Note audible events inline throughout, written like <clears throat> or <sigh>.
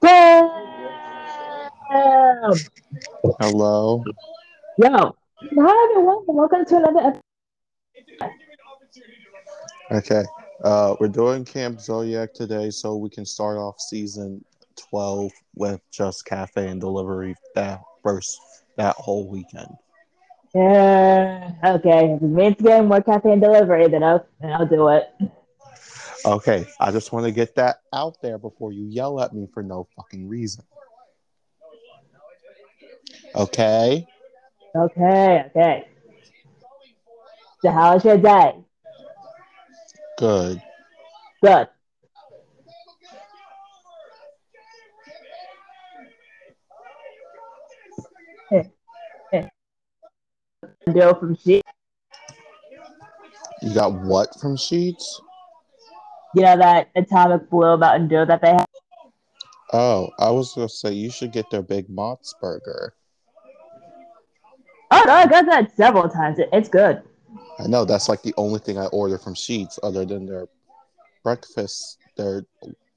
Damn! Hello. Yo, hi everyone, welcome to another episode. Okay. Uh, we're doing Camp Zodiac today, so we can start off season twelve with just cafe and delivery that first that whole weekend. Yeah, okay. If it means getting more cafe and delivery, then I'll, then I'll do it. Okay, I just want to get that out there before you yell at me for no fucking reason. Okay. Okay, okay. So how was your day? Good. Good. <laughs> Do from she, You got what from Sheetz? You know that atomic blue Mountain Dew that they have. Oh, I was gonna say you should get their Big Mott's burger. Oh no, I got that several times. It, it's good. I know that's like the only thing I order from Sheetz other than their breakfast, their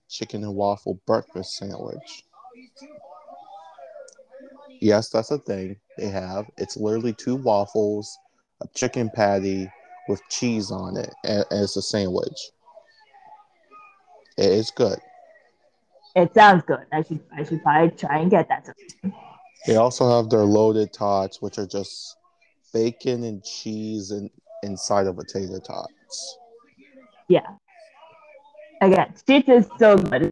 chicken and waffle breakfast sandwich. Yes, that's a thing they have. It's literally two waffles, a chicken patty with cheese on it, and, and it's a sandwich. It is good. It sounds good. I should I should probably try and get that. They also have their loaded tots, which are just bacon and cheese and inside of a tater tots. Yeah. Again, Sheetz is so good.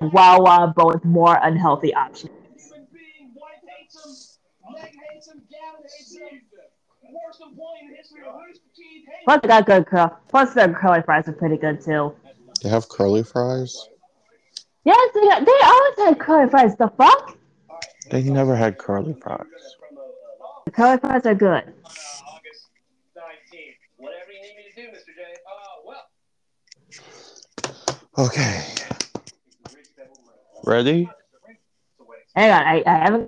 Wawa, but with more unhealthy options. Plus, they got good curl. Plus, their curly fries are pretty good too. They have curly fries. Yes, they got. They always had curly fries. The fuck? They never had curly fries. The curly fries are good. Whatever you need me to do, Mr. J. Well, Okay. Ready? Hang on, I, I haven't.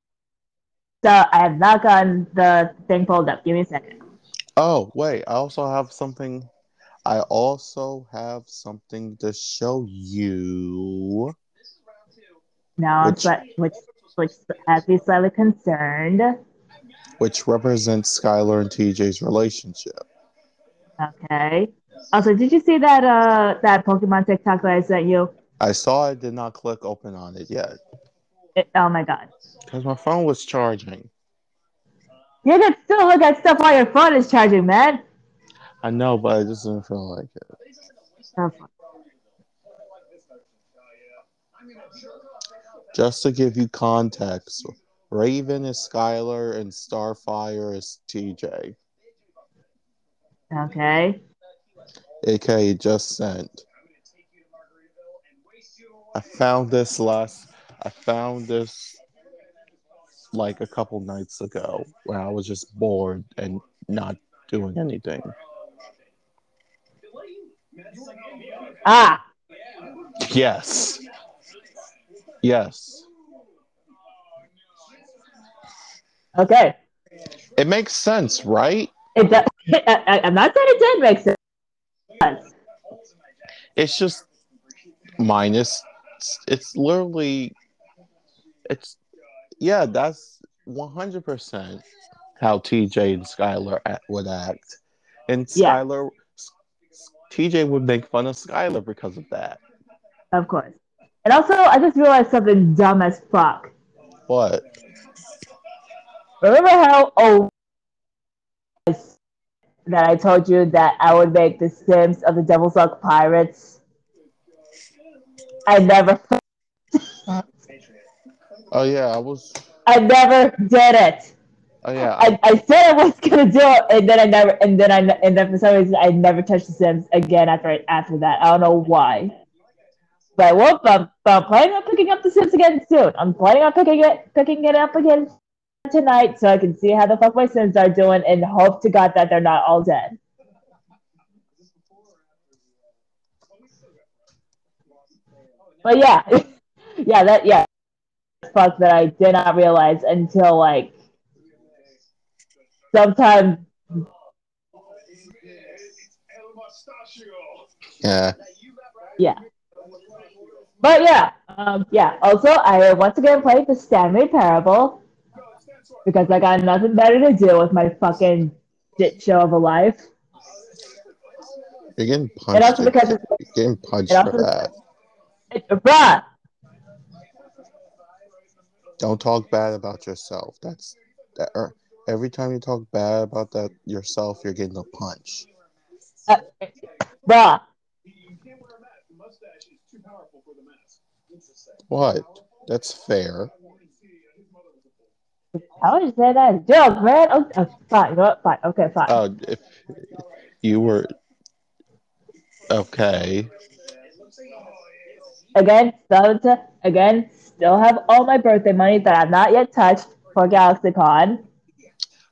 So I have not gotten the thing pulled up. Give me a second. Oh, wait. I also have something. I also have something to show you. Now, Which- but which which has me slightly concerned. which represents Skylar and TJ's relationship. Okay. Also, did you see that uh that Pokemon TikTok that I sent you? I saw I did not click open on it yet It, oh my god. because my phone was charging. You can still look at stuff while your phone is charging, man. I know, but I just didn't feel like it. Just to give you context, Raven is Skylar and Starfire is TJ. Okay. AK just sent. I found this last. I found this like a couple nights ago when I was just bored and not doing anything. Ah, Yes. Yes. okay. It makes sense, right? It does. <laughs> I, I'm not saying it did make sense. It's just minus. It's literally. It's yeah. That's one hundred percent how TJ and Skylar would act, and Yeah. TJ would make fun of Skylar because of that. Of course. And also, I just realized something dumb as fuck. What? Remember how old that I told you that I would make the Sims of the Devil's Luck Pirates? I never, <laughs> Oh yeah, I was. I never did it. Oh yeah, I, I, said I was gonna do it, and then I never, and then I, and then for some reason I never touched the Sims again after after that. I don't know why. But well, I'm, I'm planning on picking up the Sims again soon. I'm planning on picking it, picking it up again tonight, so I can see how the fuck my Sims are doing, and hope to God that they're not all dead. But yeah, <laughs> yeah, that yeah, fuck that I did not realize until like sometime yeah. Yeah. But yeah, um, yeah. Also, I once again played the Stanley Parable because I got nothing better to do with my fucking shit show of a life. You're getting punched. And also because it's, You're getting punched for that. it, bruh, Don't talk bad about yourself. That's that. er, Every time you talk bad about that yourself, you're getting a punch. uh, bruh. What? That's fair. You say that? joke, man? Oh, oh, fine? Fine, okay, fine. Uh, if you were okay, again, still to, again, still have all my birthday money that I've not yet touched for GalaxyCon.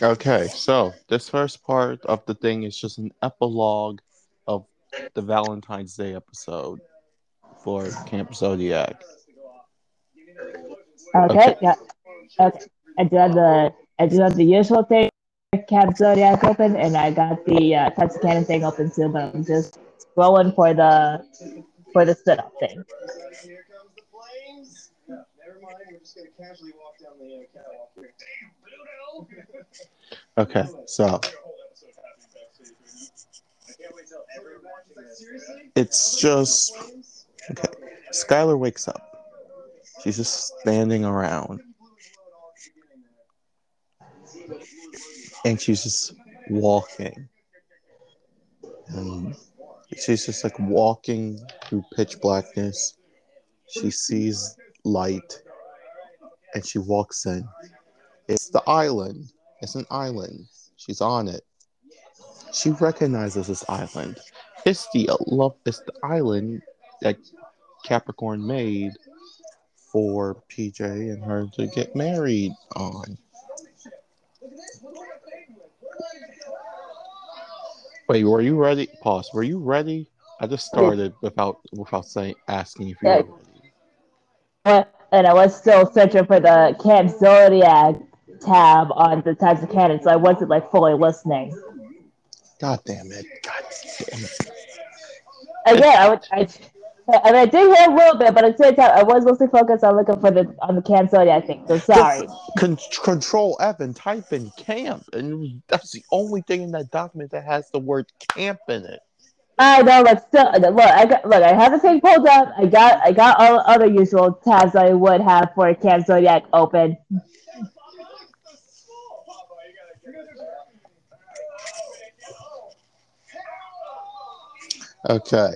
Okay, so this first part of the thing is just an epilogue of the Valentine's Day episode for Camp Zodiac. Okay, Okay. yeah. Okay. I do have the I do have the usual thing, Cap Zodiac open, and I got the uh, Tetsu Cannon thing open too, but I'm just rolling for the for the sit up thing. Here comes the flames. Yeah, never mind. We're just gonna casually walk down the uh, catwalk here. Okay, so it's just okay. Skylar wakes up. She's just standing around and she's just walking. And she's just like walking through pitch blackness. She sees light and she walks in. It's the island. It's an island. She's on it. She recognizes this island. It's the. It's the island that Capricorn made for PJ and her to get married on. Wait, were you ready? Pause. Were you ready? I just started without without saying asking if you were ready. And I was still searching for the Camp Zodiac tab on the Tetsu Cannon, so I wasn't like fully listening. God damn it! God damn it! Again, I would I, I mean I did hear a little bit, but at the same time I was mostly focused on looking for the on the Camp I think. So sorry. Con- control F and type in camp, and that's the only thing in that document that has the word camp in it. I know, but still, look, I got, look, I have the thing pulled up. I got, I got all the other usual tabs I would have for Camp Zodiac open. Okay.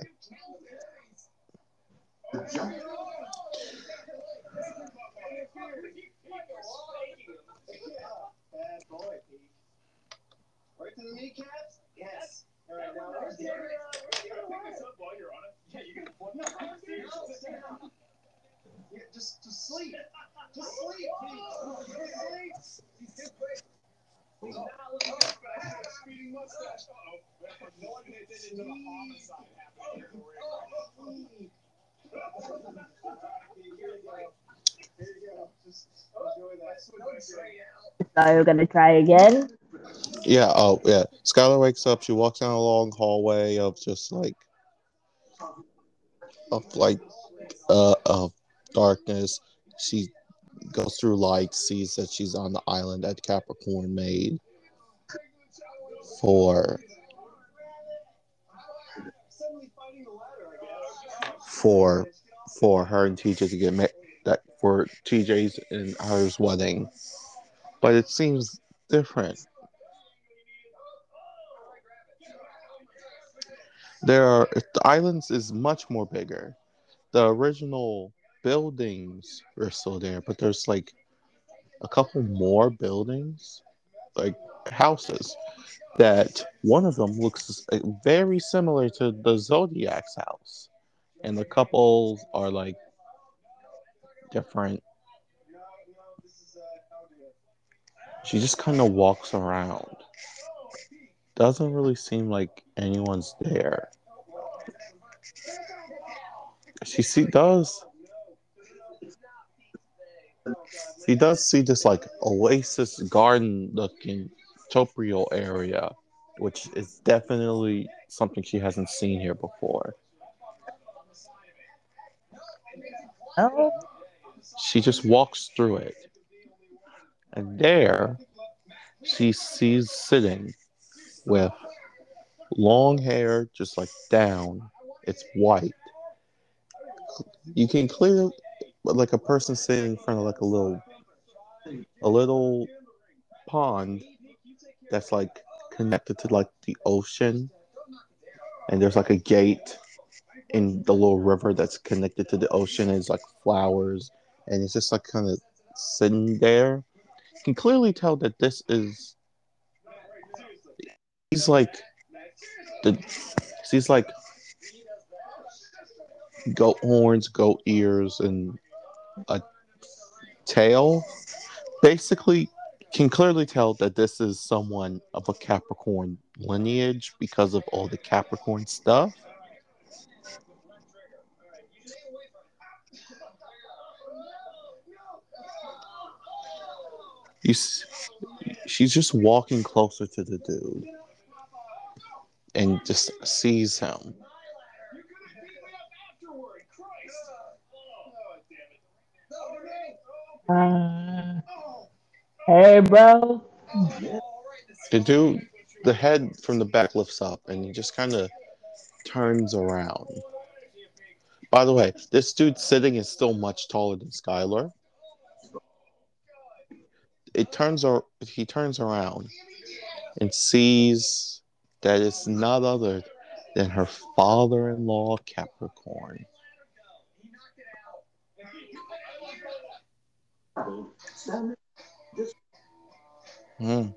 Mustache. Uh-oh. No one paid attention to the homicide Here you gonna try again. Yeah. Oh, yeah. Skylar wakes up. She walks down a long hallway of just like of like uh of darkness. She goes through light, sees that she's on the island that Capricorn made for Suddenly fighting the ladder, I guess. For for her and TJ to get married. That for TJ's and hers wedding, but it seems different. There are the islands is much more bigger. The original buildings are still there, but there's like a couple more buildings, like houses, that one of them looks very similar to the Zodiac's house, and the couples are like different. She just kind of walks around. Doesn't really seem like anyone's there. She see does. She does see this like oasis garden looking topiary area, which is definitely something she hasn't seen here before. She just walks through it. And there she sees sitting with long hair just like down. It's white. You can clearly like a person sitting in front of like a little a little pond that's like connected to like the ocean and there's like a gate in the little river that's connected to the ocean is like flowers and it's just like kind of sitting there. You can clearly tell that this is he's like the he's like goat horns goat ears and a tail. Basically can clearly tell that this is someone of a capricorn lineage because of all the capricorn stuff you she's just walking closer to the dude and just sees him. Uh, hey, bro. the dude the head from the back lifts up and he just kind of turns around. By the way this dude sitting is still much taller than skylar it turns or he turns around and sees that it's not other than her father-in-law capricorn Hmm.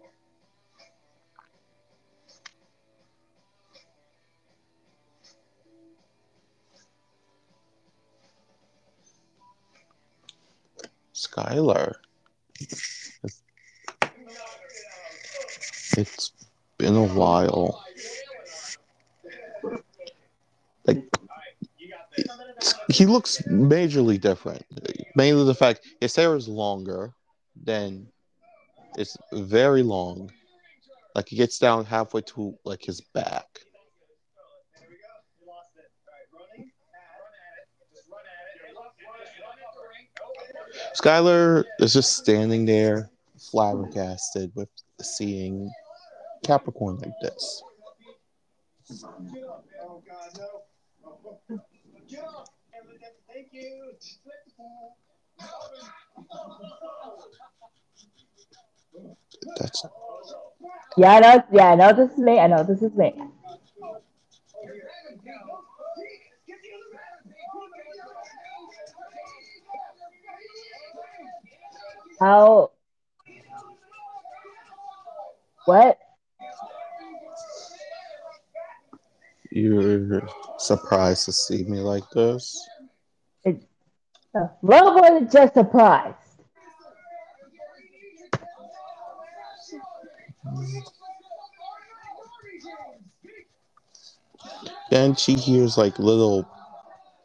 Skylar. It's been a while. Like he looks majorly different. Mainly the fact his hair is longer than it's very long. Like it gets down halfway to like his back. Skylar is just standing there, flabbergasted with seeing Capricorn like this. That's Yeah, I know. Yeah, I know this is me. I know this is me. How? What? You're surprised to see me like this. Little more than just surprised. Then she hears like little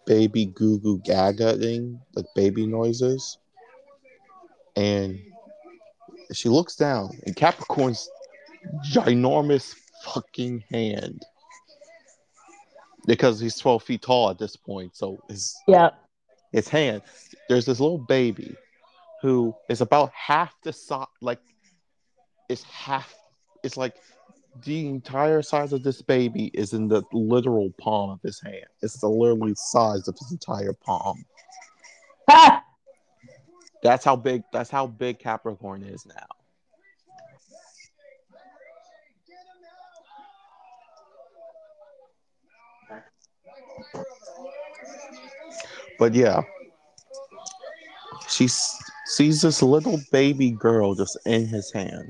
baby goo goo gaga thing, like baby noises. And she looks down and Capricorn's ginormous fucking hand. Because he's 12 feet tall at this point. So his Yeah. his hand, there's this little baby who is about half the size, like, it's half, it's like the entire size of this baby is in the literal palm of his hand. It's the literally size of his entire palm. Ha! <laughs> That's how big, that's how big Capricorn is now. But yeah, she sees this little baby girl just in his hand.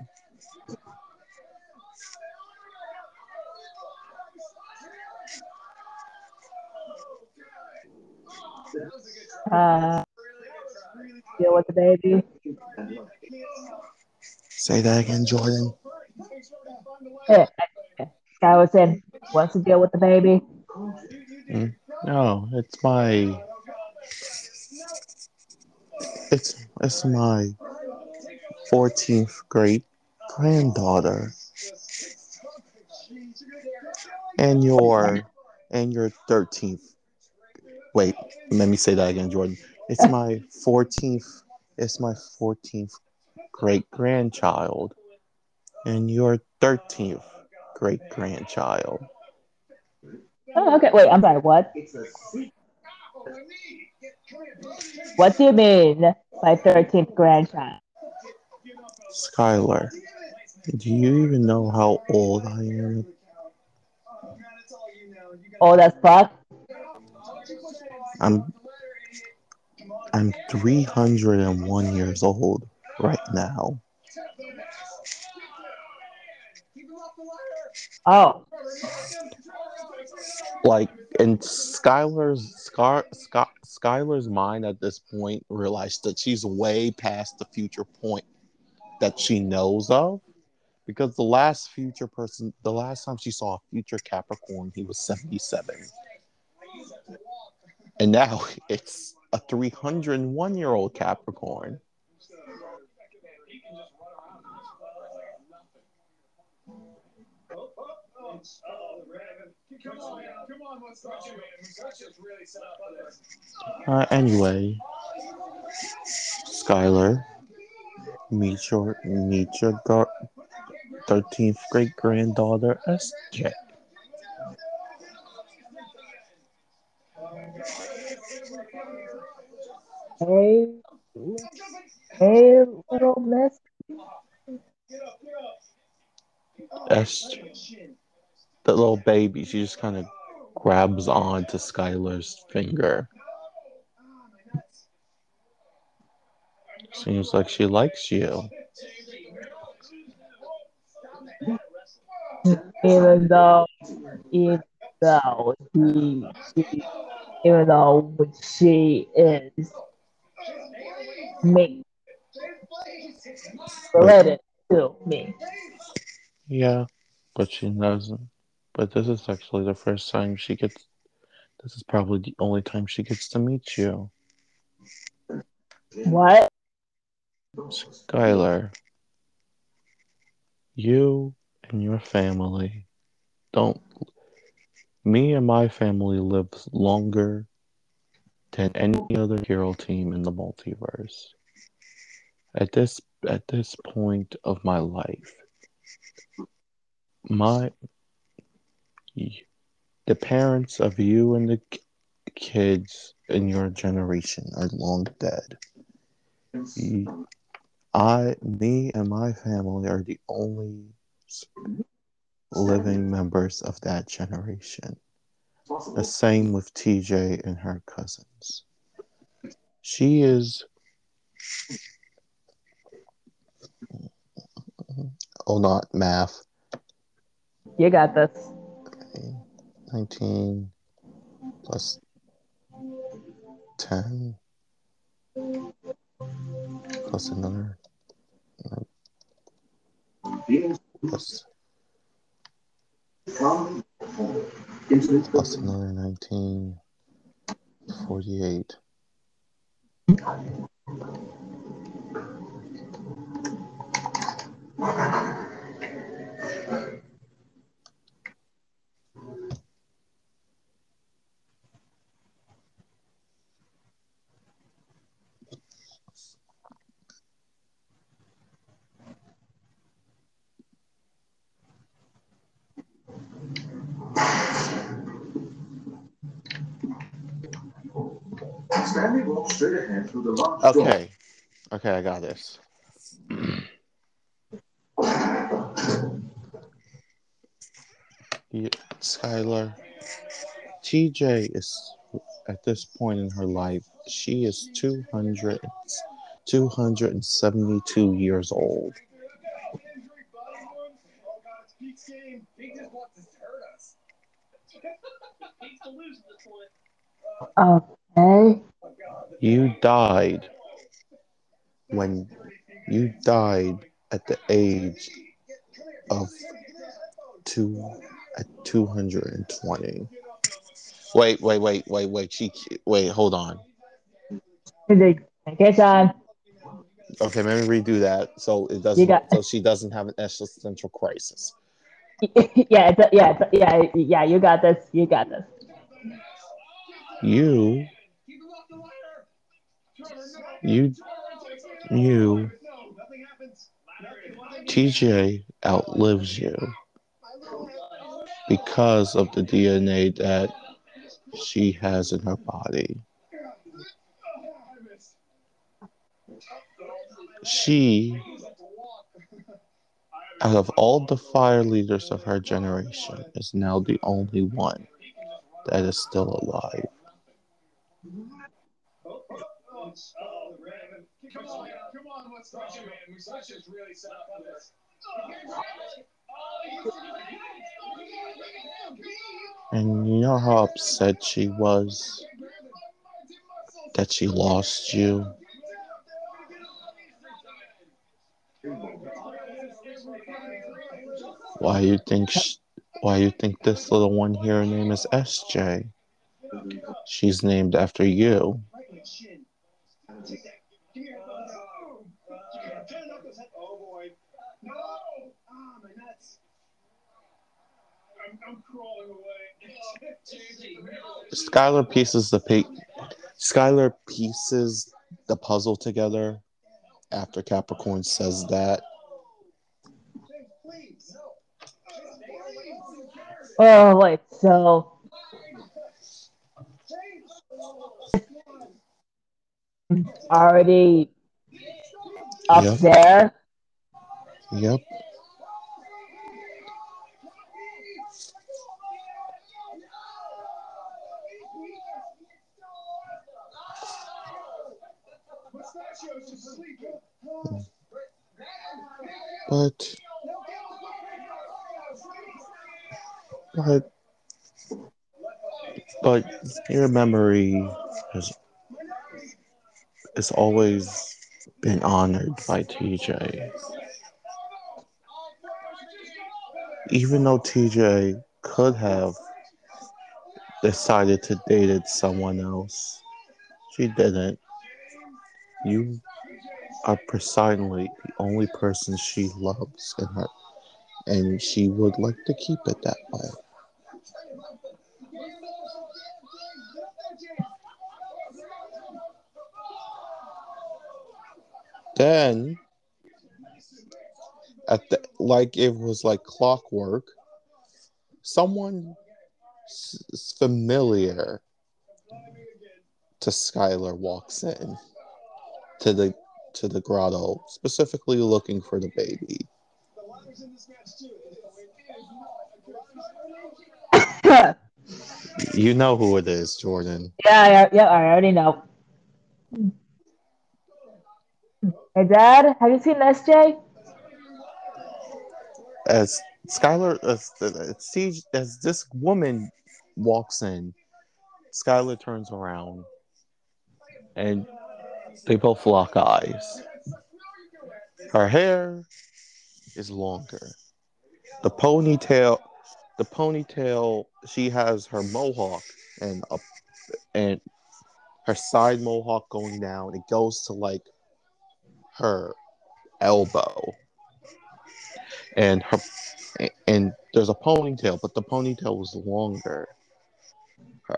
Uh, deal with the baby. Say that again, Jordan. Hey, guy was saying wants to deal with the baby. No, it's my it's it's my fourteenth great granddaughter. And your and your thirteenth wait, let me say that again, Jordan. It's my fourteenth it's my fourteenth great grandchild and your thirteenth great grandchild. Oh, okay. Wait, I'm sorry. What? What do you mean by 13th grandchild? Skylar, do you even know how old I am? Old as fuck? I'm I'm 301 years old right now. Oh, Like in Skylar's Scar, Sky, Skylar's mind at this point realized that she's way past the future point that she knows of. Because the last future person, the last time she saw a future Capricorn, he was 77. And now <laughs> it's a 301 year old Capricorn. Uh, anyway, Skylar, meet your meet your thirteenth great granddaughter SJ. hey, hey, little miss. SJ, the little baby, she just kind of grabs on to Skylar's finger. Seems like she likes you. Even though, even though he, he even though she is me, related to me. Yeah, but she doesn't. But this is actually the first time she gets. This is probably the only time she gets to meet you, What? Skylar. You and your family don't. Me and my family lives longer than any other hero team in the multiverse. At this at this point of my life, my the parents of you and the kids in your generation are long dead. I, me, and my family are the only living members of that generation. The same with TJ and her cousins. She is. Oh, not math. You got this. 19 plus 10 plus another plus, plus another 19 48 Stanley walked straight ahead through the large door. okay okay i got this Yeah, Skylar, TJ is at this point in her life, she is 200, 272 years old. Injury, body wounds. Oh god, it's Pete's game. Pete just wants to hurt us. Pete's delusional this one. Okay. You died when you died at the age of two at 220. Wait, wait, wait, wait, wait. She wait, hold on. Your time. Okay, let me redo that so it doesn't got- so she doesn't have an existential crisis. <laughs> yeah, yeah, yeah, yeah. You got this. You got this. You Keep him off the ladder. Trevor, no. You you. TJ outlives you because of the DNA that she has in her body. She, out of all the fire leaders of her generation, is now the only one that is still alive. Oh, Raymond. Come on, come on, let's rush it, man. We really set up for this. And you know how upset she was that she lost you? Why you think sh why you think this little one here her name is SJ? She's named after you. Away. Skylar pieces the pa- Skylar pieces the puzzle together after Capricorn says that. Oh wait. So already up Yep. there. Yep. Pistachio's just sleeping. But but but your memory has has always been honored by TJ. Even though TJ could have decided to date someone else, she didn't. You are precisely the only person she loves in her, and she would like to keep it that way. Then, at the like it was like clockwork, someone s- familiar to Skylar walks in to the to the grotto, specifically looking for the baby. The ladder's in this match too. yeah, You know who it is, Jordan. yeah, yeah. I already know. Hey, Dad, have you seen SJ? As Skylar, as, as, as this woman walks in, Skylar turns around, and they both lock eyes. Her hair is longer. The ponytail, the ponytail, she has her mohawk and up, and her side mohawk going down. It goes to like her elbow, and her and there's a ponytail, but the ponytail was longer. Her,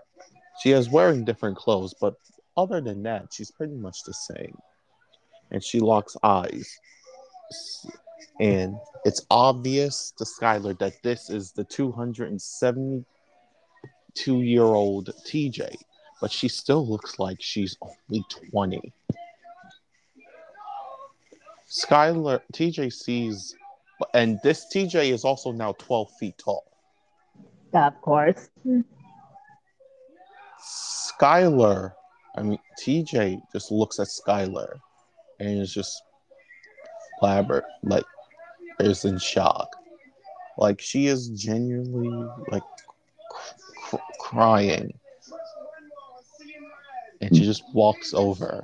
she is wearing different clothes, but other than that, she's pretty much the same. And she locks eyes. And it's obvious to Skylar that this is the 272 year old TJ, but she still looks like she's only 20. Skylar, TJ sees, and this TJ is also now 12 feet tall. Of course. Skylar, I mean, TJ just looks at Skylar and is just blabber like is in shock. Like she is genuinely like cr- crying, and she just walks over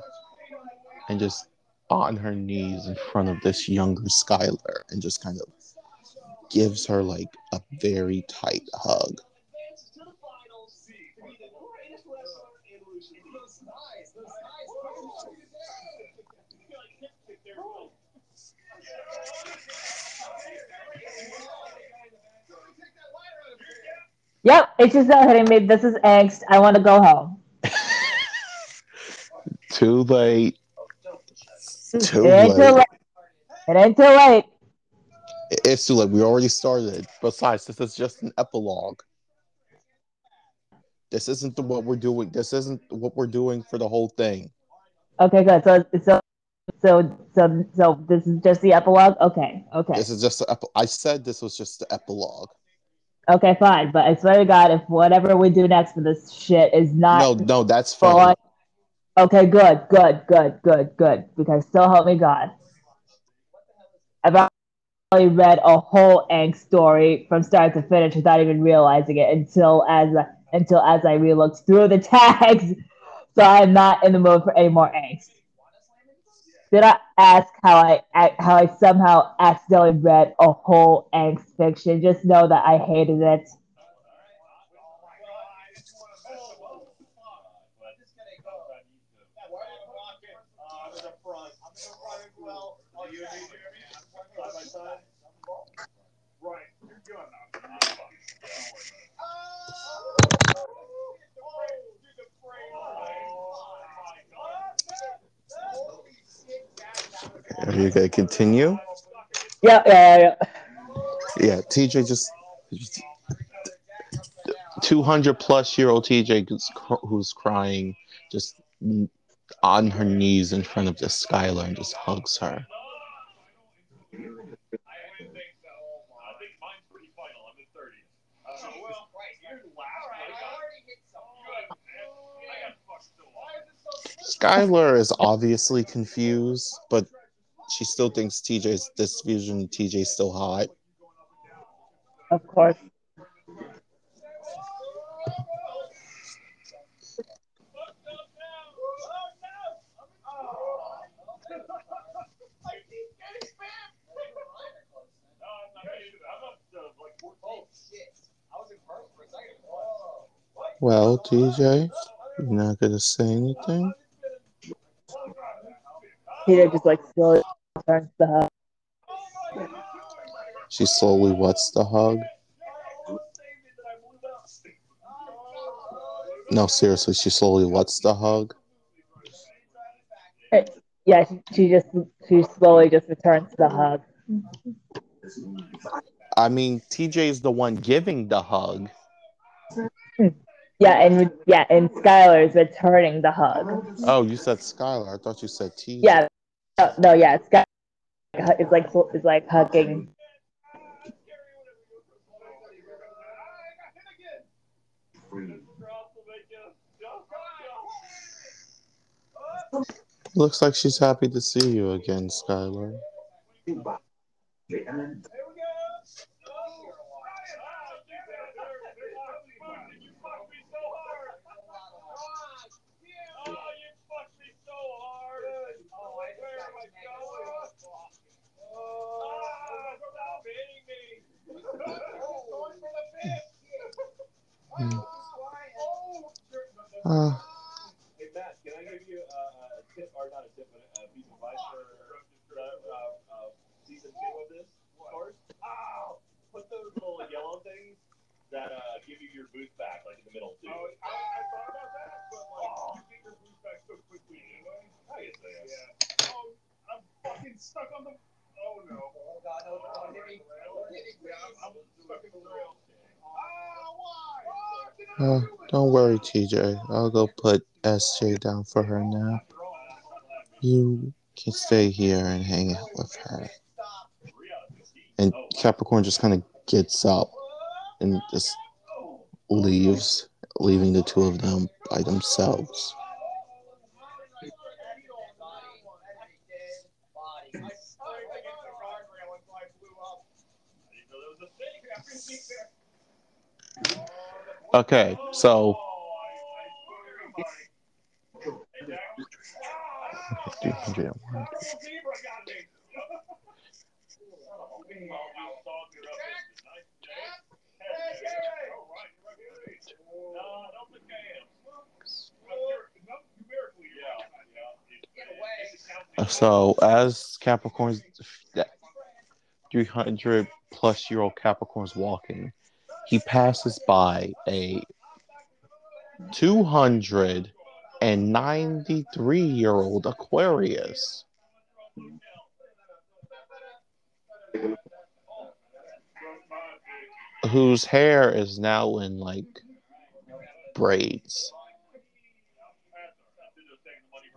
and just on her knees in front of this younger Skylar and just kind of gives her like a very tight hug. Yep, it's just not hitting me. This is angst. I want to go home. <laughs> Too late. Too it ain't too late. late. It ain't too late. It's too late. We already started. Besides, this is just an epilogue. This isn't the, what we're doing. This isn't what we're doing for the whole thing. Okay, good. So, so, so, so, so this is just the epilogue. Okay, okay, This is just. The epi- I said this was just the epilogue. okay, fine. But I swear to God, if whatever we do next for this shit is not No, no, that's fine. Okay, good, good, good, good, good. Because so help me God. I've already read a whole angst story from start to finish without even realizing it until as until as I relooked through the <laughs> tags. So I'm not in the mood for any more angst. Did I ask how I how I somehow accidentally read a whole angst fiction? Just know that I hated it. Are you gonna continue? Yeah, yeah, yeah. Yeah, TJ just. 200 plus year old TJ who's, who's crying just on her knees in front of this Skylar and just hugs her. Skylar is obviously confused, but she still thinks TJ's this vision TJ's still hot. Of course. Well, TJ, you're not gonna say anything? Peter just like slowly turns the hug. She slowly what's the hug? No, seriously, she slowly what's the hug? Yeah, she, she just she slowly just returns the hug. I mean, TJ is the one giving the hug. Yeah, and yeah, and Skylar is returning the hug. Oh, you said Skylar. I thought you said TJ. Yeah, no, no yeah, Skylar is like is like hugging. Looks like she's happy to see you again, Skylar. Uh, Hey Matt, can I give you a, a tip, or not a tip, but a piece of advice for uh, uh, uh, season two of this course? Ow! Put those little yellow things that uh, give you your boost back, like in the middle too. Oh, I, I thought about that, but like, you get your boost back so quickly anyway. I guess yeah. Oh, I'm fucking stuck on the. Oh no. Oh god, no, hit me. Yeah, I'm, I'm stuck in the rail. Uh, don't worry, TJ. I'll go put SJ down for her nap. You can stay here and hang out with her. And Capricorn just kind of gets up and just leaves, leaving the two of them by themselves. Okay, so so as Capricorn's that 300 plus year old Capricorn's walking, he passes by a 293 year old Aquarius. Whose hair is now in like braids.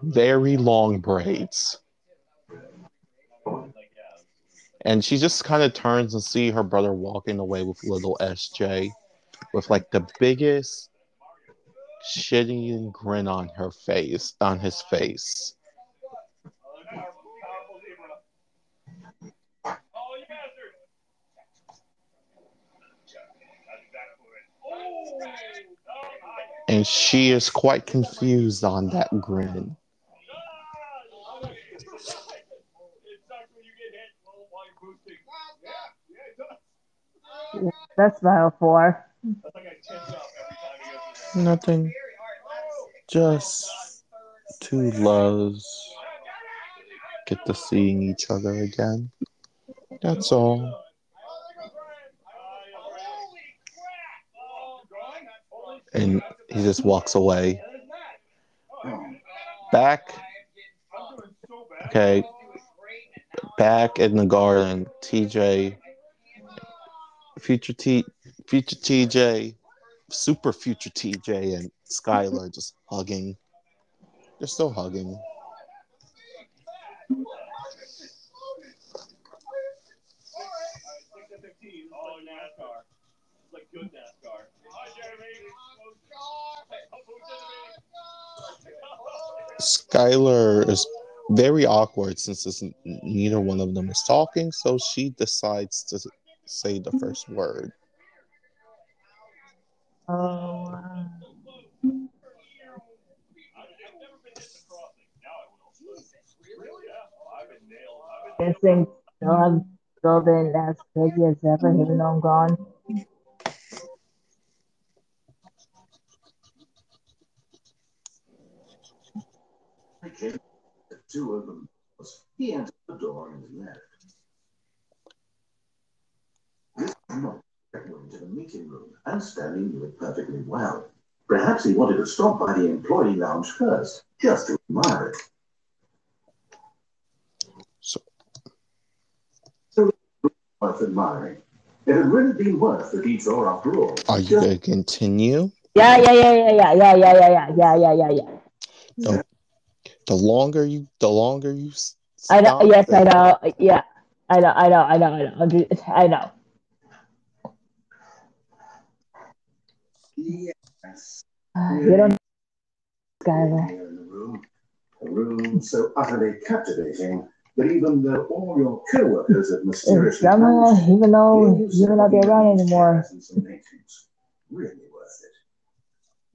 Very long braids. And she just kind of turns and see her brother walking away with little SJ with like the biggest shitting grin on her face, on his face. And she is quite confused on that grin. That's smile for. Nothing. Just two loves get to seeing each other again. That's all. And he just walks away. Back. Okay. Back in the garden, TJ, future T, future TJ, super future TJ, and Skylar just hugging. They're still hugging. Skylar is very awkward since neither one of them is talking, so she decides to say the first word. Oh, wow. Guessing been as crazy as ever, though I'm gone. Two of them. He the door left. This not went to the meeting room, and Stanley knew it perfectly well. Perhaps he wanted to stop by the employee lounge first, just to admire it. So, so Worth admiring. It had really been worth the detour after all. are you Just gonna continue? Yeah, yeah, yeah, yeah, yeah, yeah, yeah, yeah, yeah, yeah, yeah, yeah, yeah. The longer you, the longer you. s- I know. stop Yes, I know. Yeah, I know. I know. I know. I know. I'm I know. Yes. You don't, Skylar. Here in the room. A room so utterly captivating that even though all your co-workers have mysteriously vanished, even though you may not be around anymore, and some maintenance. Really worth it.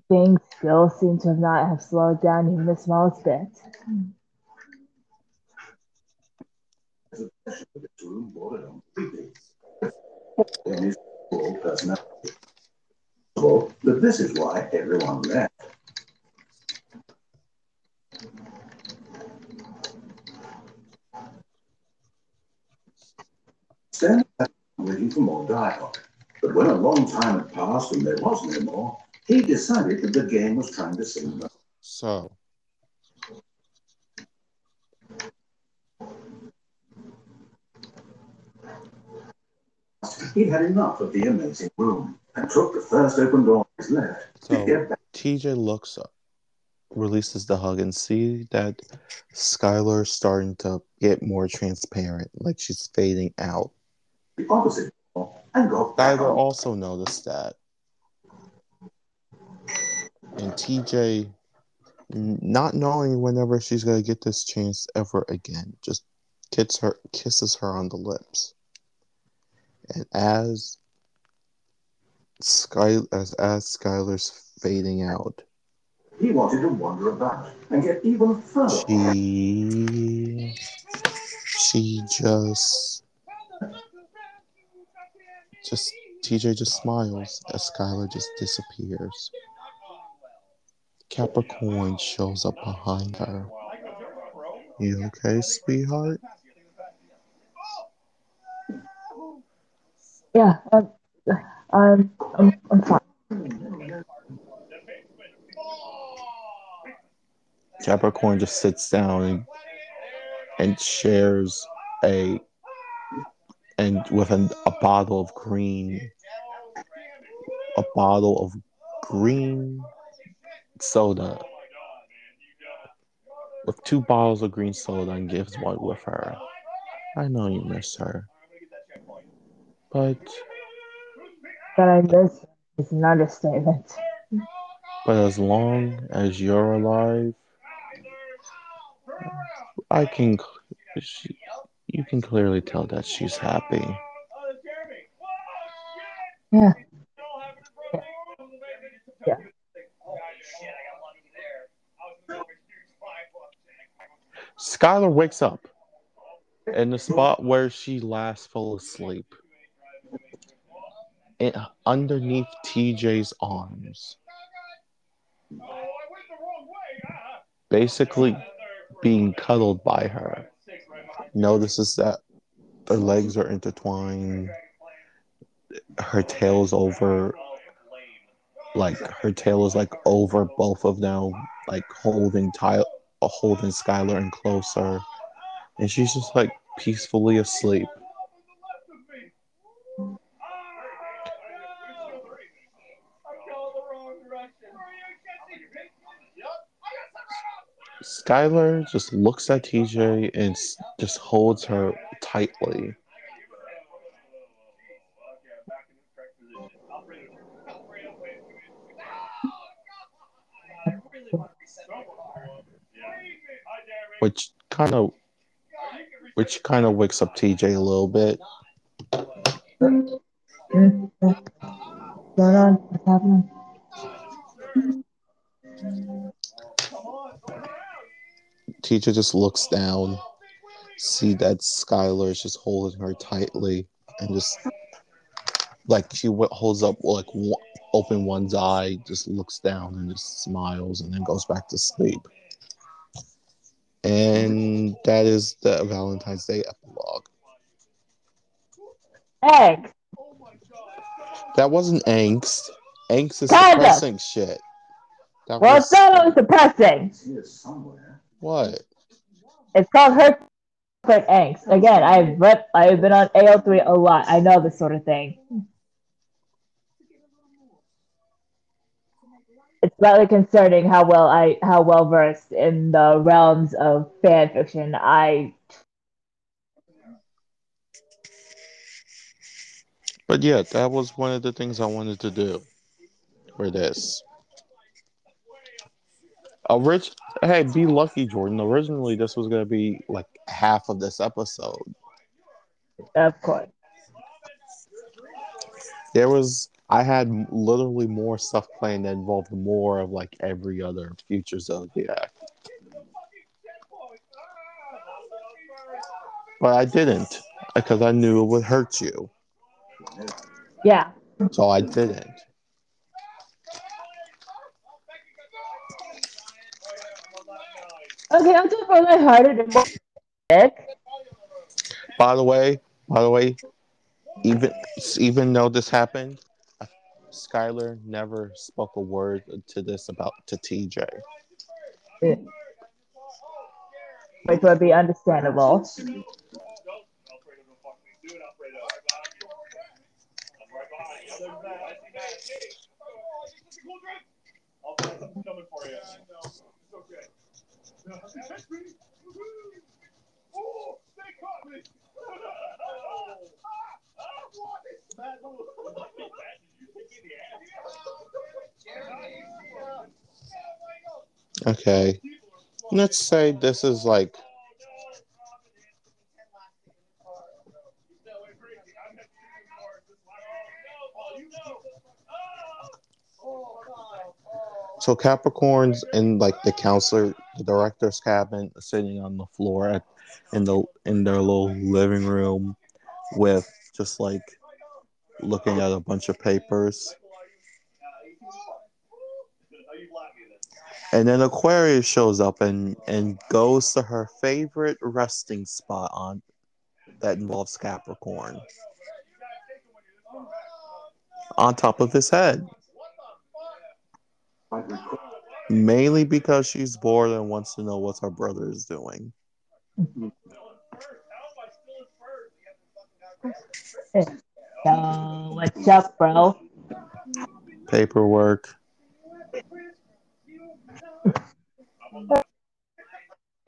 things still seem to not have slowed down even the smallest bit. Possession of this room bordered on creepy. In his full personality. Well, But this is why everyone left. Sat waiting for more dialogue. But when a long time had passed and there was no more, he decided that the game was trying to signal. So, He'd had enough of the amazing room and took the first open door on his left to so TJ looks up, releases the hug, and see that Skylar's starting to get more transparent, like she's fading out. the opposite door and back Skylar also noticed that. And TJ, not knowing whenever she's gonna get this chance ever again, just kisses her, kisses her on the lips. And as Sky as as Skylar's fading out. He wanted to wander about and get even further. She she just just TJ just smiles as Skylar just disappears. Capricorn shows up behind her. You okay, sweetheart? Yeah, um, I'm, I'm, I'm fine. Capricorn just sits down and, and shares a and with an, a bottle of green a bottle of green soda with two bottles of green soda and gives one with her. I know you miss her. But That I miss is an understatement. but as long as you're alive, I can she, you can clearly tell that she's happy. Yeah. Yeah. Skylar wakes up in the spot where she last fell asleep. And underneath TJ's arms. Basically being cuddled by her. Notices that her legs are intertwined. Her tail's over like her tail is like over both of them, like holding Ty uh, holding Skylar and closer. And she's just like peacefully asleep. Skylar just looks at TJ and just holds her tightly. which kind of which kind of wakes up TJ a little bit. On? Uh, What's happening? TJ just looks down, see that Skylar is just holding her tightly, and just like she w- holds up like one, open one's eye, just looks down and just smiles, and then goes back to sleep. And that is the Valentine's Day epilogue. Egg. That wasn't angst. Angst is Kinda. depressing shit. That Well, was it's not always depressing. It's here somewhere. what? It's called hurt quick angst. Again, I've read, I've been on AO3 a lot. I know this sort of thing. It's slightly concerning how well I how well versed in the realms of fan fiction I But yeah, that was one of the things I wanted to do for this. Orig- hey, be lucky, Jordan. Originally, this was gonna be like half of this episode. of course. There was, I had literally more stuff planned that involved more of like every other future Zodiac, but I didn't because I knew it would hurt you, Yeah. so I didn't. Okay, I'm more lighthearted and more sick. By the way, by the way, even even though this happened, Skylar never spoke a word to this about to TJ. Which would be understandable. Okay, let's say this is like So Capricorns and like the counselor, the director's cabin, sitting on the floor at, in the in their little living room, with just like looking at a bunch of papers. And then Aquarius shows up and and goes to her favorite resting spot on that involves Capricorn on top of his head. Mainly because she's bored and wants to know what her brother is doing. Yo, what's up, bro? Paperwork.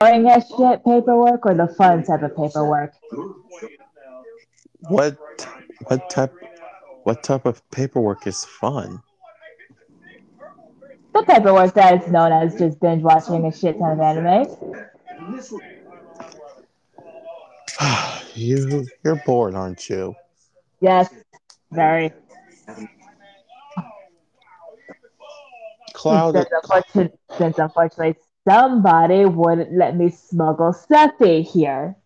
Boring as shit paperwork or the fun type of paperwork? What what type what type of paperwork is fun? The paperwork that is known as just binge watching a shit ton of anime. <sighs> you you're bored, aren't you? Yes, very. Cloud Since unfortunately, since unfortunately somebody wouldn't let me smuggle Sephi here.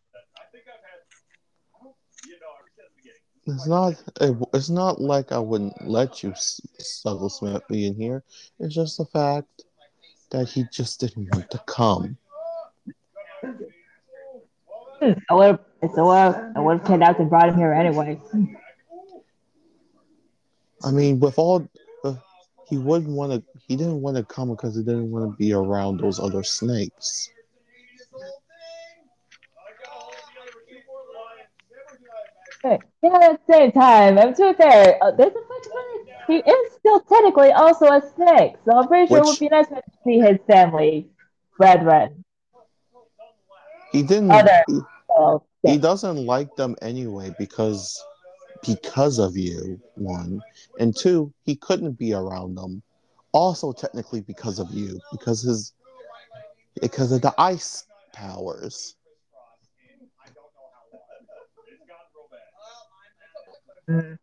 It's not. It, it's not like I wouldn't let you s- Snuggle Smith be in here. It's just the fact that he just didn't want to come. I would have, it's a well, I would have kidnapped and brought him here anyway. I mean, with all, uh, he wouldn't want to. He didn't want to come because he didn't want to be around those other snakes. Hey, Yeah, at the same time, I'm too fair. Uh, there's a possibility he is still technically also a snake, so I'm pretty sure it would be nice to see his family brethren. He didn't. Other- He, So, he doesn't like them anyway because because of you. One and two, he couldn't be around them. Also, technically because of you, because his because of the ice powers. Mm.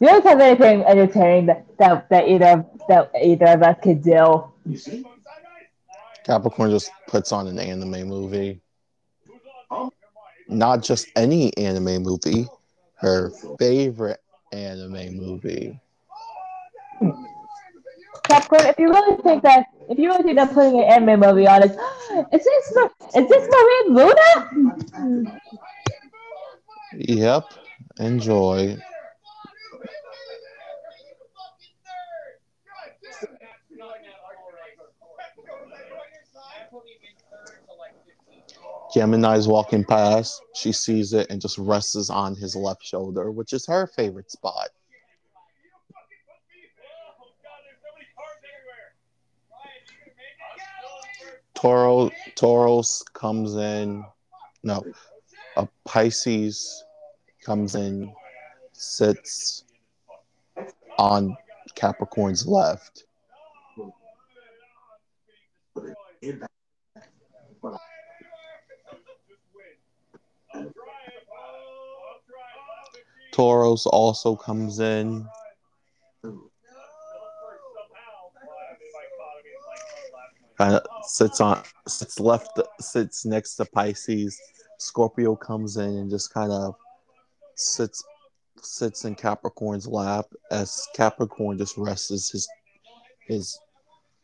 You guys have anything entertaining that, that, that either that either of us could do? Capricorn just puts on an anime movie. Not just any anime movie, her favorite anime movie. Capricorn, if you really think that if you really think that putting an anime movie on is <gasps> is this is this Marie Luna? Yep, enjoy. Gemini's walking past. She sees it and just rests on his left shoulder, which is her favorite spot. Toro Taurus comes in. No, a Pisces comes in, sits on Capricorn's left. Taurus also comes in. Kind of sits on sits left sits next to Pisces. Scorpio comes in and just kind of sits sits in Capricorn's lap as Capricorn just rests his his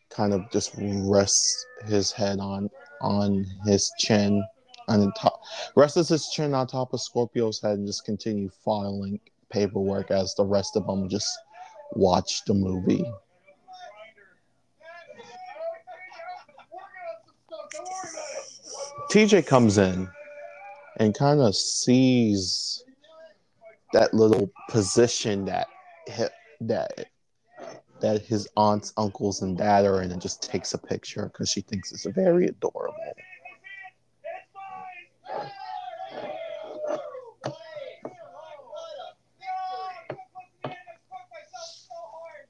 kind of just rests his head on on his chin on the top rests his chin on top of Scorpio's head and just continue filing paperwork as the rest of them just watch the movie. TJ comes in and kind of sees that little position that that that his aunts, uncles, and dad are in, and just takes a picture because she thinks it's very adorable.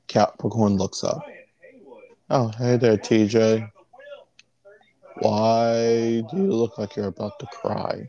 Capricorn looks up. Oh, hey there, TJ. Why do you look like you're about to cry?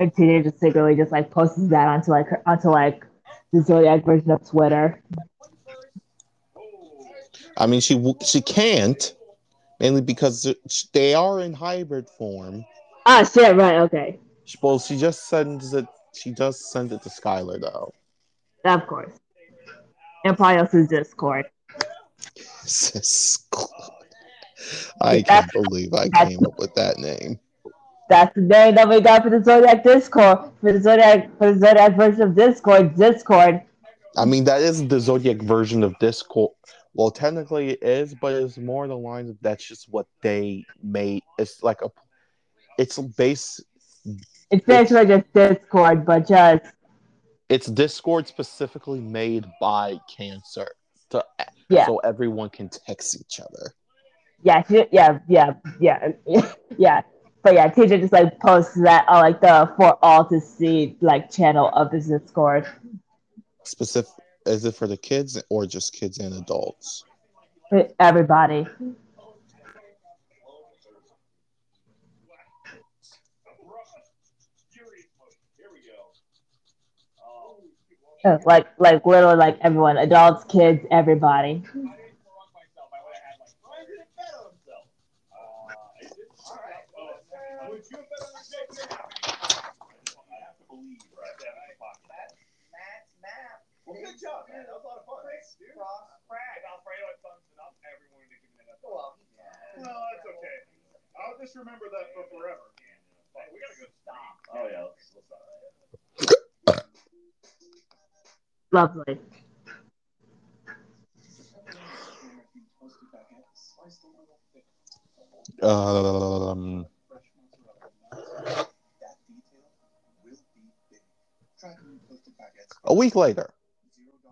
TJ just secretly just like posts that onto like her, onto like the Zodiac version of Twitter. I mean, she she can't mainly because they are in hybrid form. Ah, shit, right, okay. Well, she just sends it. She does send it to Skylar though. Of course. And probably also <laughs> Discord. I can't believe I came up with that name. That's the name that we got for the Zodiac Discord. For the Zodiac for the Zodiac version of Discord, Discord. I mean, that is the Zodiac version of Discord. Well, technically it is, but it's more the lines of that's just what they made. It's like a, it's base. It's basically just Discord, but just It's Discord specifically made by Cancer, to, Yeah. so everyone can text each other. yeah, yeah, yeah, yeah, <laughs> yeah. But yeah, TJ just like posts that on like the for all to see like channel of the Discord. Specific, is it for the kids or just kids and adults? Everybody. Uh, Like like literally like everyone, adults, kids, everybody. Well, good job, man. That was a lot of fun. Thanks, dude. Alfredo thumbs it up. Everyone to give it a Well, well, that's okay. I'll just remember that for forever. Hey, we gotta go stop. Oh yeah, let's, let's stop. Lovely. Um, a week later.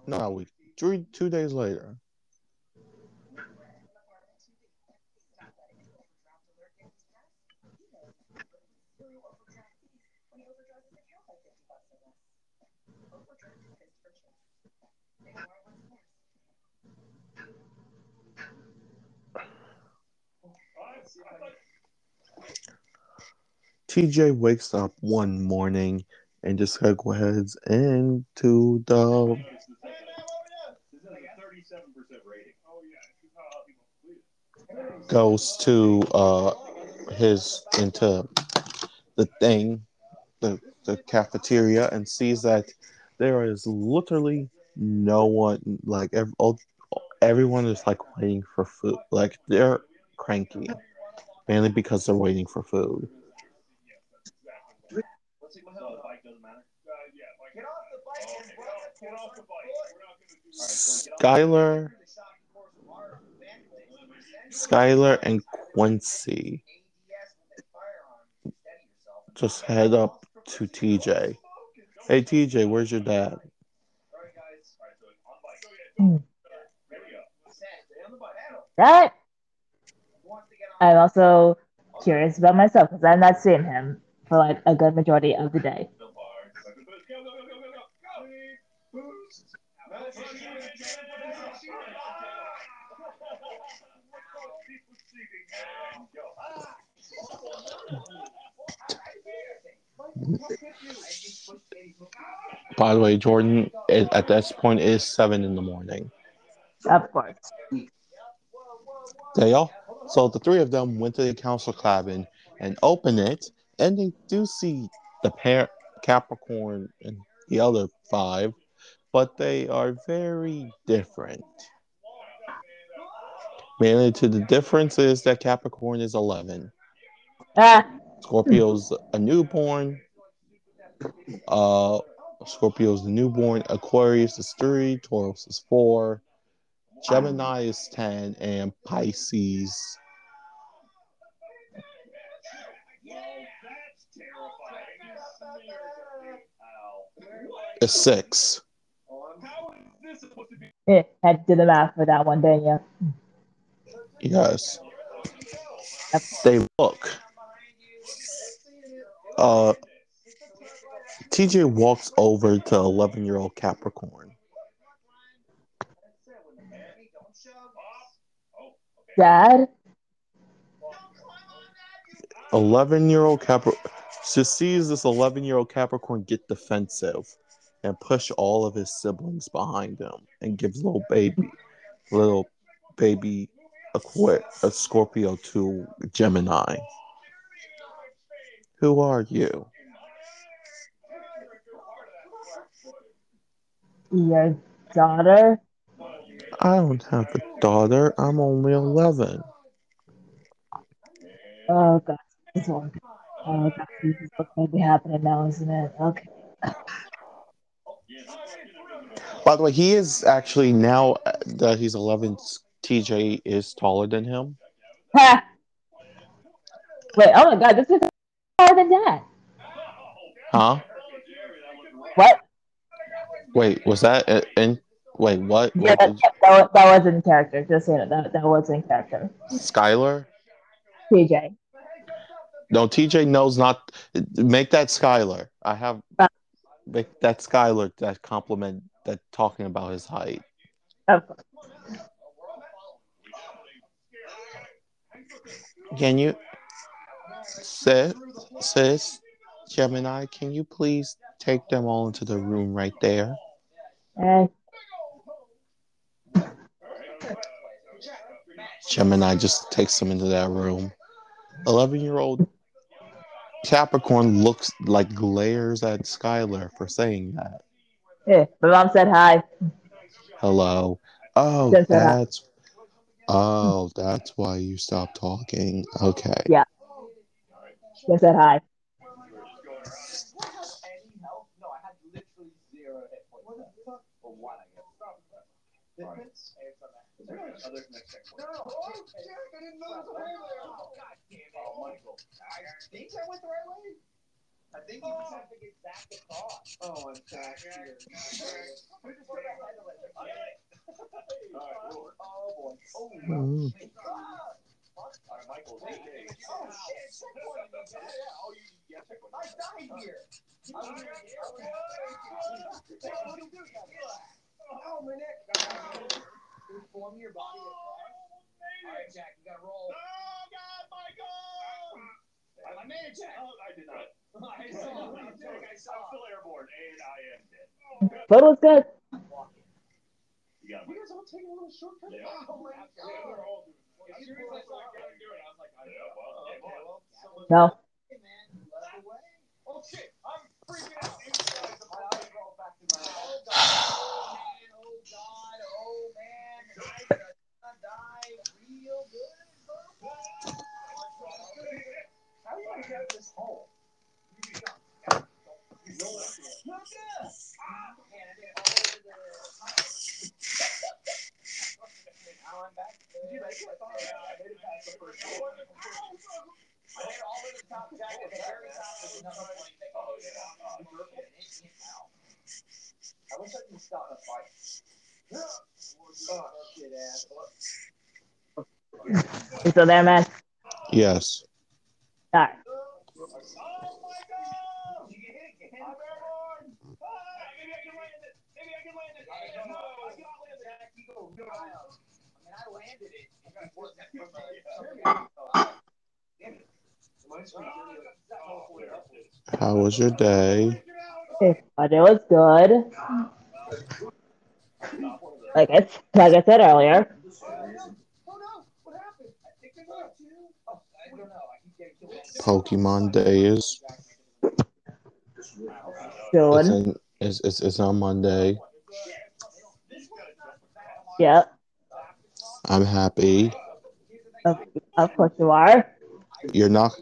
Not a week. Three, two days later. TJ wakes up one morning and just like heads into the goes to uh his into the thing the the cafeteria and sees that there is literally no one like all, everyone is like waiting for food like they're cranky mainly because they're waiting for food Let's see what hell the bike doesn't matter. Uh, yeah, like, get off the bike and run it Get off the bike. We're not gonna do that. Skylar Skylar and Quincy just head up to TJ. Hey TJ, where's your dad? Right. I'm also curious about myself because I'm not seeing him for like a good majority of the day. By the way, Jordan is, at this point is seven in the morning. Of course. They all so the three of them went to the council cabin and open it, and they do see the pair Capricorn and the other five, but they are very different. Mainly to the difference is that Capricorn is eleven, Ah, Scorpio's a newborn, uh Scorpio's the newborn, Aquarius is three, Taurus is four, Gemini is ten, and Pisces is six. eh, had to do the math for that one, didn't you? Yes. They look. Uh, TJ walks over to 11 year old Capricorn. Dad? 11 year old Capricorn just sees this 11 year old Capricorn get defensive and push all of his siblings behind him and gives little baby, little baby a a Scorpio to Gemini. Who are you? Your daughter? I don't have a daughter. I'm only 11. Oh god, this one. Oh god, this is what's gonna be happening now, isn't it? Okay. By the way, he is actually now uh, that he's 11, TJ is taller than him. Ha! Wait, oh my god, this is taller than that. Huh? What? Wait, was that uh, in? Wait, what? Yeah, what that, that, was, that was in character. Just saying it. That, that was in character. Skylar? TJ. No, TJ knows not. Make that Skylar. I have. Uh. Make that Skylar that compliment that talking about his height. Of course. Can you, sis, sis, Gemini? Can you please take them all into the room right there? Eh, Gemini just takes them into that room. 11 year old Capricorn looks like glares at Skylar for saying that. Yeah, my mom said hi. Hello. Oh, that's. Oh, that's why you stopped talking. Okay. Yeah. She said hi. No, I had literally zero hit points. What the fuck? Or one, I No, oh, Jack, I didn't know there way. Oh, god it. Oh, Michael. I think I went the right way. I think you just have to get back across. Oh, I'm back here. Who just it? Oh, boy. Oh. Mm. Alright. Oh, oh. I here. I here. Oh, body. Alright, Jack. Oh. But good. You got guys all taking a little shortcut? Yeah. Oh, my God. We're all doing it. I saw do it, I was like, I yeah, well, okay, well, No. Hey, man, the. Oh, shit. I'm freaking out. Are all go back to my- I wish I could stop the fight. You still there, man? Yes. Alright. My god! You hit it, I'm airborne! Maybe I can land it! Maybe I can land it! No, I cannot land it! Jack, you go real high up. I mean, I landed it. and you worked it from the- Damn it. Mine's from the- How was your day? It was good. Like I, like I said earlier. No! What happened? I think they got you. I don't know. I keep getting killed. Pokemon Day is it's, in, it's, it's, it's on Monday. Yep. I'm happy. Of, of course you are. You're not.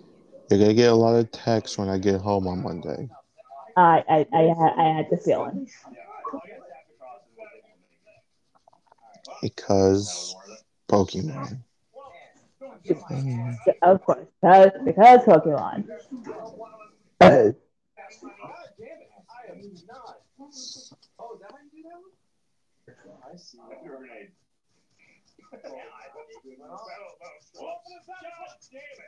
You're gonna get a lot of texts when I get home on Monday. I I I, I had the feeling. Because Pokemon. Of course. Because, because Pokemon. God damn it! I am not. That how you do that one? I see. God, Jerry.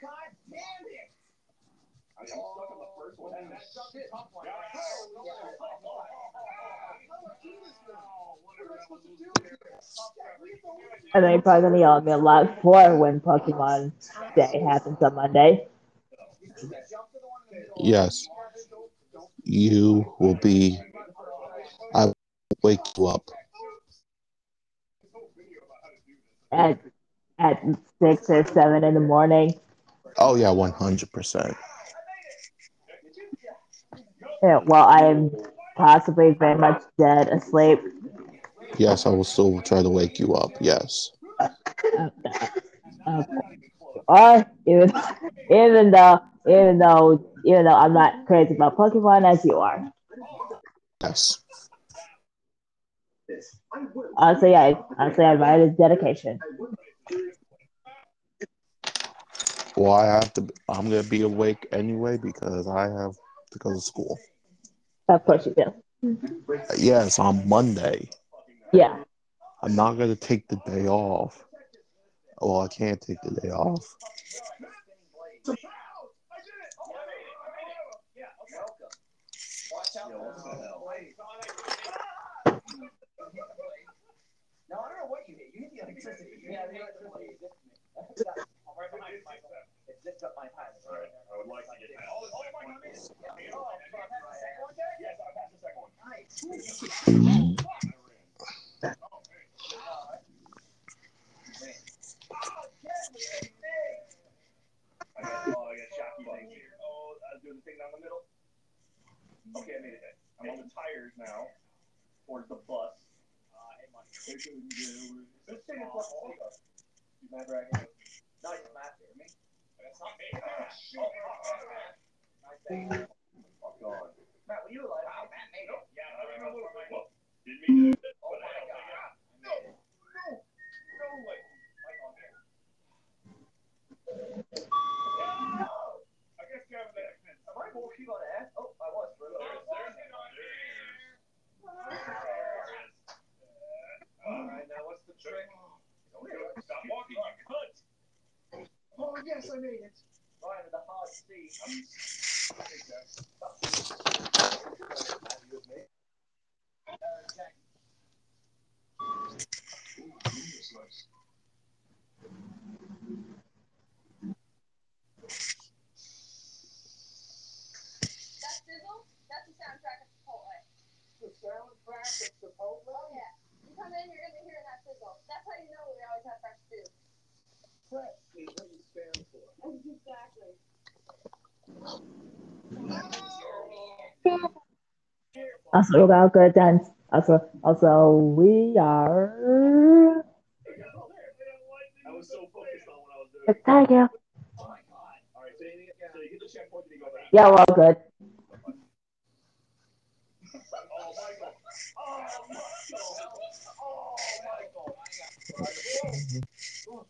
God damn it! I mean, I'm stuck on the first one. That- That's just. Tough one. And then you're probably gonna yell at me a lot for when Pokemon Day happens on Monday. Yes. You will be. I will wake you up. At at six or seven in the morning. Oh yeah, one hundred percent. Yeah, while I am possibly very much dead asleep. Yes, I will still try to wake you up. Yes. Uh, or even even though even though even though I'm not crazy about Pokemon as you are. Yes. Honestly, I honestly I admire his dedication. Well, I have to. I'm gonna be awake anyway because I have to go to school. Of course you do. Mm-hmm. Yes, on Monday. Yeah. I'm not gonna take the day off. Well, I can't take the day off. Now, I don't know what you hit. You hit the electricity. Yeah, the electricity. I'm right behind you, Michael. It zipped up my time. Alright, I would like to get that. Oh, oh, my God. Yeah. Oh, so I passed the second one, Jay? Yes, I passed the second one. Nice. I got, oh, I got shocky things here. Oh, I was doing the thing down the middle. Okay, I made it. I'm on the tires now. Towards the bus. Uh, This thing is what You mad dragon? No, you're not there. Me? Stop walking, you cunt. Oh, yes, I made it. Right with the hard C. That sizzle, that's the soundtrack of Chipotle. The soundtrack of Chipotle? Oh yeah. You come in, you're gonna hear that sizzle. That's how you know we always have fresh food. Also about good dance. Also also we are I was so focused on what I was doing. Thank you. Oh my god. Alright, so you, so you hit the checkpoint, then you go back. Yeah, we're all good. Oh, Michael. Oh, Michael. Oh, Michael.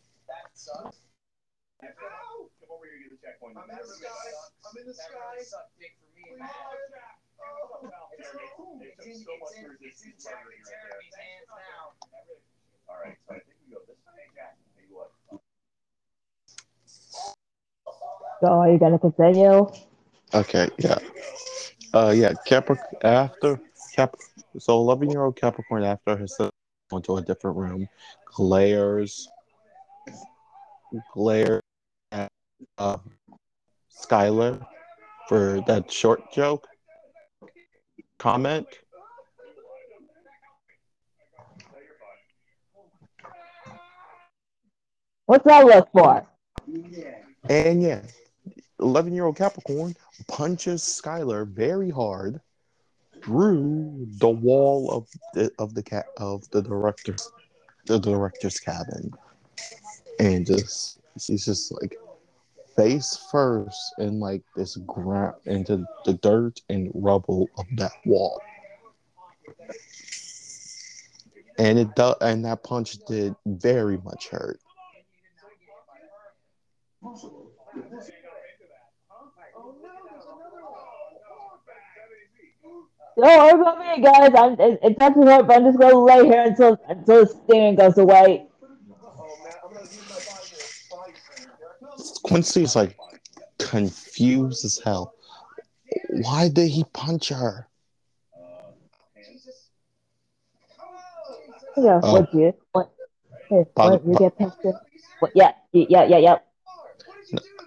I'm in the sky. I'm in the sky. It's so it's it's are you gonna continue? Okay. Yeah. Uh. Yeah. Capricorn after Cap. So eleven year old Capricorn after his son went to a different room, glares, glare at uh, Skylar for that short joke comment. What's that look for? And yeah, 11 year old Capricorn punches Skylar very hard through the wall of the of the cat of the director's the director's cabin. And just she's just like face first in like this ground into the dirt and rubble of that wall. And it do, and that punch did very much hurt. Don't worry about me, guys. I'm, it, it doesn't hurt, but I'm just gonna lay here until until the stinging goes away. Quincy's like confused as hell. Why did he punch her? Yeah, Oh. what you? What? Hey, what, you get past it? What? Yeah, yeah, yeah, yeah.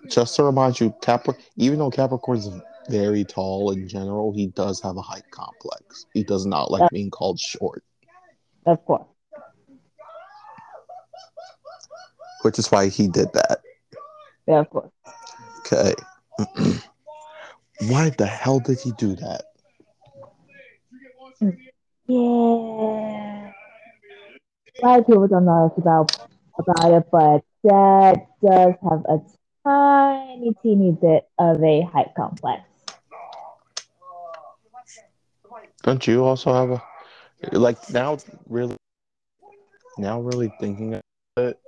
Just to remind you, Capri, even though Capricorn's very tall in general, he does have a height complex. He does not like Uh. being called short, Of course. which is why he did that. Yeah, of course. Okay. <clears throat> why the hell did he do that? Yeah. A lot of people don't know this about about it, but Dad does have a tiny, teeny bit of a height complex. Don't you also have a like now? Really, now really thinking of it,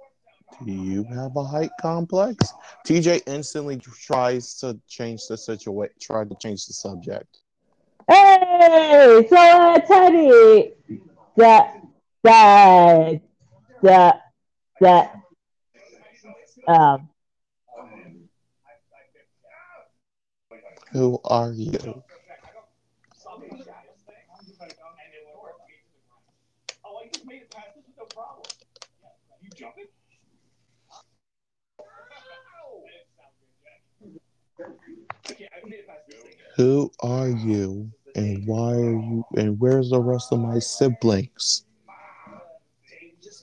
do you have a height complex? TJ instantly tries to change the situation. Tried to change the subject. Hey, so Teddy, that, that, that, that, um, Who are you? Oh, I just made it past this with no problem. You jumping? Okay, I made it past this thing. Who are you? And why are you? And where's the rest of my siblings?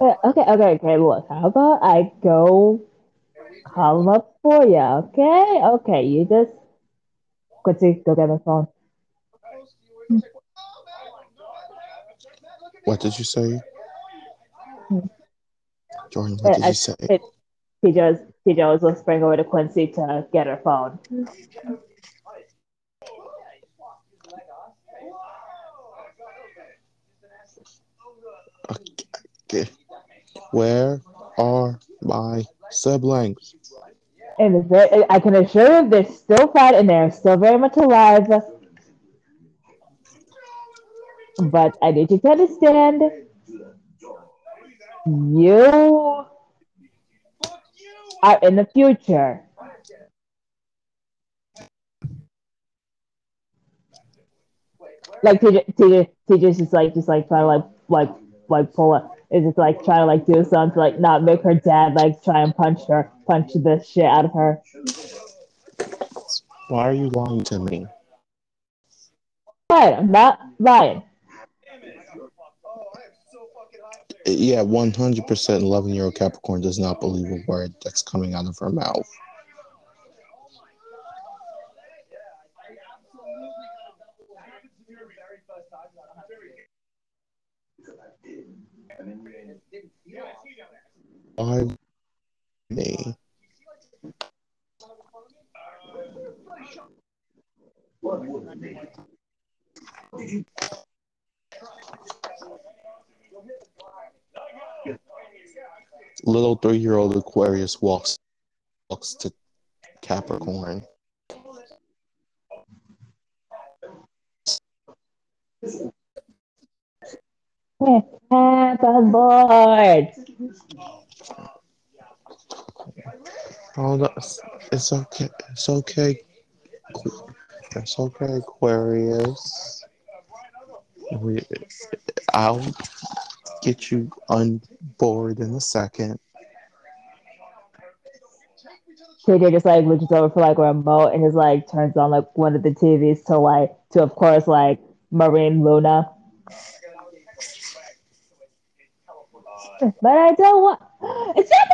uh, okay, okay, okay, look, how about I go call up for you, okay? Okay, you just, Quincy, go get my phone. What did you say? Hmm. Jordan, what did I- you say? it- just he just was whispering over to Quincy to get her phone. Okay. Where are my siblings? And I can assure you they're still fine and they're still very much alive. But I need you to understand, you are in the future. Like TJ, TJ, TJ's just like, just like to like, like, like pull up. Is just like trying to like do something to like not make her dad like try and punch her, punch the shit out of her. Why are you lying to me? But I'm not lying. Yeah, 100% 11 year old Capricorn does not believe a word that's coming out of her mouth. Why me? Little three year old Aquarius walks walks to Capricorn. Tap on board. Oh, that's, it's okay. It's okay. It's okay, Aquarius. We, I'll get you on board in a second. KJ just like reaches over for like a remote and just like turns on like one of the TVs to like to of course like Marine Luna. <laughs> But I don't want. It's not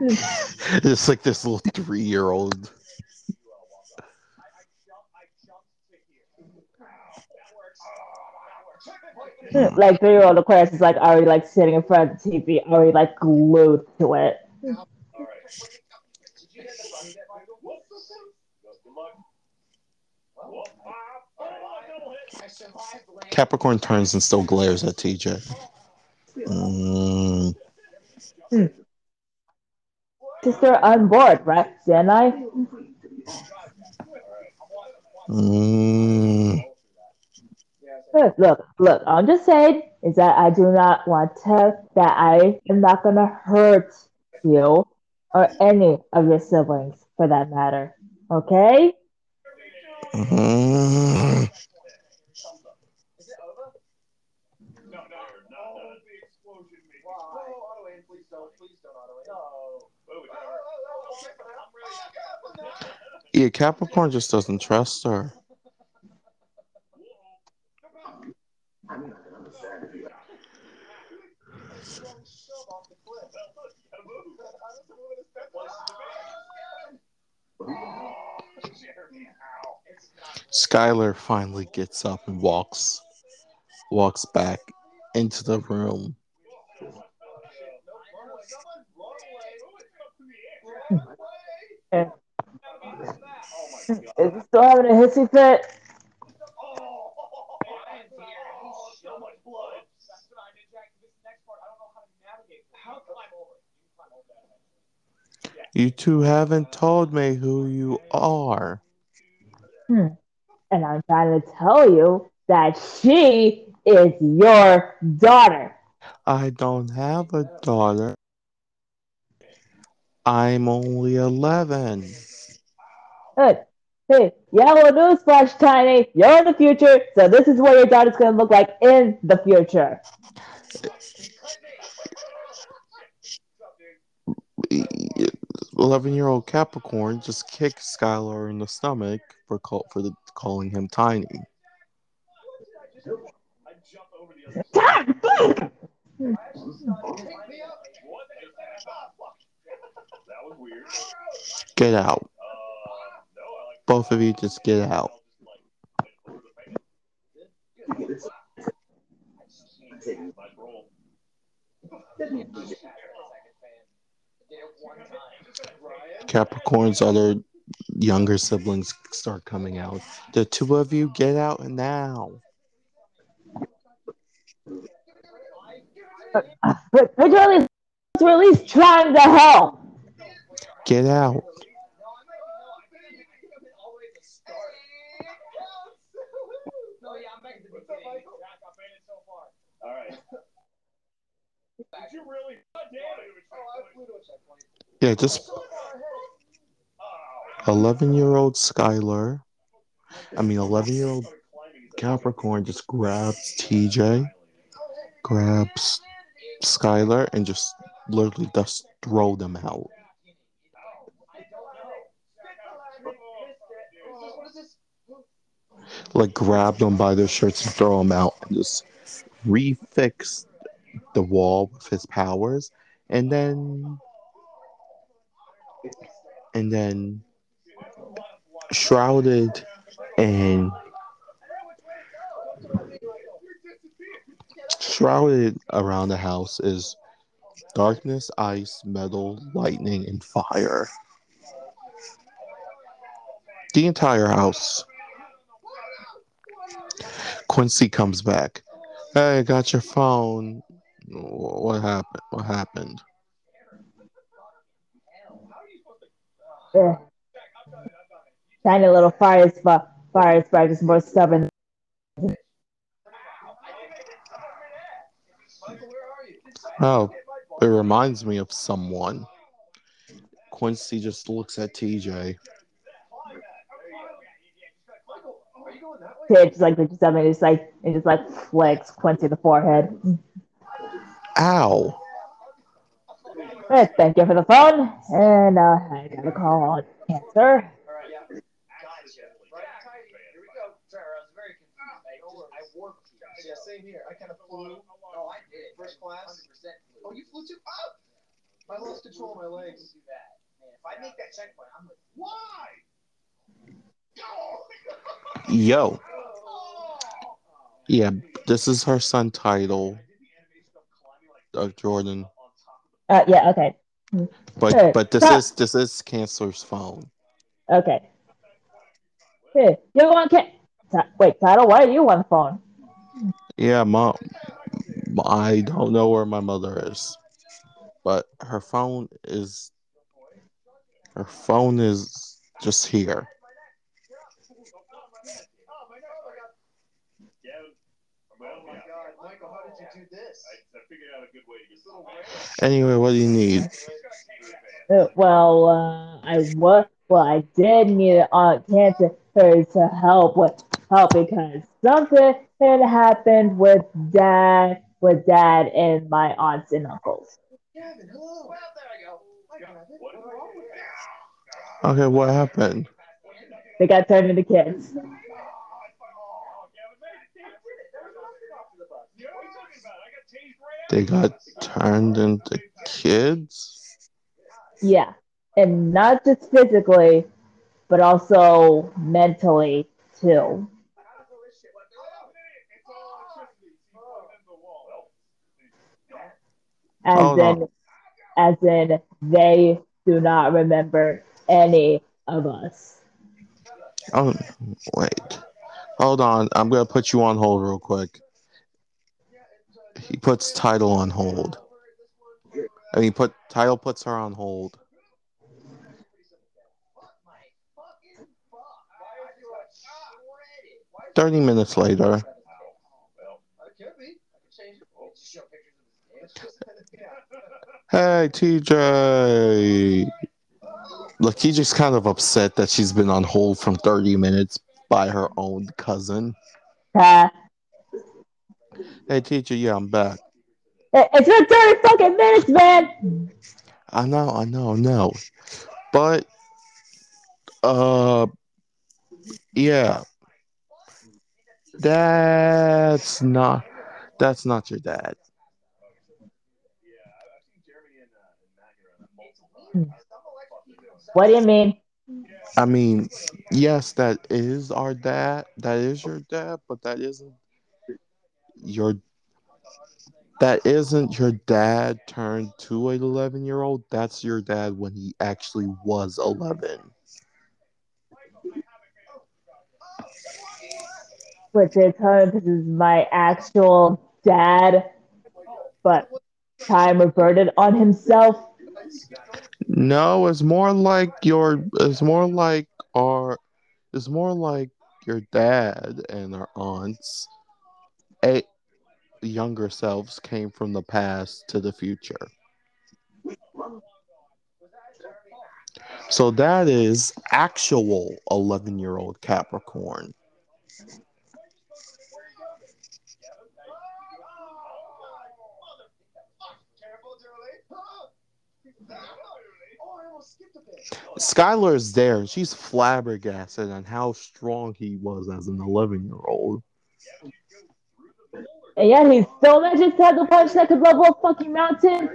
Luna. It's like this little three year old. <laughs> like three year old Aquarius is like already like sitting in front of the TV, already like glued to it. Capricorn turns and still glares at TJ. Mm, Sister on board, right? Didn't I? mm. Look, look, look, I'm just saying is that I do not want to, that I am not going to hurt you or any of your siblings for that matter. Okay? Mhm. Is it over? No, no, you're not done. The explosion made Why? No, Otto Wayne, please don't. Please don't, Otto Wayne. No. Wait, wait, I'm really Yeah, Capricorn just doesn't trust her. Skylar finally gets up and walks walks back into the room. Is he still having a hissy fit? So much blood. That's what I did, Jack. This next part, I don't know how to navigate. How climb over? You can climb over that. You two haven't told me who you are. Hmm. And I'm trying to tell you that she is your daughter. I don't have a daughter. I'm only 11. Good. Hey, yellow newsflash, Tiny. You're in the future, so this is what your daughter's gonna look like in the future. 11 year old Capricorn just kicked Skylar in the stomach for, call, for the, calling him tiny. Get jump Both of you just get out. Capricorn's other younger siblings start coming out. The two of you get out now. But would you at least, at least trying to help? Get out. No, yeah, I'm back at the beginning. Jack, I made it so far. All right. Did you really? God damn it. Oh, I flew to a checkpoint. Yeah, just Oh. 11 year old Skylar. I mean, 11 year old Capricorn just grabs TJ, grabs Skylar, and just literally just throw them out. Like grab them by their shirts and throw them out, and just refix the wall with his powers, and then and then shrouded and shrouded around the house is darkness, ice, metal, lightning, and fire. The entire house. Quincy comes back. Hey, I got your phone. Wh- What happened? What happened? Eh. Tiny little fire spark, fire spark is more stubborn. Oh, it reminds me of someone. Quincy just looks at TJ. Just like the something just like and just like flicks Quincy the forehead. Ow. Eh, thank you for the phone, and uh, I got a call on answer. Yeah, same here. I kind of flew. Oh, I did. First class? 100% flew. Oh, you flew too? Oh! I lost control of my legs. Do that. If I make that checkpoint, I'm like, Why? Yo. Yeah, this is her son title, uh, Jordan. Uh, yeah, okay, But Hey, but this stop. is this is Cancer's phone. okay. Hey, you want Ken? Wait, Title, why are you on the phone? Yeah, mom. I don't know where my mother is, but her phone is her phone is just here. Anyway, what do you need? Uh, Well, uh, I was. Well, I did need Aunt Cancer to help with help because something had happened with dad, with dad and my aunts and uncles. Gavin, hello. Well, there go. Hi, Gavin. What's wrong with Okay, what happened? They got turned into kids. They got turned into kids? Yeah, and not just physically, but also mentally too. As Hold in, on. as in, they do not remember any of us. Oh, wait. Hold on. I'm going to put you on hold real quick. He puts title on hold. I mean, put title puts her on hold. Thirty minutes later. Hey TJ. Look, he's just kind of upset that she's been on hold from 30 minutes by her own cousin. Uh, Hey teacher, yeah, I'm back. it- it's been 30 fucking minutes, man! I know, I know, I know. But uh yeah. That's not that's not your dad. What do you mean? I mean, yes, that is our dad. That is your dad, but that isn't your that isn't your dad turned to an 11 year old. That's your dad when he actually was 11. Which is her, this is my actual dad, but time reverted on himself. No, it's more like your. It's more like our. It's more like your dad and our aunts, a younger selves came from the past to the future. So that is actual eleven-year-old Capricorn. Careful, Julie. Oh, I almost skipped a bit. Skylar is there, she's flabbergasted on how strong he was as an eleven-year-old. And yet he still manages to have the punch that could level a fucking mountain.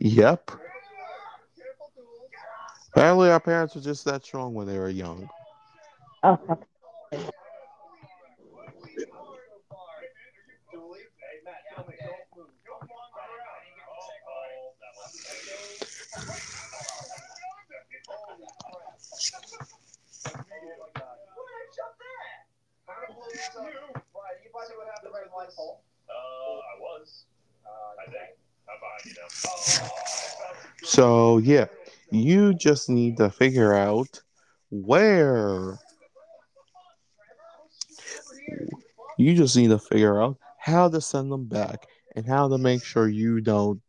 Yep. Apparently, our parents were just that strong when they were young. Oh, fuck. Julie. Hey, Matt, tell me, don't move. Don't wander around. Oh, my God. Who did I jump there? I'm gonna blow this up. Brian, So yeah, you just need to figure out where. You just need to figure out how to send them back and how to make sure you don't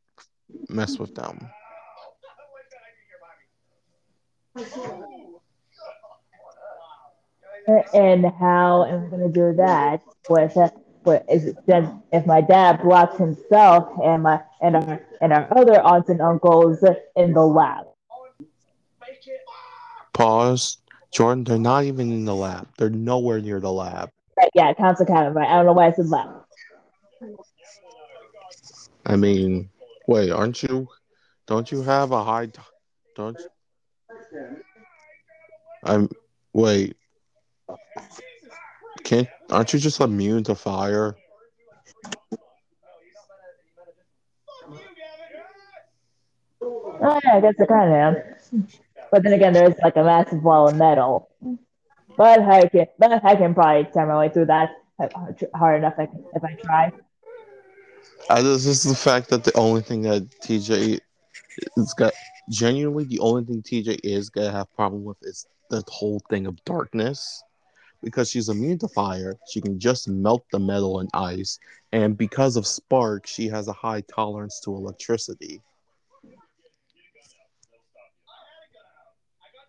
mess with them. And how am I gonna do that with with is it then if my dad blocks himself and my and our and our other aunts and uncles in the lab? Pause. Jordan, they're not even in the lab. They're nowhere near the lab. Right, yeah, a cabin, right? I don't know why I said lab. I mean, wait, aren't you? Don't you have a high? T- don't. You, I'm. Wait. Can't? Aren't you just immune to fire? Oh yeah, I guess I kind of am. But then again, there's like a massive wall of metal. But I can, but I can probably tear my way through that uh, hard enough if I, if I try. I, this is the fact that the only thing that TJ is got genuinely the only thing TJ is gonna have problem with is the whole thing of darkness. Because she's immune to fire, she can just melt the metal and ice. And because of spark, she has a high tolerance to electricity.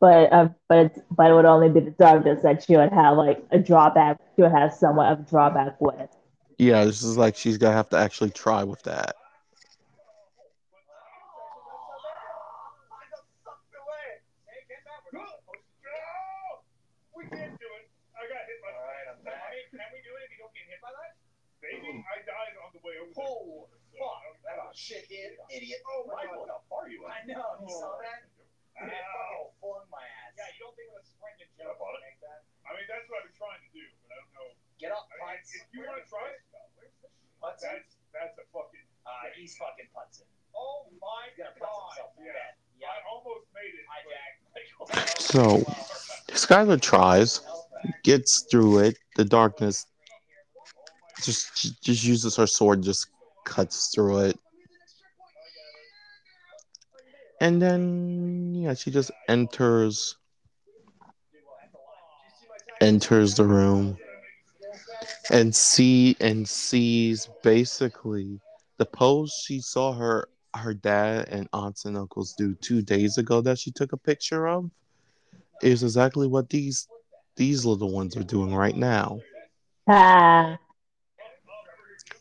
But uh, but but it would only be the darkness that she would have like a drawback. She would have somewhat of a drawback with. Yeah, this is like she's gonna have to actually try with that. We can't do it. I got hit by Can we do it if you don't get hit by that? Baby, I died on the way over. Oh, fuck. That a idiot. Oh my god. How far you I know. You saw that? Ow. It fucking flung my ass. Yeah, you don't think with a sprint and jump on it? I mean, that's what I've been trying to do, but I don't know. Get up, I mean, Putz. if you want to try it, Putz. that's that's a fucking. Uh, he's fucking putzing. Oh my He's gonna putz god. himself Yeah. bed. I almost made it. Hi, but- <laughs> So Skylar tries, gets through it. The darkness just just uses her sword, just cuts through it. And then yeah, she just enters enters the room and see and sees basically the pose she saw her her dad and aunts and uncles do two days ago that she took a picture of is exactly what these these little ones are doing right now. Ah,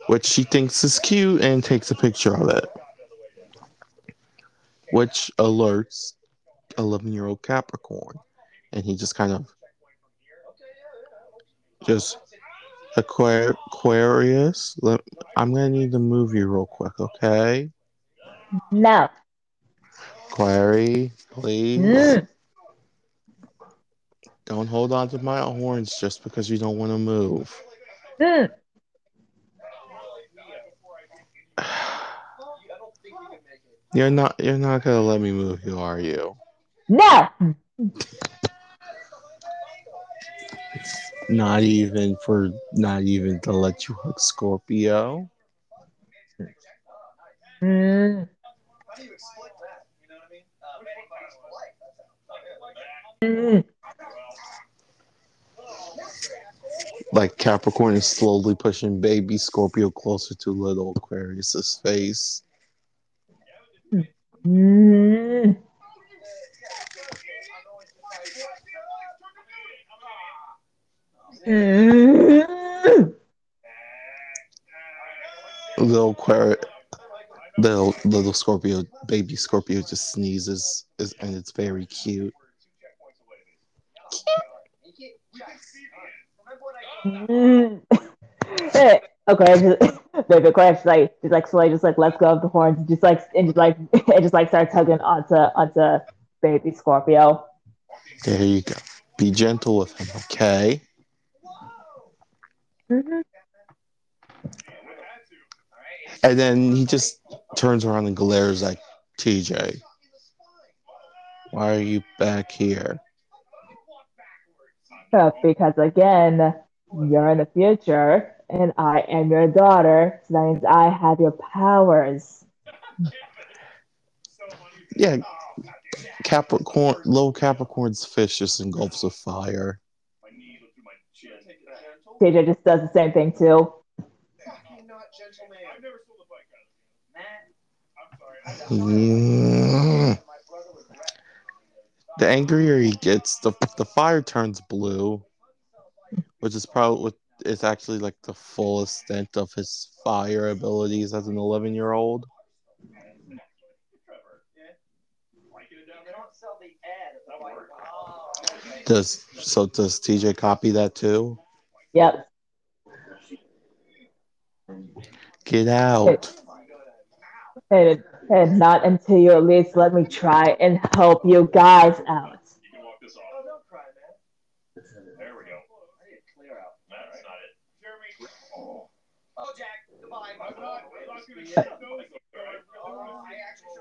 which she thinks is cute and takes a picture of it which alerts 11 year old capricorn and he just kind of just Aquar- aquarius let, i'm gonna need to move you real quick okay no. Query, please. Mm. Don't hold on to my horns just because you don't want to move. Mm. You're not you're not gonna let me move you, are you? No. Not even for not even to let you hook Scorpio. Mm. How do you explain that? You know what I mean? Many things to like. That's Mm. Like Capricorn is slowly pushing baby Scorpio closer to little Aquarius's face. Mm. Mm. Little Aquarius little little Scorpio baby Scorpio just sneezes is and it's very cute. Mm. <laughs> Hey, okay, just, baby, Aquarius like just like slowly just like lets go of the horns, just like and just like <laughs> it just like starts hugging onto onto baby Scorpio. There you go. Be gentle with him, okay? Mhm. And then he just turns around and glares at TJ. Why are you back here? Because again, you're in the future and I am your daughter, so that means I have your powers. Yeah, Capricorn, low Capricorn's fish just engulfs with fire. My needle through my chin. TJ just does the same thing too. Fucking not gentleman. I've never sold a bike out of I'm sorry. I. The angrier he gets, the the fire turns blue, which is probably what is actually like the full extent of his fire abilities as an 11 year old. They don't sell the ad. of the white- okay. Does so? Does TJ copy that too? Yep. Get out! And, and not until you at least let me try and help you guys out. You can walk this off. Oh, don't cry, man. There we go. I need to clear out. That's not it. Jeremy. Oh, Oh, Jack, goodbye. I'm not, I'm not gonna shut those. Oh, I actually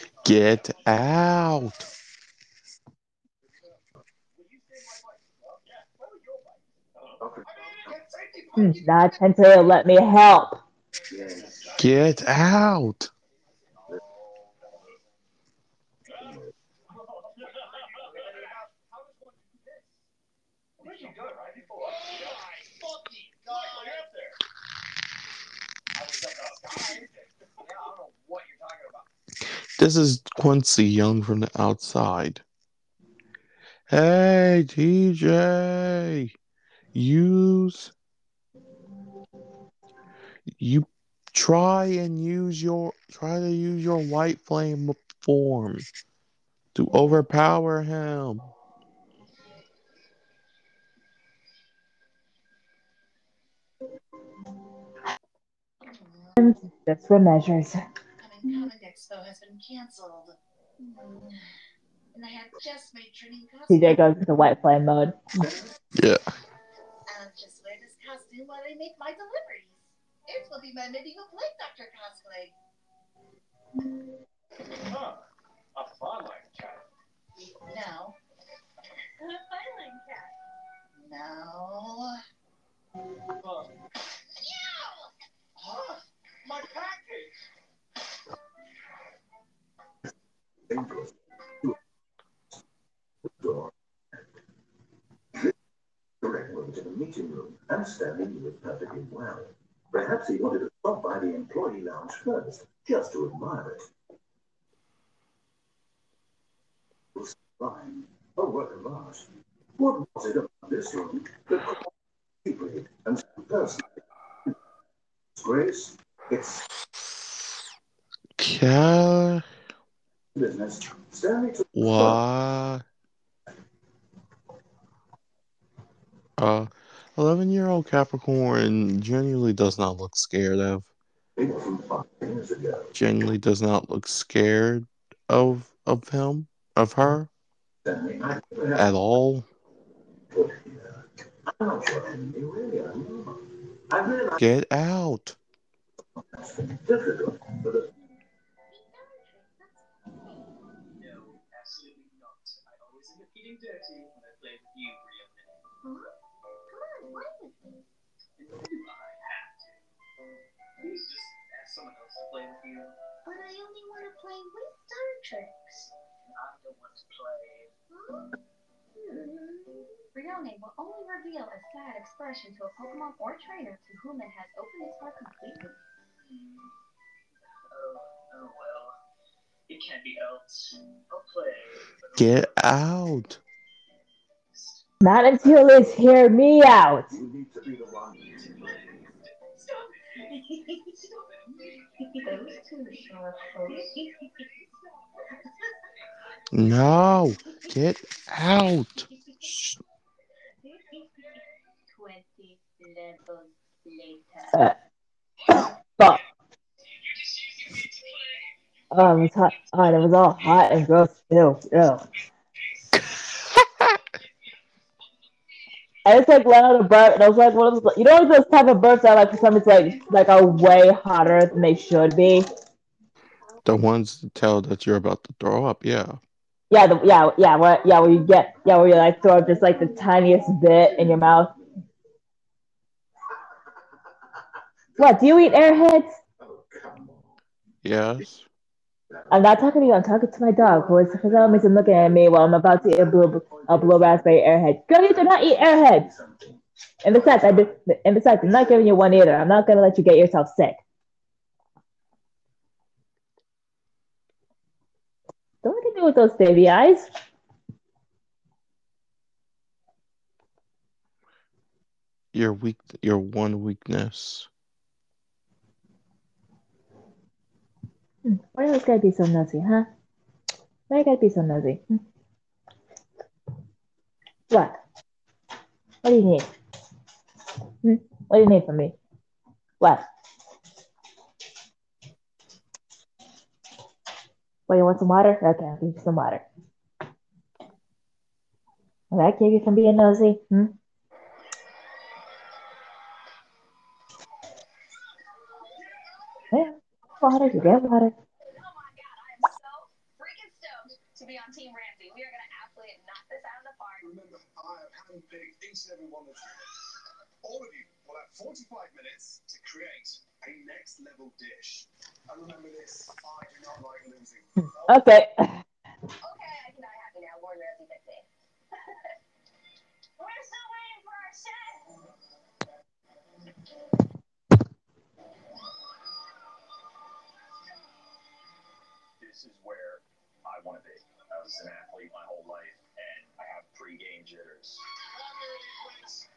should. Get out! Not until you let me help. Get out! Where'd you go, right? don't know what you're talking about. This is Quincy Young from the outside. Hey, TJ. Use. You try and use your try to use your white flame form to overpower him. For measures. Coming Comic Expo has been cancelled. Hmm. And I have just made training TJ costume. goes into white flame mode. Yeah. I'll just wear this costume while I make my deliveries. It will be my medieval plague doctor cosplay. Huh. A fun-like cat. No, Filing cat. no. Huh. Huh? My package! To the meeting room, and Stanley knew it perfectly well. Perhaps he wanted to stop by the employee lounge first, just to admire it. It was fine, a work of art. What was it about this room that caught deeply and so personally? Grace, it's Stanley took Uh, 11 year old Capricorn genuinely does not look scared of. Genuinely does not look scared of of him, of her at all. Get here. Play with you. But I only want to play with Star Treks. I don't want to play. Huh? Hmm. Rione will only reveal a sad expression to a Pokemon or trainer to whom it has opened its heart completely. Oh, oh well. It can't be helped. I'll play. Get out. Not until it's hear me out. you need to be the one. Stop. Stop it. <laughs> Those two. No. Get out. Shh. 20 um, levels later. Was hot. Oh, it was all hot and gross. Ew, ew. I just like let out a burp, and I was like, one of those, you know, those type of burps that like for some it's like like are way hotter than they should be. The ones that tell that you're about to throw up. Yeah. Yeah, the, yeah, yeah, where, yeah, where you get, yeah, where you like throw up just like the tiniest bit in your mouth. What? Do you eat airheads? Oh, come on. Yes. I'm not talking to you. I'm talking to my dog, who is that makes him looking at me while I'm about to eat a blue, a blue raspberry airhead. Girl, you do not eat airheads. And besides, I did, and besides, I'm not giving you one either. I'm not gonna let you get yourself sick. Don't look at me with those baby eyes. Your weak your one weakness. Why do this guy be so nosy, huh? Why you gotta be so nosy? What? What do you need? Hmm? What do you need from me? What? Well, you want some water? Okay, I'll give you some water. Will that keep you from being nosy? Hmm? Yeah, water, you get water. Oh my god, I am so freaking stoked to be on Team Ramsay. We are gonna absolutely knock this out of the park. Remember, I have handpicked each and every one of you. All of you will have 45 minutes to create a next level dish. And remember this, I do not like losing. Okay. Okay, I can die happy now. Warren Ramsay picked me. <laughs> We're still waiting for our chef. This is where I want to be. I was an athlete my whole life, and I have pre-game jitters.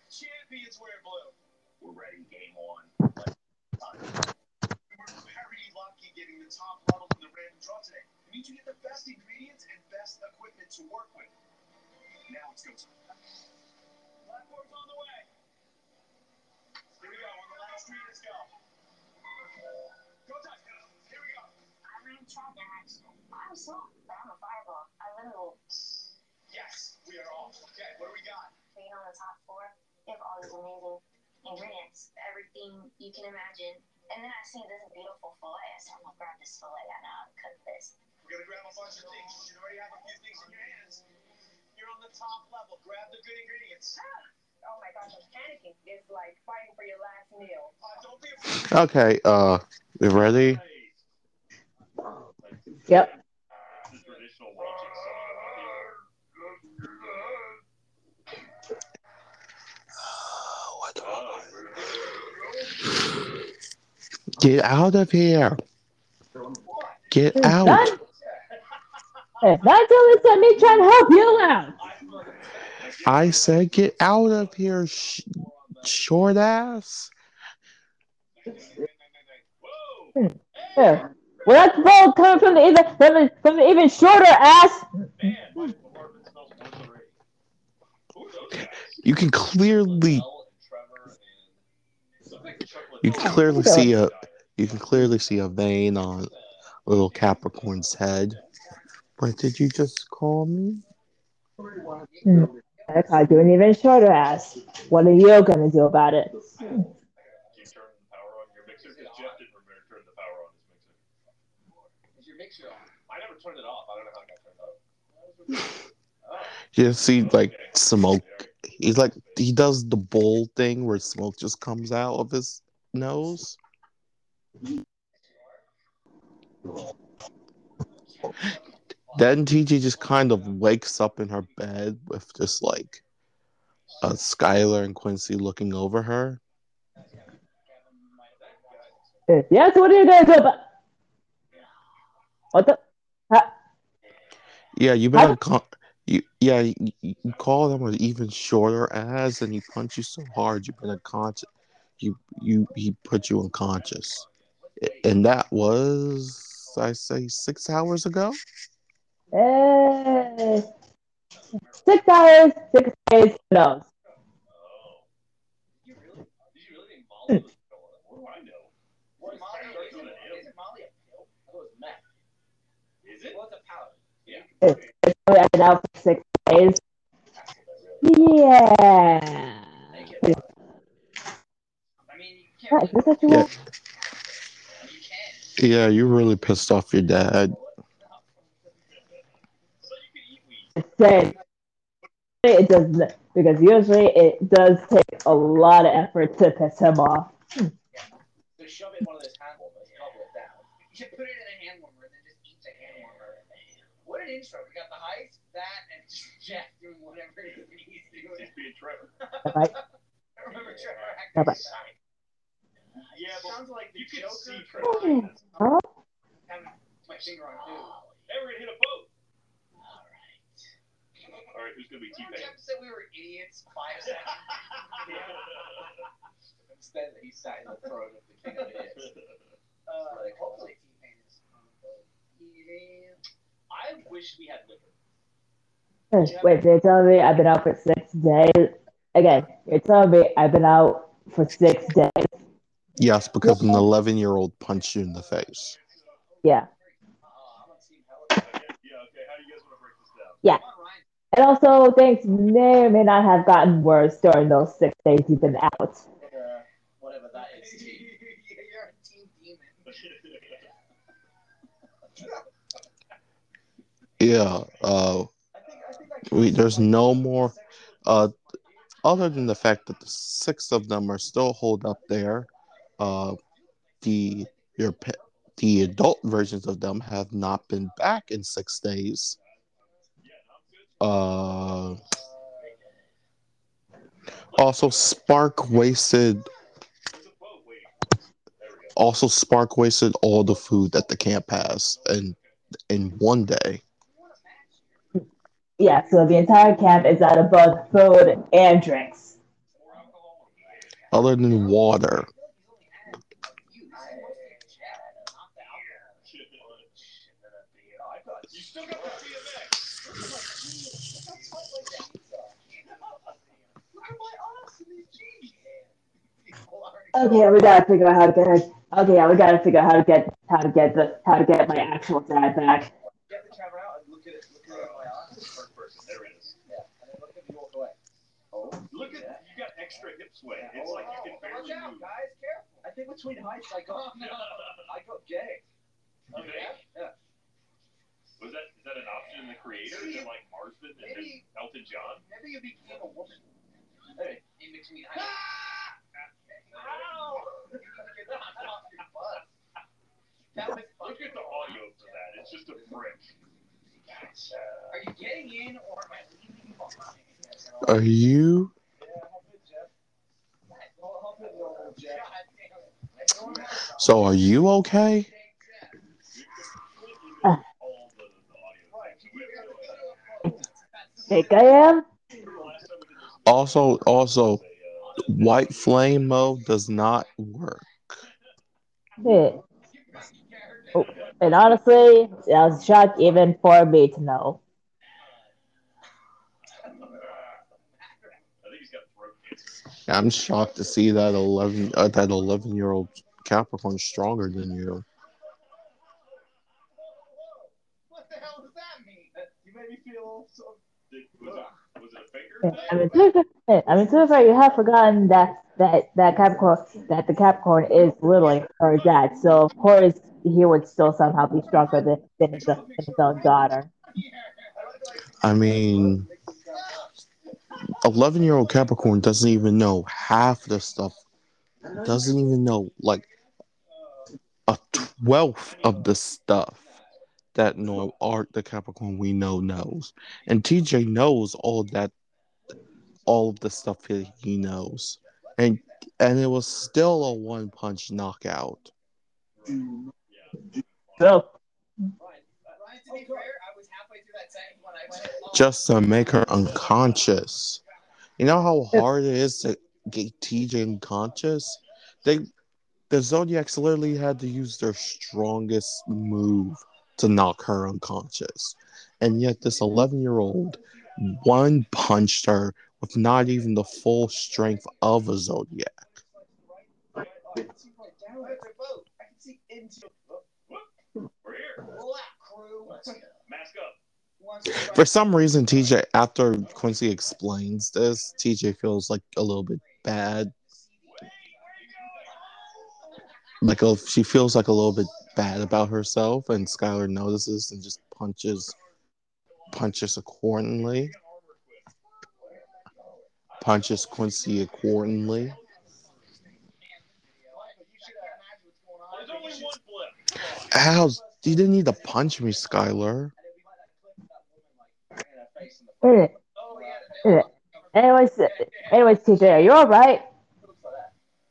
Champions wear blue. We're ready, game on. We were very lucky getting the top level in the random draw today. It means you get the best ingredients and best equipment to work with. Now it's go time. Platform's on the way. Here we go. On the last three, let's go. Go time. Yes, we are off. Okay, what do we got? being on the top four. They have all these amazing ingredients, everything you can imagine. And then I see this beautiful fillet. Said, I'm gonna grab this fillet. I know how to cook this. We're gonna grab a bunch of things. You already have a few things in your hands. You're on the top level. Grab the good ingredients. Oh my gosh, I'm panicking. It's like fighting for your last meal. Okay, uh, you ready? Yep. The traditional watching song. Get out of here! Get It's out! done. If that's all it's let me try and help you out. I said get out of here, sh- short ass. Hmm. Here. Well, that's bold coming from the even from the, from the even shorter ass. You can clearly, you can clearly see a, you can clearly see a vein on little Capricorn's head. What did you just call me? Hmm. I called you an even shorter ass. What are you gonna do about it? Keep turning the power on your mixer because Jeff didn't remember to turn the power on his mixer. Is your mixer on? I never turned it off. I don't know how it got turned off. You see like smoke. He's like he does the bowl thing where smoke just comes out of his nose. Then TJ just kind of wakes up in her bed with just like uh, Skylar and Quincy looking over her. Yes, what are you gonna about? What the? Ha- Yeah, you better call. You yeah, you, you you call them an even shorter ass, and he punch you so hard you've been unconscious. You you he put you unconscious, and that was I say six hours ago. Eh, six hours, six days, who knows? Did you really? Did you really think Molly was What do I know? What is Molly? Was it? Well, it's a powder. Yeah. Been out for six days. Yeah. I mean, you can't this what you Yeah. want? You. Yeah, you really pissed off your dad. So you can eat weed. Say it does n- because usually it does take a lot of effort to piss him off. Just an intro. We got the heist, that, and just Jack doing whatever it is <laughs> he's doing. He's being Trevor. Right? <laughs> I remember Trevor Bye-bye. shy. Yeah, but Sounds like the you can Joker see from Trevor. Huh? having my finger on two. Hey, we're gonna hit a boat. All right, who's gonna be T-Pain? Jeff said we were idiots five seconds. <laughs> Instead, he sat in the throne of the king of idiots. Uh, hopefully, T-Pain is on the boat. Yeah. I wish we had liquor. Wait, you're telling me I've been out for six days? Again, you're telling me I've been out for six days? Yes, because an eleven-year-old punched you in the face. Yeah. Uh, I'm on Team Helen. Yeah, okay. How do you guys want to break this down? Yeah. Come on, Ryan. And also, things may or may not have gotten worse during those six days you've been out. Uh, whatever that is. Team. You're a team demon. Yeah. Uh, we there's no more. Uh, other than the fact that the six of them are still holed up there, uh, the your the adult versions of them have not been back in six days. Uh, also, Spark wasted. Also, Spark wasted all the food that the camp has, and in one day. Yeah, so the entire camp is out of both food and drinks. Other than water. You still got the BMX. Look at my ass in these jeans. Okay, we gotta figure out how to get. Okay, yeah, we gotta figure out how to get how to get the how to get my actual dad back. Get the camera out and look at it. Look at it my ass. First person. There it is. Yeah, and then look at me walk away. Oh, Look at you got extra hip sway. It's oh, like you can Watch barely out, move. guys. Careful. I think between heights, I got, <laughs> <laughs> I got Jay. You think? Yeah. Was that is that an option in the creator? Is it like Marsden and then Maybe- Elton John? Maybe you became a woman. Hey, in between <laughs> heights. Ah! Ow! That off your was Look at the audio for that. It's just a brick. Are you getting in or am I leaving behind? Are you Yeah, hop in, Jeff. Hop hop in, old Jeff. God damn it. So are you okay? All the, the audio. So we have to, uh, Think I am? remember last time we did this? Also also white flame mode does not work. Yeah. Oh, and honestly, that was a shock even for me to know. I think he's got throat cancer. I'm shocked to see that eleven uh, that eleven year old Capricorn stronger than you. What the hell does that mean? You made me feel so. Did, was, it, was it a finger I thing? mean, to be fair, I mean, to be fair, you have forgotten that that that Capricorn that the Capricorn is literally her dad, so of course he would still somehow be stronger than, than, his, than his own daughter. I mean, eleven year old Capricorn doesn't even know half the stuff. Doesn't even know like a twelfth of the stuff that no art the Capricorn we know knows, and TJ knows all that, all of the stuff that he knows, and and it was still a one punch knockout. So just to make her unconscious. You know how hard it is to get TJ unconscious? They the Zodiacs literally had to use their strongest move to knock her unconscious. And yet this 11 year old one punched her with not even the full strength of a Zodiac. I can see right down at the boat. I can see into. We're here. Black crew. Mask up. Wants to For some reason, TJ, after Quincy explains this, TJ feels like a little bit bad. Like a, she feels like a little bit bad about herself, and Skylar notices and just punches, punches accordingly, punches Quincy accordingly. There's only one flip. Ow! You didn't need to punch me, Skylar. Eh, eh. anyways, anyways, TJ, are you all right?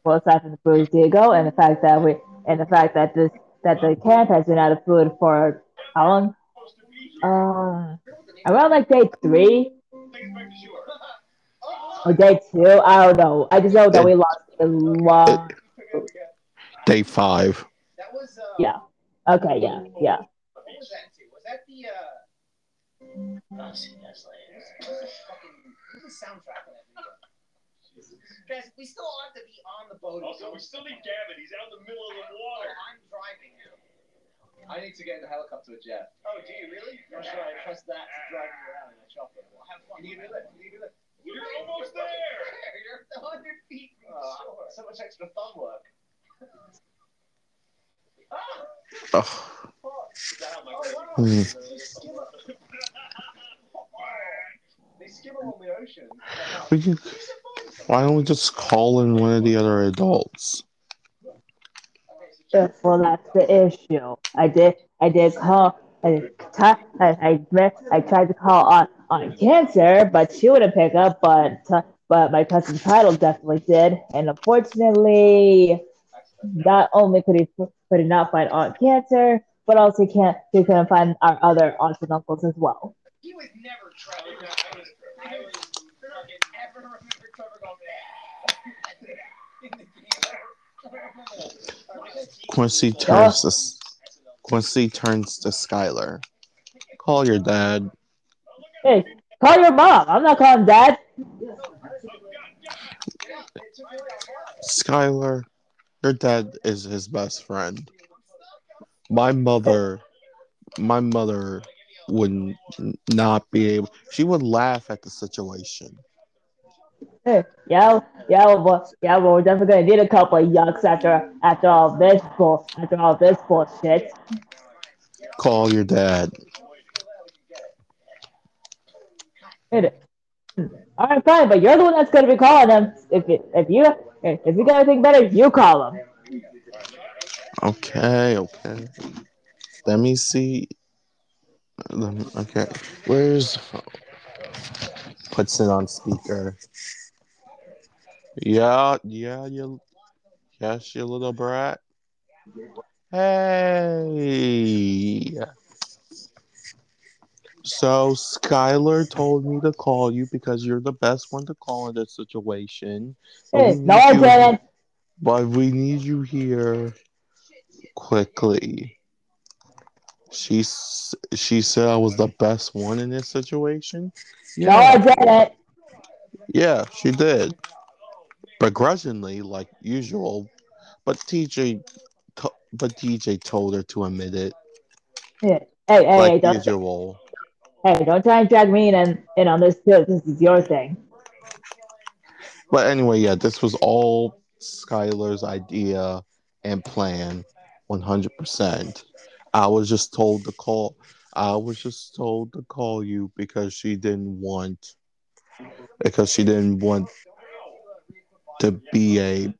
Well, aside from the bruised ego and the fact that we and the fact that this that the camp has been out of food for how long? Uh, around like day three Take us back to shore. or day two. I don't know. I just know that we lost a lot. Day five. That was. Uh, Yeah. Okay. Yeah. Yeah. What was that? Was that the? uh... I'll see you guys. Fucking. Who's the soundtrack of that video? Guys, we still have to be on the boat. Also, we still need Gavin. He's out in the middle of the water. I'm driving now. I need to get in the helicopter with Jeff. Oh, do you really? Or should I trust that to drive me around in a chopper? Well, have fun. Can you do that? Can you do that? You're almost there. there. You're a hundred feet from the shore. So much extra thumb work. ah! Ugh. Fuck. Is that how my Oh, Hmm. <laughs> They skim up. They skim along the ocean. We can, why don't we just call in one of the other adults? Yeah, well, that's the issue. I did, I did call, I, I, I, I tried to call on, on cancer, but she wouldn't pick up. But, but my cousin Title definitely did, and unfortunately, not only could he could he not find Aunt Cancer, but also he can't he couldn't find our other aunts and uncles as well. He was never Trevor. I was, I was fucking ever remember Trevor going, Quincy turns to Quincy turns to Skylar. Call your dad. Hey, call your mom. I'm not calling dad. Skylar, your dad is his best friend. My mother, my mother would not be able. She would laugh at the situation. Yeah, yeah, well, yeah, well, we're definitely gonna need a couple of yucks after after all this bull after all this bullshit. Call your dad. Hey, all right, fine, but you're the one that's gonna be calling them. If it, if you if you got anything better, you call them. Okay, okay. Let me see. Let me- Okay, where's? Puts it on speaker. Yeah, yeah, you. Yes, you little brat. Hey. So Skylar told me to call you because you're the best one to call in this situation. Hey, no, I didn't. But we need you here quickly. She she said I was the best one in this situation. No, I Yeah, didn't. yeah, she did. Begrudgingly, like usual. But TJ, to- but TJ told her to admit it, Hey, hey, hey, like don't, usual. hey, don't try and drag me in and in on this too. This is your thing. But anyway, yeah, this was all Skylar's idea and plan, one hundred percent. I was just told to call. I was just told to call you because she didn't want, because she didn't want to be a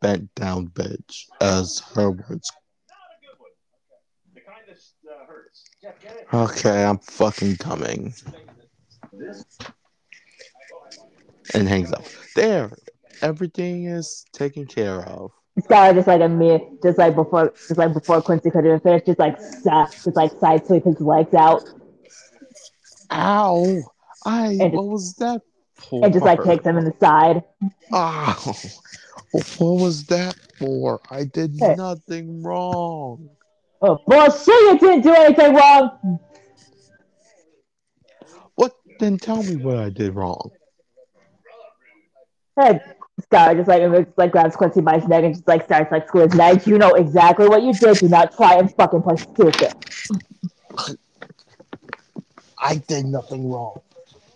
bent down bitch, as her words. The kind that hurts. Jeff, get it? Okay, I'm fucking coming. And hangs up. There, everything is taken care of. Skylar just like a me, just like before, just like before Quincy could even finish, just like just like side sweep his legs out Ow! I. What was that for? and just like kicks him in the side. Ow! Oh, <laughs> what was that for? I did Hey. nothing wrong. Oh bullshit! You didn't do anything wrong. What? Then tell me what I did wrong. Hey, Skylar just like just, like grabs Quincy by his neck and just like starts like screwing his neck. You know exactly what you did. Do not try and fucking play stupid. I did nothing wrong.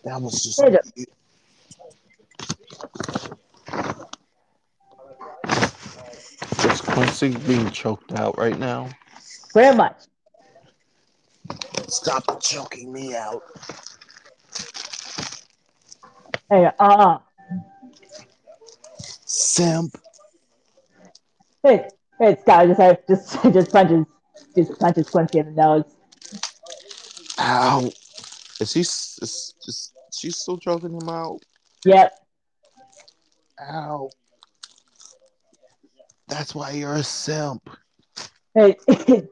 That was just. Hey, Is Quincy being choked out right now? Pretty much. Stop choking me out. Hey, uh, uh Simp. hey, hey, Scott, just like just <laughs> just punches just punches Quincy in the nose. Ow. Is he. s- Is, is she still choking him out? Yep. Ow. That's why you're a simp. Hey, <laughs> kid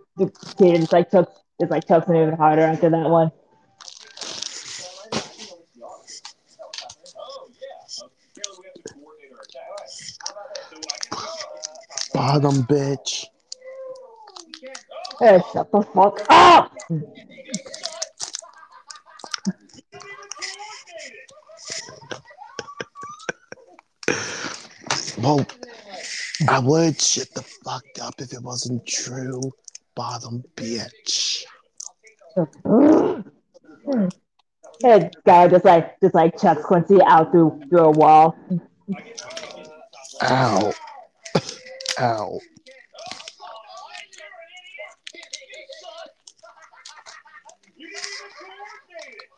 just like chokes just like him even harder after that one. Yeah. Apparently we have to coordinate our attacks. How about that? So I guess we should, Bottom bitch. Hey, shut the fuck up! Well, I would shit the fuck up if it wasn't true. Bottom bitch. Hey, Skylar just like just like chucks Quincy out through through a wall. Ow. Ow. You didn't even coordinate it.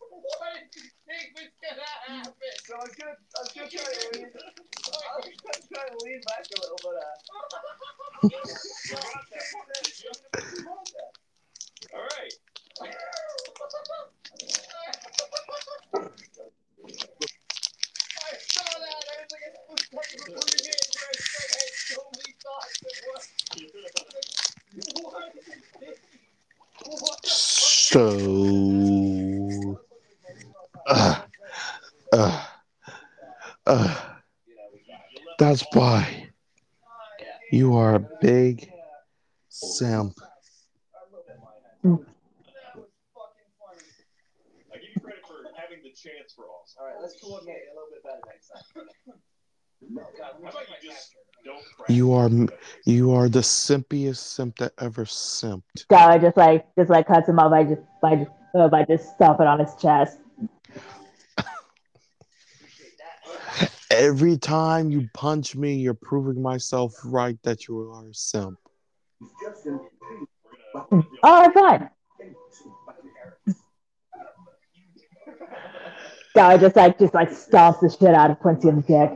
What did you think was gonna happen? So I was gonna, I was gonna try to lean, I was gonna try to lean back a little, but uh. All right. I saw that. I was like, I was talking before you did. I had so many thoughts. So, uh, uh, uh, that's why you are a big simp. I you credit for having the chance for awesome. All right, let's coordinate a little bit better next time. How about you just don't crack? You are you are the simpiest simp that ever simped. Skylar just like just like cuts him off by just by just uh, by just stomping on his chest. Every time you punch me, you're proving myself right that you are a simp. In Oh, fine. Skylar just like just like stomps the shit out of Quincy in the dick.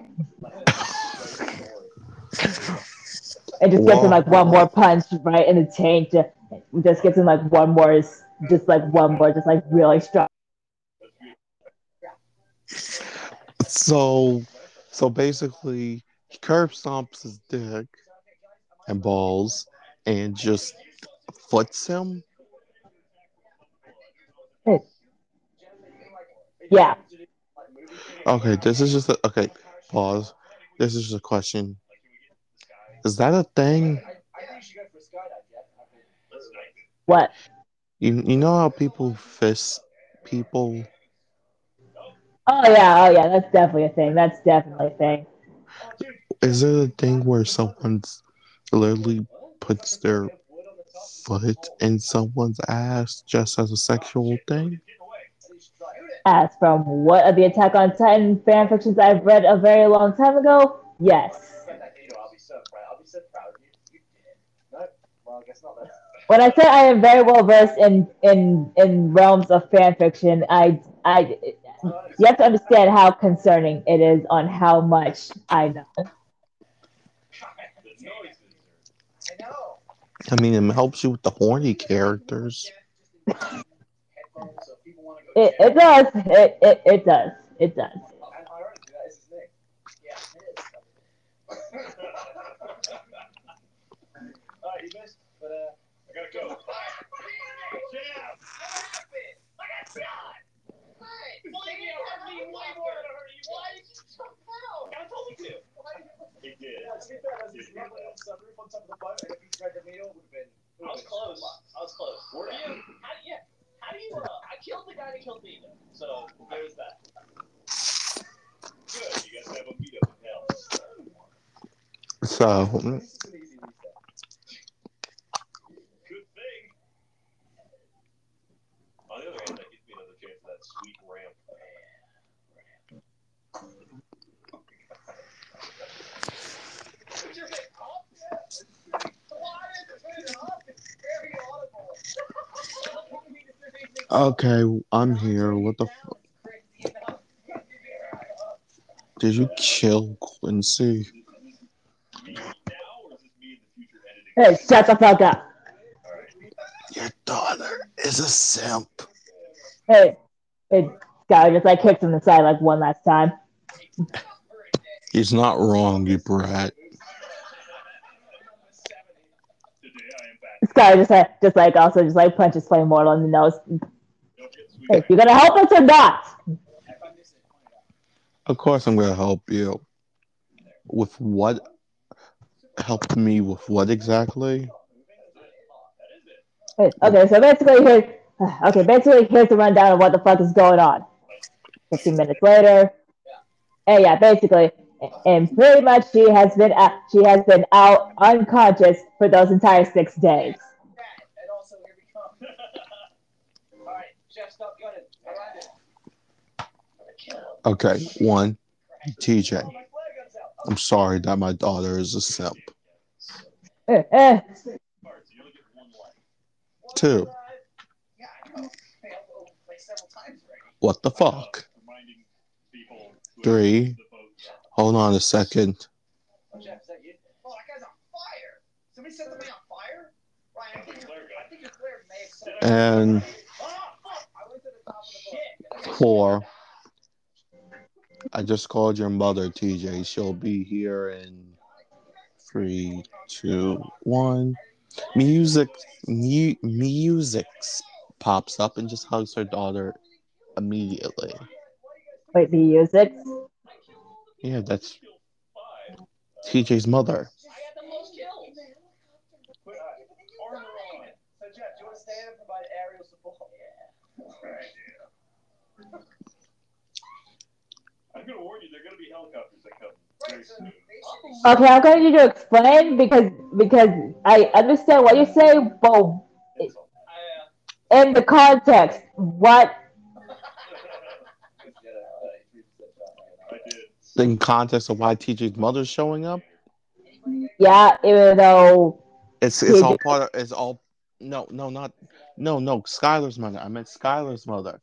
And just gets him like one more punch right in the taint. Just, just gets him like one more, just like one more, just like really strong. So, so basically, he curb stomps his dick and balls and just foots him. Oh. Yeah. Okay, this is just a, okay. Pause. This is just a question. Is that a thing? I think you should go for a skydive, Jeff. What? You you know how people fist people? Oh yeah, oh yeah, that's definitely a thing. That's definitely a thing. Is it a thing where someone literally puts their foot in someone's ass just as a sexual thing? As from what of the Attack on Titan fan fictions I've read a very long time ago, yes. I'll be so proud. I'll be so proud of you. You did. No? Well, I guess not then. When I say I am very well versed in in in realms of fan fiction, I I you have to understand how concerning it is on how much I know. I know. I mean, it helps you with the horny characters. Headphones, so if people want to go It it does. It it, it does. It does. And ironically, that is his name. Yeah, it is. Alright, you missed, but uh, I gotta go. Jam! I got shot. Hey, why did you hurt me way more than I hurt you? Why did you jump out? I you you was close. I was close. Were you? How, yeah. How do you? I killed the guy that killed me. So there's that. Good. You have a hell. So, This is an easy reset. Good thing. On the other hand, that gives me another chance for that sweet ramp. Did you make up yet? Why is it turning up? It's very audible. Okay, I'm here. What the fuck? Did you kill Quincy? Me now, or is this me in the future editing? Hey, shut the fuck up. Your daughter is a simp. Hey, hey, Skylar just like kicked him in the side like one last time. He's not wrong, you brat. Today I am back. Skylar just like, just like also just like punches Flame Mortal in the nose. Don't get sweet. Hey, you gonna help us or not? Of course, I'm gonna help you. With what? Help me with what exactly? Okay, so basically here, <sighs> okay, basically here's the rundown of what the fuck is going on. 15 minutes later, and yeah, basically, and pretty much she has been out, she has been out unconscious for those entire six days. Okay, one, TJ. I'm sorry that my daughter is a simp. One life. Two, what the fuck? Three. The votes. Hold on a second. Oh, Jeff, is that you? Oh, that guy's on fire. Somebody set somebody on fire? Ryan, I think your, I think your flare may And Oh, fuck! I went to the top of the boat. four. I just called your mother, TJ. She'll be here in Three, two, one. Music, mu- music pops up and just hugs her daughter immediately. Wait, music? Yeah, that's TJ's mother. Okay, I'm going to need to explain because because I understand what you say, but in the context, what I did. In context of why TJ's mother's showing up, yeah, even though it's it's all part of it's all no no not no no Skylar's mother. I meant Skylar's mother.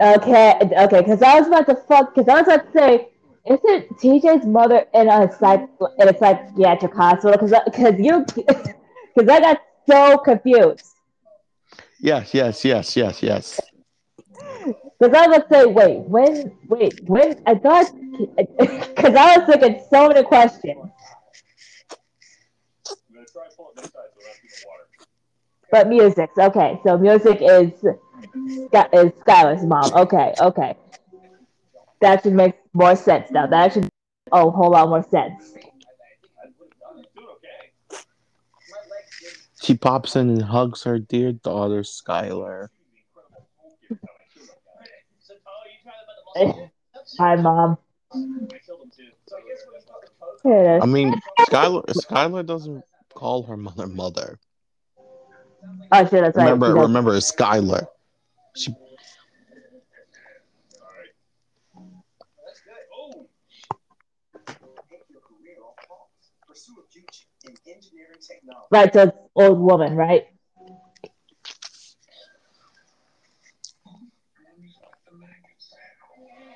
okay okay because I was about to fuck because I was about to say isn't TJ's mother in a psych in a psychiatric hospital because because you <laughs> because I got so confused Yes, yes, yes, yes, yes. because I was about to say wait when wait when I thought because I was thinking so many questions I'm gonna try and pull it this side so we're not in the water. but music okay so music is is Skylar's mom okay okay that should make more sense now that should oh a whole lot more sense. She pops in and hugs her dear daughter Skylar. So, you tried about the muscle? Hi, mom. I killed him too. So I guess when you put the coat Here it I is. mean, Skylar Skylar doesn't call her mother mother. Oh, shit, that's right. Remember, She remember, it's Skylar. She That's good. Oh, Take your career off pause. Pursue a future in engineering technology. Right, so it's old woman, right?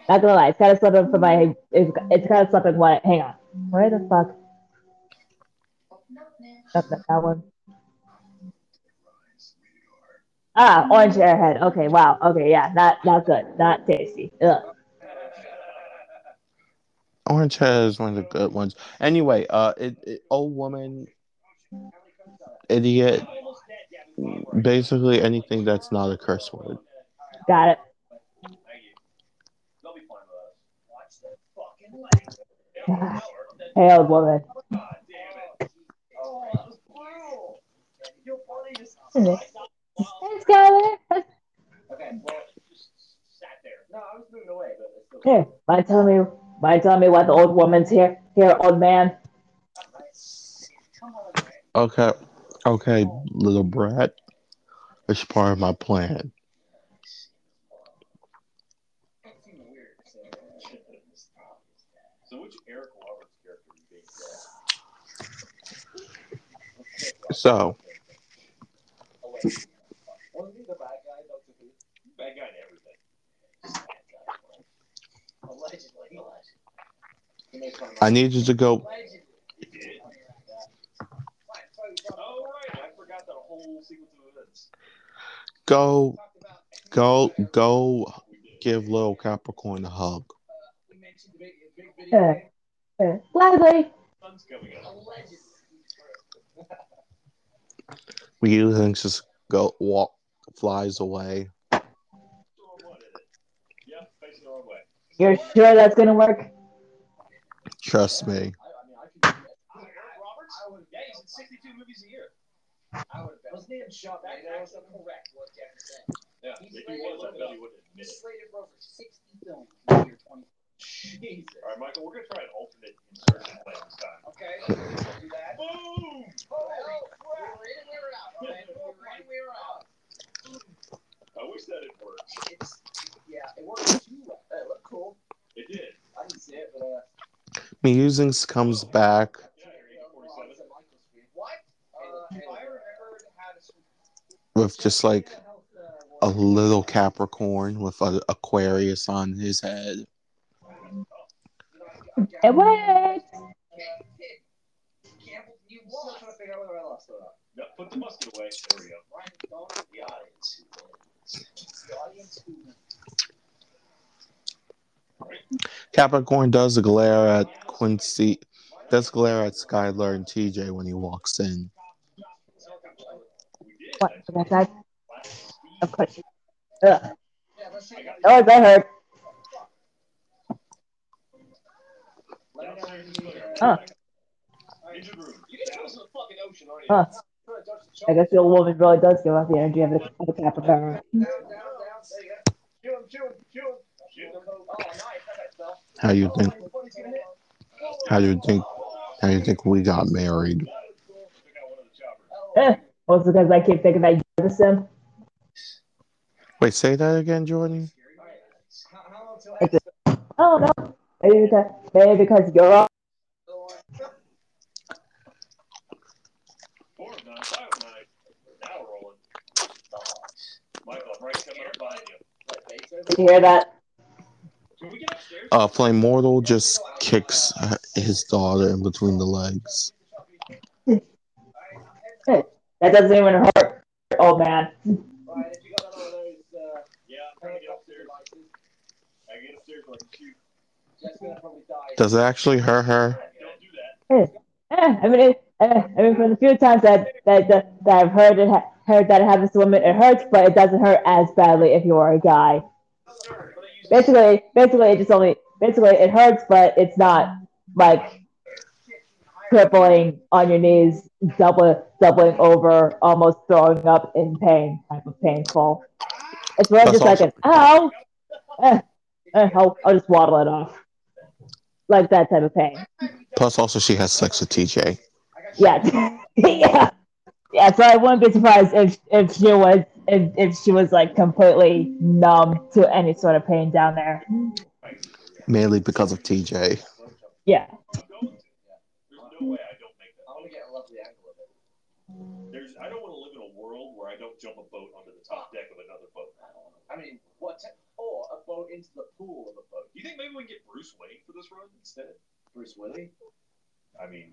Not gonna lie, it's kind of slipping from my. It's, it's kind of slipping. What? Hang on. Where the fuck? Not that one. Ah, orange airhead. Okay, wow. Okay, yeah, not not good. Not tasty. Ugh. Orange is one of the good ones. Anyway, uh, it, it old woman, idiot, basically anything that's not a curse word. Got it. thank you. They'll be fine with us. Watch the fucking leg. Hey, old woman. God damn it. Oh, that was brutal. You're funny. Just Hey, Skylar. Okay, well, just sat there. No, I was moving away, but it's still. Here, mind telling me, mind telling me what the old woman's here? Here, old man. Come on, man. Okay, okay, little brat. It's part of my plan. It's even weird. So, so which Eric Roberts character is being So, Wasn't he the bad guy, Doctor Who? Bad guy in everything. Allegedly. He makes fun of I need you to go. He did. Oh, right. I forgot I need you to events. Go, go, go. Give little Capricorn a hug. Uh, uh. We things just go walk, flies away. Throw what in it? Yep, face it the wrong way. You're sure that's gonna work? Trust me. I, I mean, I could do that. Eric Roberts? I would, yeah, he's in 62 movies a year. I would have Wasn't he in Shop? That, that was correct, what Jeff said. Yeah, if he was, I bet he wouldn't admit it. slated for over 60 films in the year 20. Jesus. All right, Michael, we're going to try an alternate insertion plan this time. Okay, let's do that. Boom! Oh, we were in and we were out, okay? We were in we were out. I wish that had worked. It's, yeah, it worked too well. It looked cool. It did. I didn't see it, but, uh, Musings comes back. Yeah, what? Uh, if I remembered how to swim. with just like a little Capricorn with an Aquarius on his head. It worked. Campbell, you still trying to figure out whether I lost or not. No, put the musket away. There we go. Ryan, don't the audience who wins. The audience who wins. Capricorn does glare at Quincy. does glare at Skylar and TJ when he walks in. What? That's that. Of course. Ugh. Oh, that hurt. Huh. Huh. I guess the old woman really does give off the energy of a, of a capybara. How you think? How you think? How you think we got married? Eh, well, it's because I keep thinking that you're the sim. Wait, say that again, Jordan. Oh no, maybe because, maybe because you're all. Did you hear that? Uh, Flame Mortal just kicks uh, his daughter in between the legs. That doesn't even hurt, old man. Does it actually hurt her? Eh, eh, I mean, it, eh, I mean, from the few times that that that, that I've heard it ha- heard that it happens to women, it hurts, but it doesn't hurt as badly if you are a guy. Basically, basically, it just only basically it hurts, but it's not like crippling on your knees, double doubling over, almost throwing up in pain type of painful. It's more That's just like an ow. Eh, eh, I'll, I'll just waddle it off, like that type of pain. Plus, also she has sex with TJ. Yeah, <laughs> yeah, yeah. So I wouldn't be surprised if if she was if, if she was like completely numb to any sort of pain down there. Mainly because of TJ. Yeah. There's, I don't want to live in a world where I don't jump a boat onto the top deck of another boat. I mean, what? Or a boat into the pool of a boat. Do you think maybe we can get Bruce Wayne for this run instead? Bruce Willie? I mean,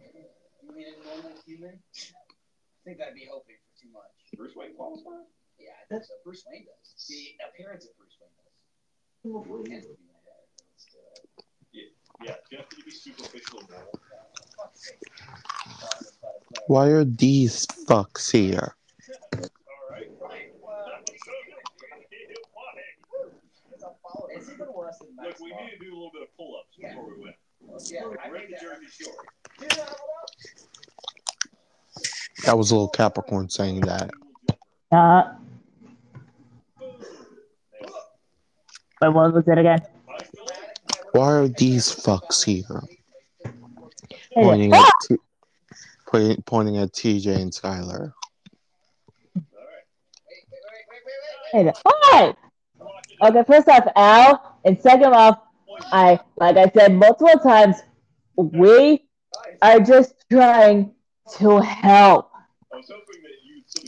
You mean a normal human? I think that'd be hoping for too much. Bruce Wayne qualifies? Yeah, I think so. Bruce Wayne does. The appearance of Bruce Wayne does. Tends to be my dad. Let's do it. Yeah, Jeff, can you be superficial and normal? Fuck's sake. Uh, let's try to play. Why are these fucks here? <laughs> Alright. It's even worse Look, we need to do a little bit of pull ups Yeah. before we win. Yeah, I Ready the that- Jersey Shore. That was a little Capricorn saying that. Uh, but what was it again? Why are these fucks here? Pointing ah! at T- pointing, pointing at TJ and Skylar. Hey, Hi. Okay, first off, Al, and second off, I like I said multiple times, we are just trying to help. I was hoping that you'd still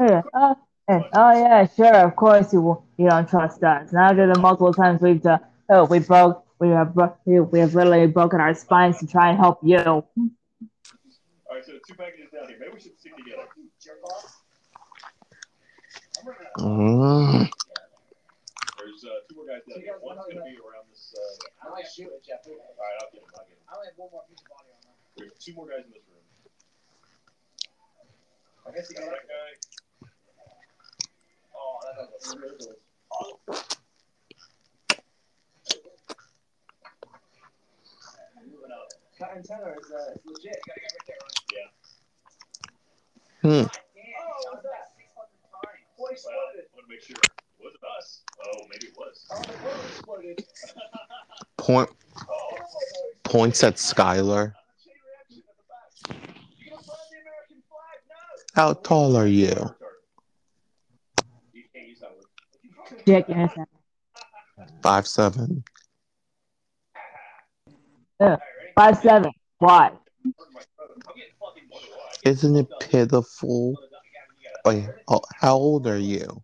Hey, uh, hey, oh yeah, sure, of course you you don't trust us. Now after the multiple times we've done, oh, we broke, we have bro- we we have literally broken our spines to try and help you. Alright, so two packages down here. Maybe we should stick together. Jerk off. Mm. There's uh, two more guys down here. One's gonna be around this. Uh... I might shoot it, Jeff. Alright, I'll get him. I'll get him. I only have one more piece of body armor. There's two more guys in this room. I guess you Got got that guy. Hmm. Damn. What's that? 600 times. Well, want to make sure. Was it us? Maybe it was. The world exploded. Point points at Skylar. How tall are? You can't use that Dick. Five seven. Five seven. Why? I'm getting fucking bored. Isn't it pitiful? Wait, oh, how old are you?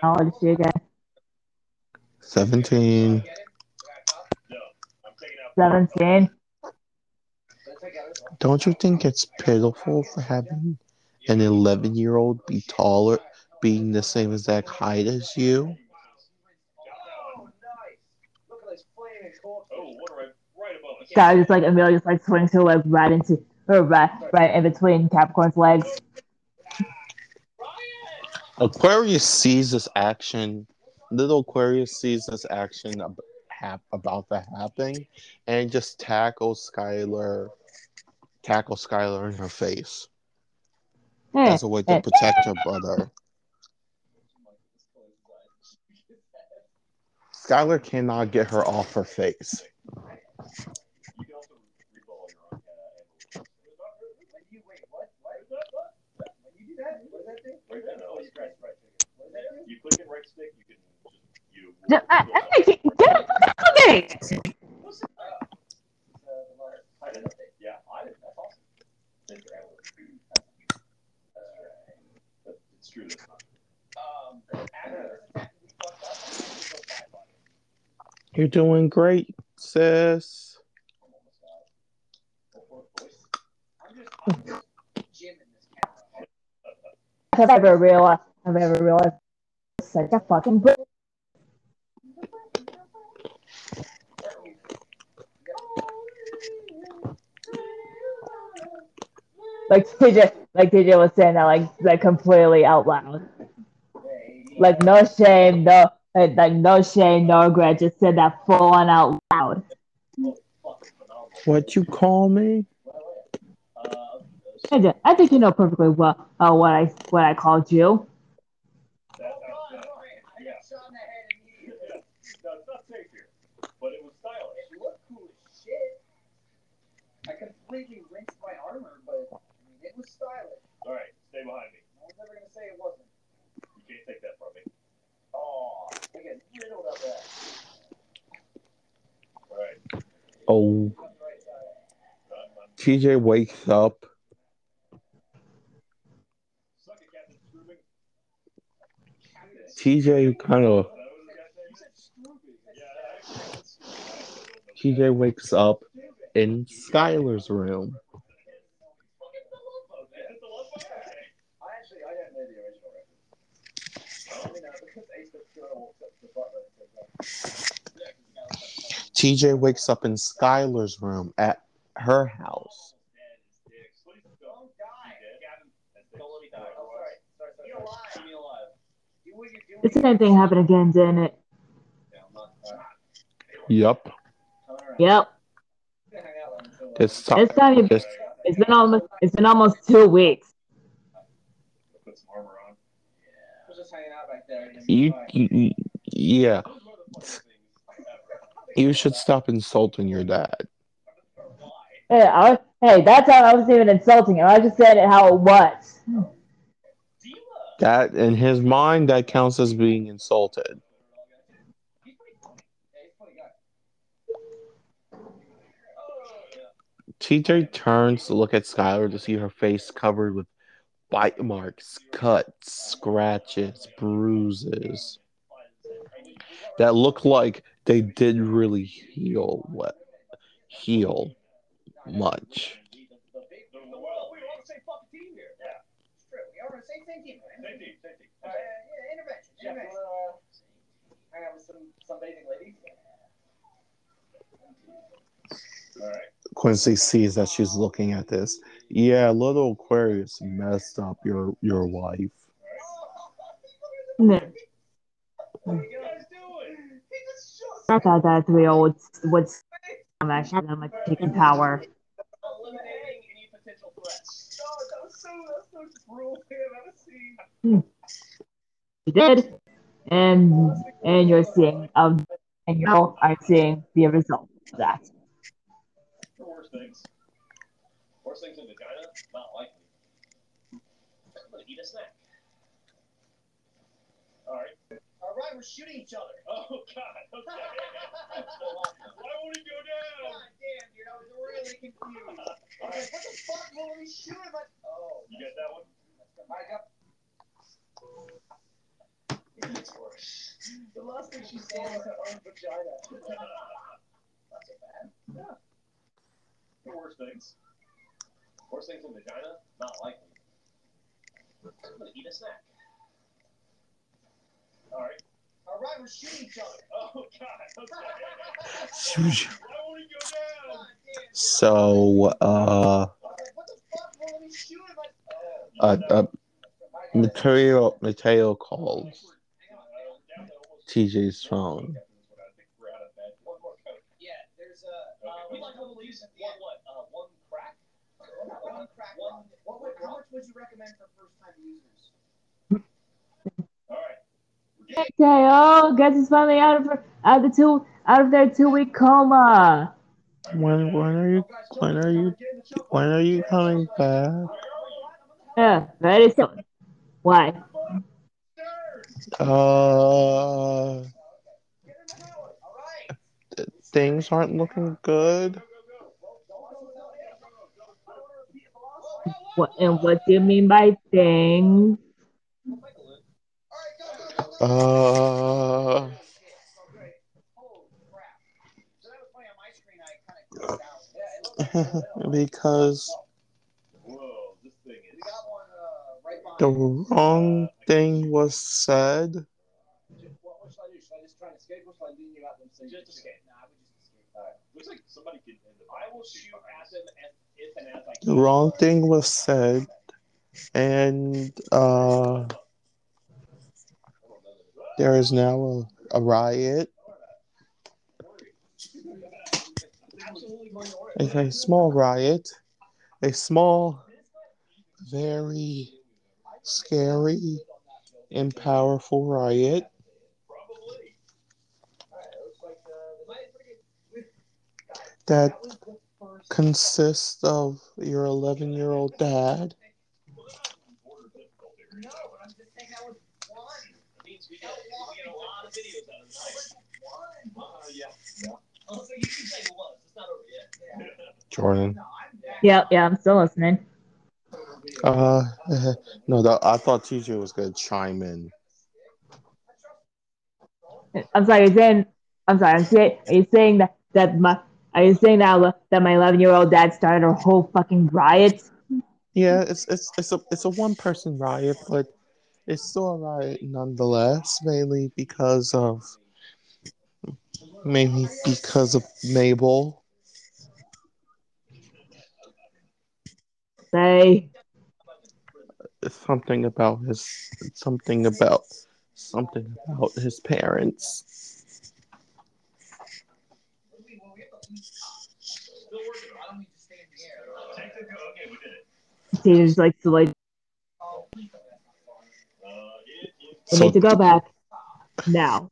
How old is she again? 17. 17. Don't you think it's pitiful for having an 11 year old be taller, being the same exact height as you? Guy just like Amelia just like swings her leg right into her right right in between Capricorn's legs. Aquarius sees this action. Little Aquarius sees this action ab- hap- about to happen, and just tackles Skylar, tackles Skylar in her face as a way to protect her brother. Skylar cannot get her off her face. You click it right stick, you can just you. J- I, I, get the fuck out of me! Yeah, I did. That's awesome. That's right. It's You're doing great, sis. Have ever realized? Have ever realized? Such a fucking. Like TJ, like TJ was saying that like like completely out loud. Like no shame, no like, like no shame, no regret. Just said that full on out loud. What you call me? I, I think you know perfectly well uh, what I what I called you. Yeah. No, it's not safe here, but it was stylish. It looked cool as shit. I completely rinsed my armor, but I mean, it was stylish. All right, stay behind me. I was never gonna say it wasn't. You can't take that from me. Oh, get riddled of that. All right. Oh, TJ wakes up. Suck it, Captain Screwbig. TJ kind of You said Screwbig. Yeah, I- TJ wakes up in Skylar's room. I actually I didn't know the original record. I mean, uh, because Ace Ventura walked up to the butler and said, uh, yeah, 'cause the guy was like, TJ wakes up in Skylar's room at her house. The same thing happened again, didn't it? Yeah, I'm not. All right. Yup. Yep. Hang out until, uh, This time this it's been almost it's been almost two weeks. Put some armor on. I was just hanging out back there. and you, fine. you, you yeah. Those were the funniest things ever. You should stop insulting your dad. Hey, I, hey, that's how I was even insulting him. I just said it how it was. That in his mind, that counts as being insulted. He's pretty funny. Yeah, he's a funny guy. TJ turns to look at Skylar to see her face covered with bite marks, cuts, scratches, bruises that look like they did really heal what heal much. Well, we were on the same fucking team here. Yeah. It's true. We are on the same, same team, right? Same team, same team. Yeah, intervention. Yeah. Intervention. Hang out with some sunbathing ladies. All right. Quincy sees that she's looking at this. Yeah, little Aquarius messed up your your wife. No, What are you guys doing? He just shook. I thought that three would would I'm actually I'm like taking power. Eliminating any potential threats. No, that was so, that's so just brutal thing I've ever seen. You did, and and you're seeing um and you are seeing the result of that. Worst things. Worst things in vagina? Not likely. I'm gonna eat a snack. All right. All right, were shooting each other. <laughs> Oh God. Okay. <laughs> Why won't he go down? God damn, dude, I was really confused. I was like, what the fuck? What are we shooting? But oh, You get that one? Mike up. It gets worse. The last thing she saw was her own vagina. <laughs> Not so bad. Yeah. There are worse things. Worst things in vagina? Not likely. I'm gonna eat a snack. Alright. All right, we're shooting each other. Oh God. Okay. Swoosh. Why won't he go down? God damn. So, uh, I was like, what the fuck? What are we shooting? But uh, uh Mateo, Mateo calls TJ's phone. One more coat. yeah, there's a. Uh, We like to believe one what? Uh, crack? one crack. One, what, how much would you recommend for first time users? Alright. Mateo gets his family out of out of the two out of their two week coma. When when are you when are you when are you coming back? Yeah, very soon. Why? Uh, things aren't looking good. What and what do you mean by things? <laughs> because uh, behind the wrong thing was said. The wrong thing was said, and uh, there is now a, a riot. A small riot, a small, very scary and powerful riot that consists of your 11 year old dad No, I'm just saying that was one. It means we get, we get a lot of videos out of this. One. Uh, yeah. Oh, so you can say it was. It's not over yet. Jordan. Yeah, yeah, I'm still listening. Uh, <laughs> no, the, I thought TJ was gonna chime in. I'm sorry, you're saying I'm sorry, I'm saying are you saying that that my are you saying that that my eleven year old dad started a whole fucking riot? Yeah, it's it's it's a it's a one person riot, but it's still a riot nonetheless, mainly because of mainly because of Mabel. Say something about his something about something about his parents. When we, when to leave, still working. I don't need to stay in the air. Take the Okay, we did it. Tejas like to like please don't. That's not fun. It, it, we So need to go back now.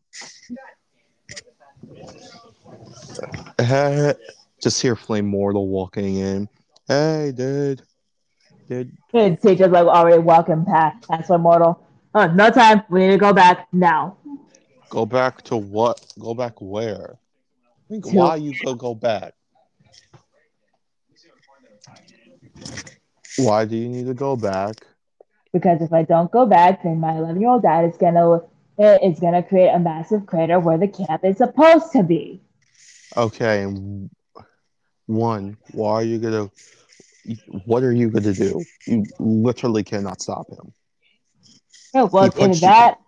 <laughs> just hear Flame Mortal walking in. Hey, dude. Dude, And Tejas like already walking past one mortal. Oh, no time. We need to go back now. go back to what? Go back where? To- why you go go back? Why do you need to go back? Because if I don't go back, then my eleven year old dad is gonna it's gonna create a massive crater where the camp is supposed to be. Okay, and one, why are you gonna? What are you gonna do? You literally cannot stop him. Yeah, well, either punched you. that,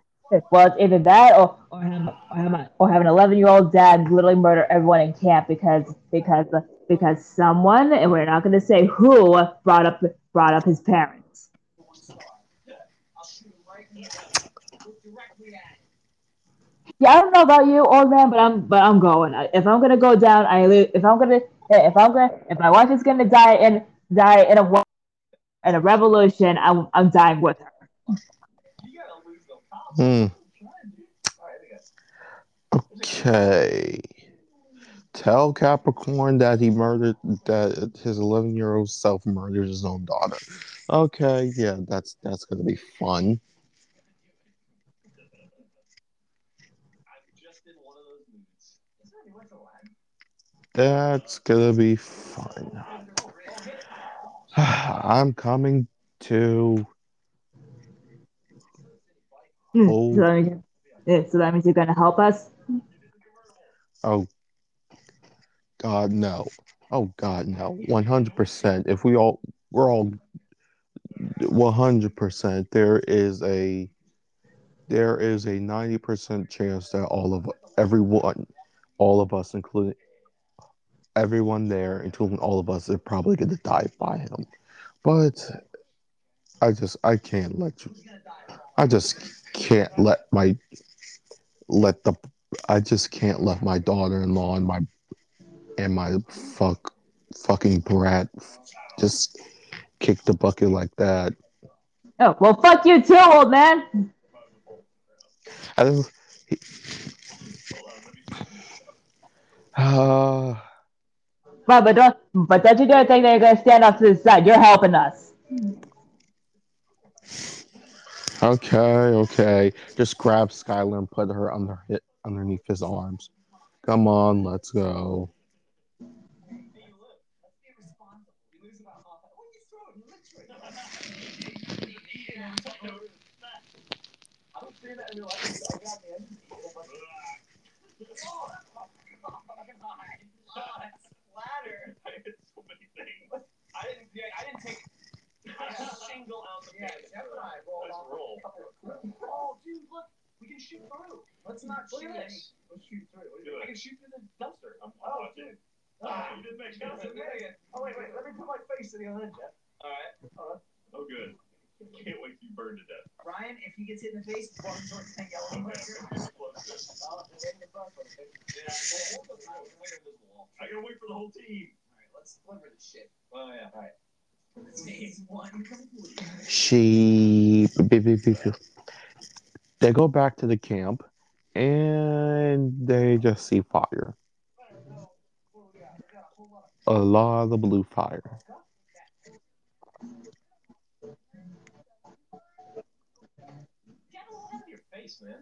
well, either that, or or have, or have, a- or have an eleven year old dad literally murder everyone in camp because because because someone, and we're not going to say who, brought up brought up his parents. I'll shoot him right in the Look directly at him. Yeah, I don't know about you, old man, but I'm but I'm going. If I'm gonna go down, I if I'm gonna if I'm gonna if my wife is gonna die in die in a in a revolution, I'm I'm dying with her. Hmm. Okay. Tell Capricorn that he murdered that his 11 year old self murdered his own daughter. Okay, yeah, that's that's gonna be fun. That's gonna be fun. <sighs> I'm coming to. Hmm, Oh. So, that means, yeah, so that means you're gonna help us. Oh, God, no. Oh, God, no. 100%. If we all, we're all 100%, there is a, there is a 90% chance that all of, everyone, all of us, including, everyone there, including all of us, are probably going to die by him. But I just, I can't let you, I just can't let my, let the, I just can't let my daughter-in-law and my and my fuck fucking brat just kick the bucket like that. Oh well, fuck you too, old man. I don't. He, <sighs> uh, But but don't but don't you dare think that you're gonna stand off to the side. You're helping us. okay, okay. Just grab Skylar and put her under hit underneath his arms. Come on, let's go. Splatter. <laughs> I did so many things. I didn't. Yeah, I didn't take a single ounce of damage. Jeff and I rolled Nice off roll. a couple of. Oh, dude, look, we can shoot through. Let's not Look shoot at this. Let's shoot through. What do I can shoot through the dumpster. I'm Oh, watching. Ah, you did make sense. Oh wait, wait. Let me put my face to the other end, Jeff. All right. Uh, Oh, good. Can't wait to be burned to death. Ryan, if he gets hit in the face, walk towards the yellow. Okay. laser. Close this. They're in the front for the face. Yeah, I gotta wait for the whole team. All right, let's deliver this shit. Oh yeah. All right. Phase one complete. She. beep, beep, beep, beep. They go back to the camp, and they just see fire. A lot of blue fire. Face, man.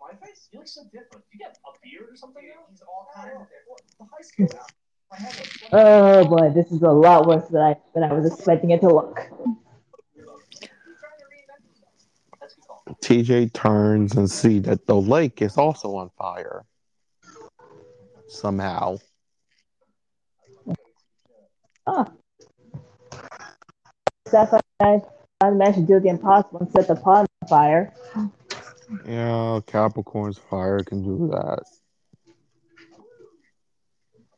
My face? You look so different. You got a beard or something? now? He's all kinds of different. The high school now. I have a Oh boy, this is a lot worse than I than I was expecting it to look. He's trying to reinvent himself. That's a good call. TJ turns and see that the lake is also on fire. Somehow. Oh. Stuff I I managed to do the impossible and set the pond on fire. Yeah, Capricorn's fire can do that.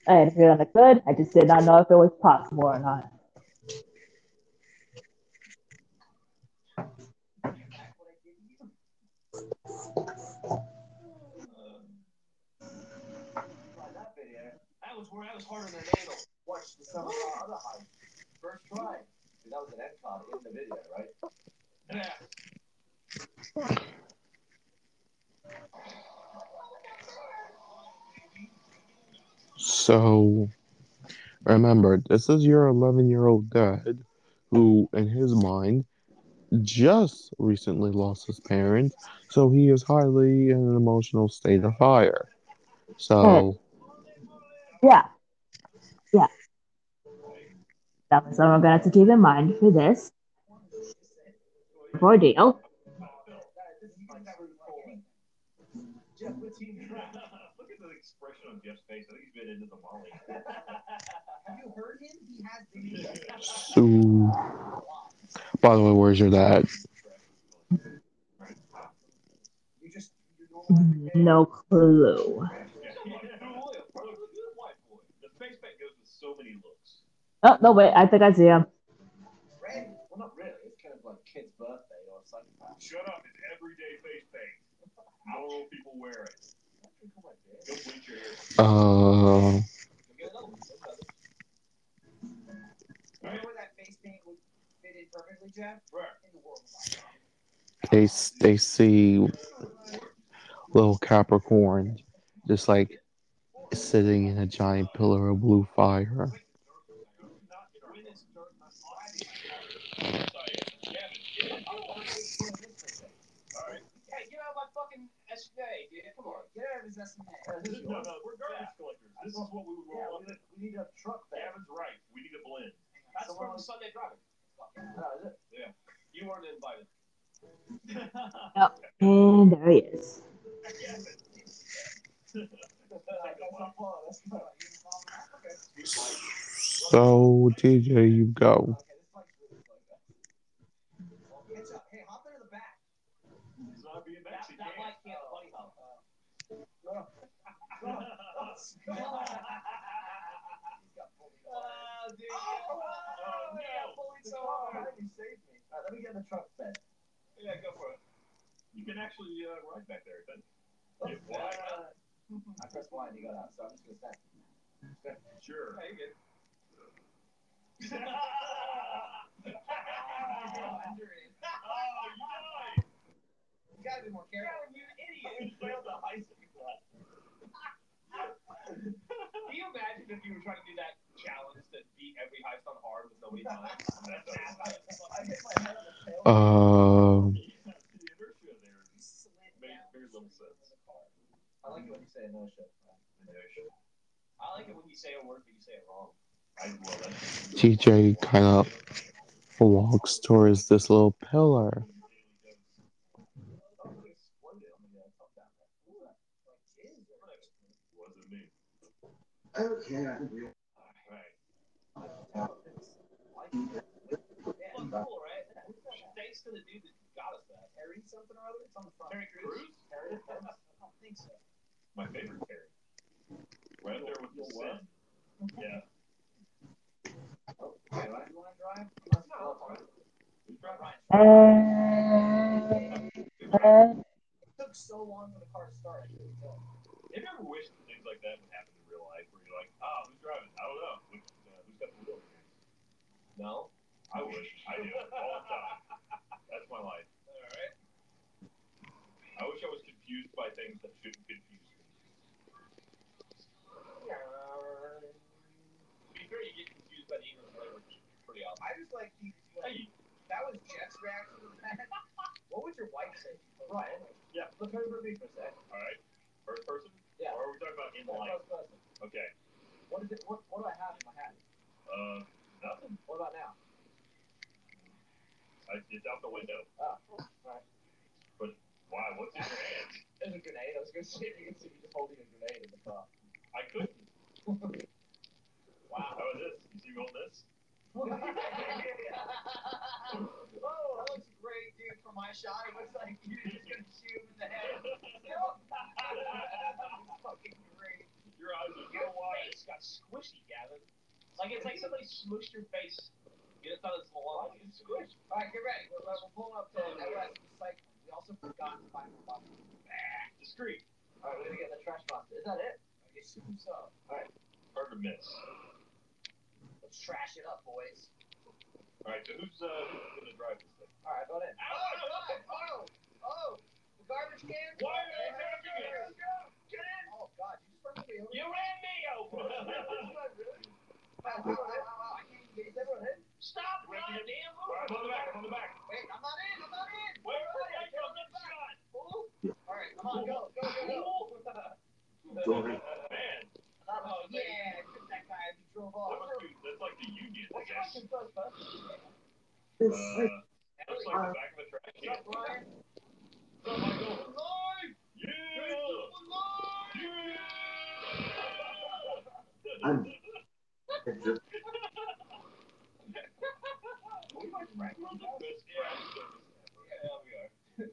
I had a feeling it could. I just did not know if it was possible or not. that video. That was where I was harder than anal. Watch the some of our other high. First try. Dude, that was an end in the video, right? Yeah. So remember, this is your 11 year old dad who, in his mind, just recently lost his parents, so he is highly in an emotional state of fire. So, hmm. Yeah. Yeah. That's something I'm gonna have to keep in mind for this ordeal. Jeff, what's Look at the expression on Jeff's face. I think he's been into the molly. Have you heard him? He has been. so by the way, where's your dad? You just you normally No clue. The face paint goes with so many looks. Oh no, wait. I think I see him. Ready? Well, not really. It's kind of like kid's birthday or something. Shut up. It's everyday face paint. Normal people wear it. Uh, they they see little Capricorn just like sitting in a giant pillar of blue fire. possessing that. No, no, we're garbage collectors. This is what we would yeah, want. We, need a truck back. Gavin's right. We need a blend. That's Someone from was... Sunday Driving. Oh, is it? Yeah. You weren't invited. <laughs> oh, and there he is. So, TJ, you go. Get in the truck then. Yeah, go for it. You can actually uh, ride back there, then. Get Uh, wide. I pressed Y and you got out, so I'm just gonna stand. Sure. Yeah, you're good. <laughs> You gotta be more careful. you idiot. You failed the high school class. Can you imagine if you were trying to do that challenge that beat every heist on hard with nobody time? I hit my head on the tail. Uh, it. TJ kind of walks towards this little pillar. Oh, look, it exploded on the uh, top down there. Ooh, that like is Wasn't me. Okay, I think we all Right. Yeah, cool, right? Thanks to the dude that got us that. Harry something or other? It's on the front. Harry Cruz? Harry? I don't think so. My favorite Terry. Right up there with the sin. Yeah. Oh, okay, right. You want to drive? No, I'll drive. Who's driving? Uh, uh, It took so long for the car to start. I couldn't tell. Have you ever wished that things like that would happen in real life, where you're like, ah, who's driving? I don't know. Which, uh, who's got the wheel? No? I wish. I do all the time. That's my life. Alright. I wish I was confused by things that shouldn't confuse me. To be fair, you get confused by the English language pretty often. I just like the, Hey, that was Jeff's reaction to that. <laughs> What would your wife say? Right. Yeah. Look over me for a sec. all right. First person? Yeah. Or are we talking about in life? First person. Okay. What is it? What, what do I have in my hat? Uh, nothing. What about now? I, it's out the window. Oh, alright. Why? What's in your hand? There's a grenade. I was gonna see if you can see me just holding a grenade in the car. I couldn't. Wow. How is this? You see me hold this? <laughs> oh, that looks great, dude. From my shot, it looks like you're just gonna shoot him in the head. Fucking <laughs> great. Your eyes are Your so wide. face got squishy, Gavin. Like it's like somebody smushed your face. Get it out of the salon. It's squished. All right, get ready. We're, we're pulling up to LS Recycling. We also forgot to buy more bottles. Discreet. All right, we're gonna get in the trash box. Is that it? I assume so. Hard to miss. Let's trash it up, boys. All right. So who's uh who's gonna drive this thing? All right, got in. Oh, God. Oh, oh. The garbage can. Why are Hey, you hey, taking it? let's go. Get in. Oh, God. You just run me over. You ran me over. <laughs> really? Wow, wow, wow, wow, wow. I can't even get in? Stop running, damn All right, I'm on the back. I'm on the back. Wait, I'm not in. I'm not in. Wait, All wait, right, I got the shot. Fool. All right, come on, go, go, go, go. Sorry. <laughs> Man, Oh, yeah, I took that guy as he drove that off. must be that's like the union. I What's your guess. license first, bud? This Uh, looks like the back of a trash What's can. up, Brian? What's up, Michael? Alive! Yeah. Alive! I'm just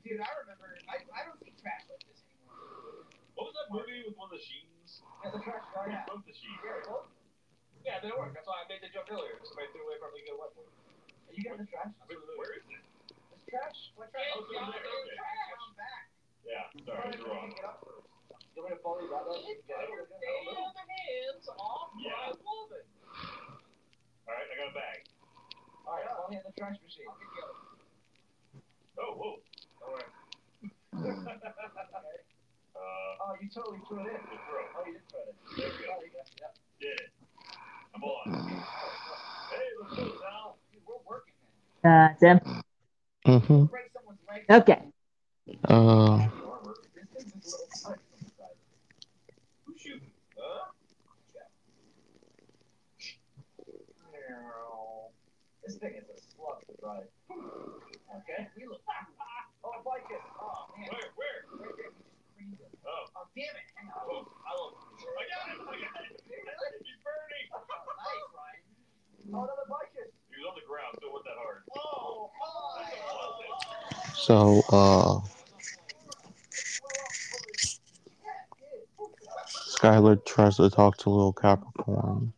Dude, I remember. I, I don't see trash like this anymore. What was that movie with one of the sheens? Yeah, the trash Who guy. smoked the sheen? Yeah, it didn't work. That's why I made the joke earlier. Somebody threw away probably good weapon. Are you getting the trash? Where, where is it? It's trash. What trash? Oh, it's over there, okay. I'm back. Yeah, sorry, you're wrong. You want me to follow you back up? Get Yeah, your I don't know. damn hands off Yeah. my woman. All right, I got a bag. All right, me in the trash machine. I'll get the other. Oh, whoa. Don't. Uh, Oh, you totally threw it in. Oh, you did throw it in. There we go. Oh, you got it. Yeah. Did it. I'm on. Hey, let's go, Sal. We're working, man. uh, Tim. Mm-hmm. Break someone's leg. Okay. Uh, Right. Okay. We look. oh, I like it. Oh, man. Where? Where? Oh. Damn it. I got it. I got it. He's burning. Nice, another. He was on the ground. Still that hard. Oh. So, uh. Skylar tries to talk to little Capricorn.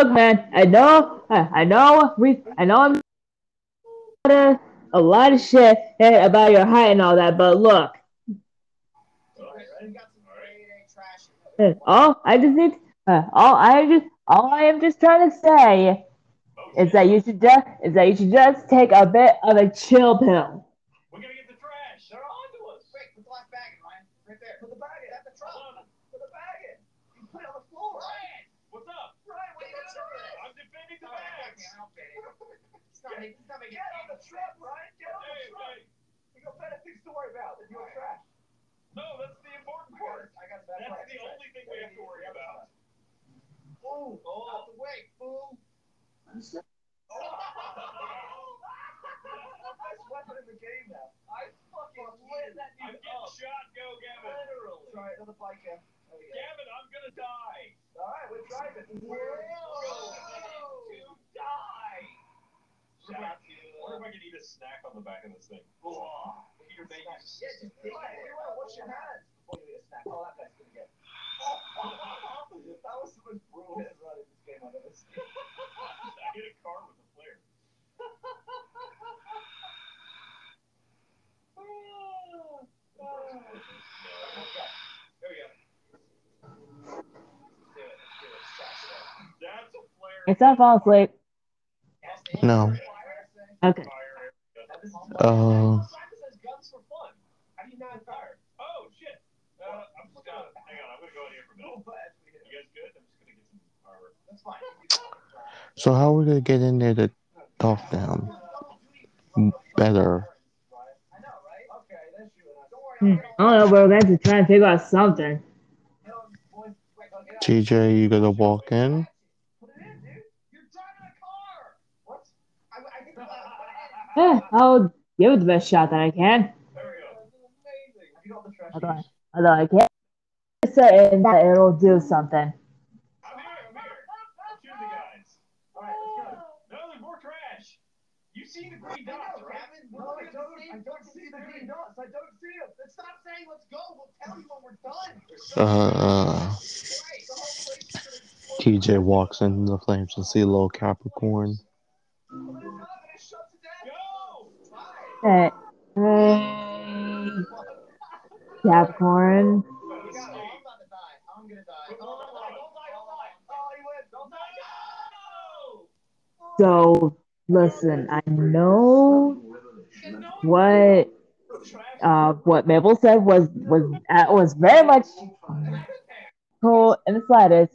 Look, man, I know, I know, we, I know I'm a, a lot of shit eh, about your height and all that, but look, all I just need, uh, all I just, all I am just trying to say is that you should just, is that you should just take a bit of a chill pill. We're gonna get the trash. They're on to us. Wait, put the black bag in, Ryan. Right there. Put the bag in. At the truck. Put the bag in. You put it on the floor. Ryan! What's up? Ryan, what are you doing over there? I'm defending the All right, bags. okay, I'll bet it. It's not making, Get on the truck, Ryan. Get on the truck. We got better things to worry about than your trash. No, that's the important part. I got that That's the only thing we have to worry about. Boom! Oh. Out the way, boom! Best weapon in the game now. I fucking lit that I'm getting up. shot. Go, Gavin. Literally. Try another bike. There we. Gavin, I'm gonna die. Alright, we're driving. Whoa. To die. Wonder if I can eat a snack on the back of this thing. Oh. Yeah, just it. Wash your hands before you eat a snack. Oh, that guy's that was in this game. I hit a car with a flare. It's not asleep. No. Okay. Simon says guns for fun. How do you not fire? Oh shit. Uh, I'm just gonna hang on. I'm gonna go in here for a minute. You guys good? I'm just gonna get some armor. That's fine. so how are we gonna get in there to talk to him better? I know, right? Okay, that's you. Don't worry. Hmm, I don't know, bro. We're going to try and figure out something. TJ, you gonna walk in? Put it in, dude. You're driving a car. What? I, I think Eh, I'll give it the best shot that I can. There we go. amazing. Have you got the trash? Although, although I can't say that it'll do something. I'm here. I'm here. Shoot the guys. All right, let's go. No, there's more trash. You see the green dots, know, right? No, I don't. I don't see the green dots. I don't see them. Then stop saying let's go. We'll tell you when we're done. Uh, Right, the whole place is gonna explode. TJ walks into the flames and see little Capricorn. Open it up and it shuts it down. Don't die. So, listen, I know what uh, what Mabel said was was uh, was very much cool in the slightest,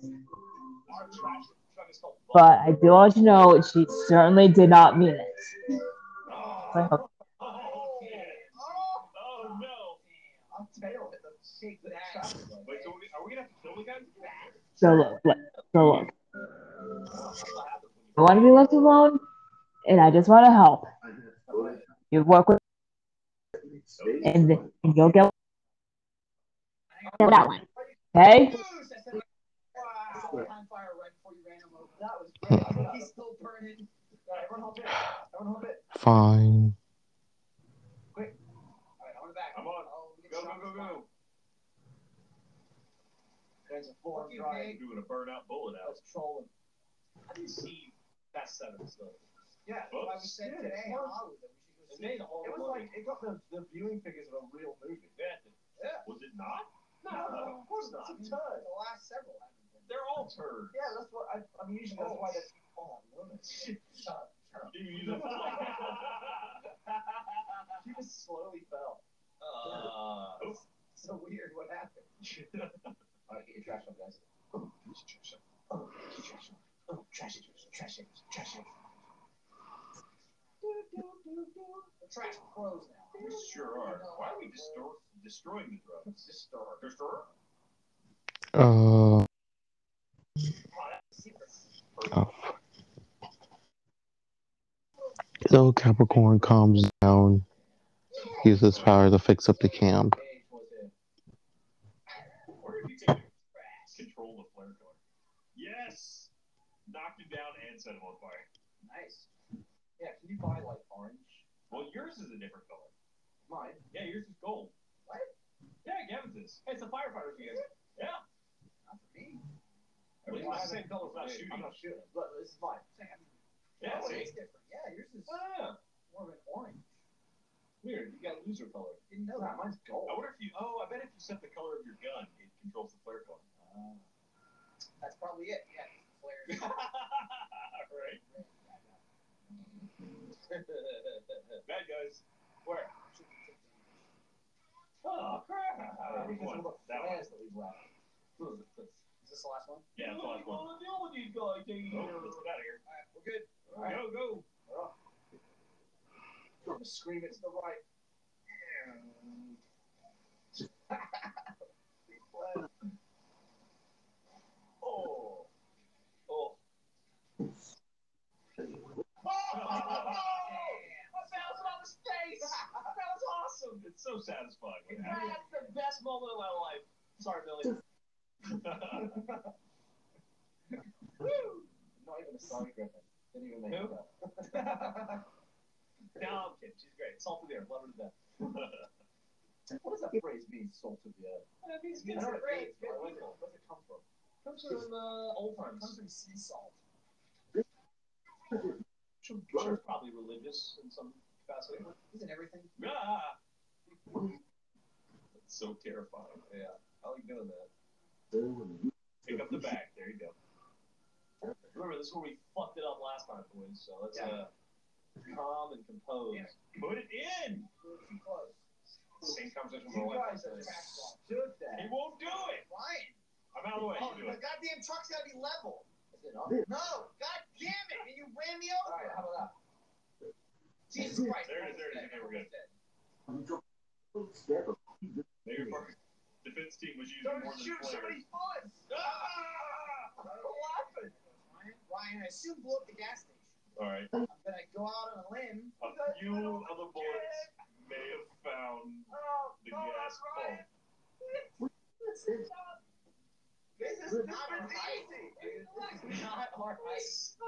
but I do want you to know she certainly did not mean it I hope- Oh, oh no. I'll tail it. Shake the traffic light. Wait, so we, are we gonna have to kill the guy? So so look. I want to be left alone, and I just want to help. You work with, and, and you'll get that one. Okay? Boost! I said, wow. Time fire right before you ran him over. That was great. He's still burning. All right, everyone hold it. Everyone hold it. Fine. All right, on the back. I'm on. Oh, we get Go, shot go, in go, the go. spine. There's a four Fuck you, drive. Doing a burnout bullet out. That's trolling. Do you see past seven still? Yeah, what I was saying Yeah, today fun. Hollywood. that we It should go see. whole It was movie. like it got the, the viewing figures of a real movie. Yeah. Yeah. Was it not? No, of course not. It's a turd. The last several. They're all turds. Yeah, that's what I, I mean. Usually that's why they. Oh, woman. <laughs> Shut up. Shut up. <laughs> You use it. <laughs> She just slowly fell. uh, oops. So weird. What happened? All right, get your trash on, guys. Oh, get your trash on. Oh, get your trash on. Oh, trash it, trash it, trash it. The trash pros now. We sure are. Why are we destroy- destroying the drugs? Destroy. Destroy? Uh, Secrets. oh. So Capricorn calms down, uses power to fix up the camp.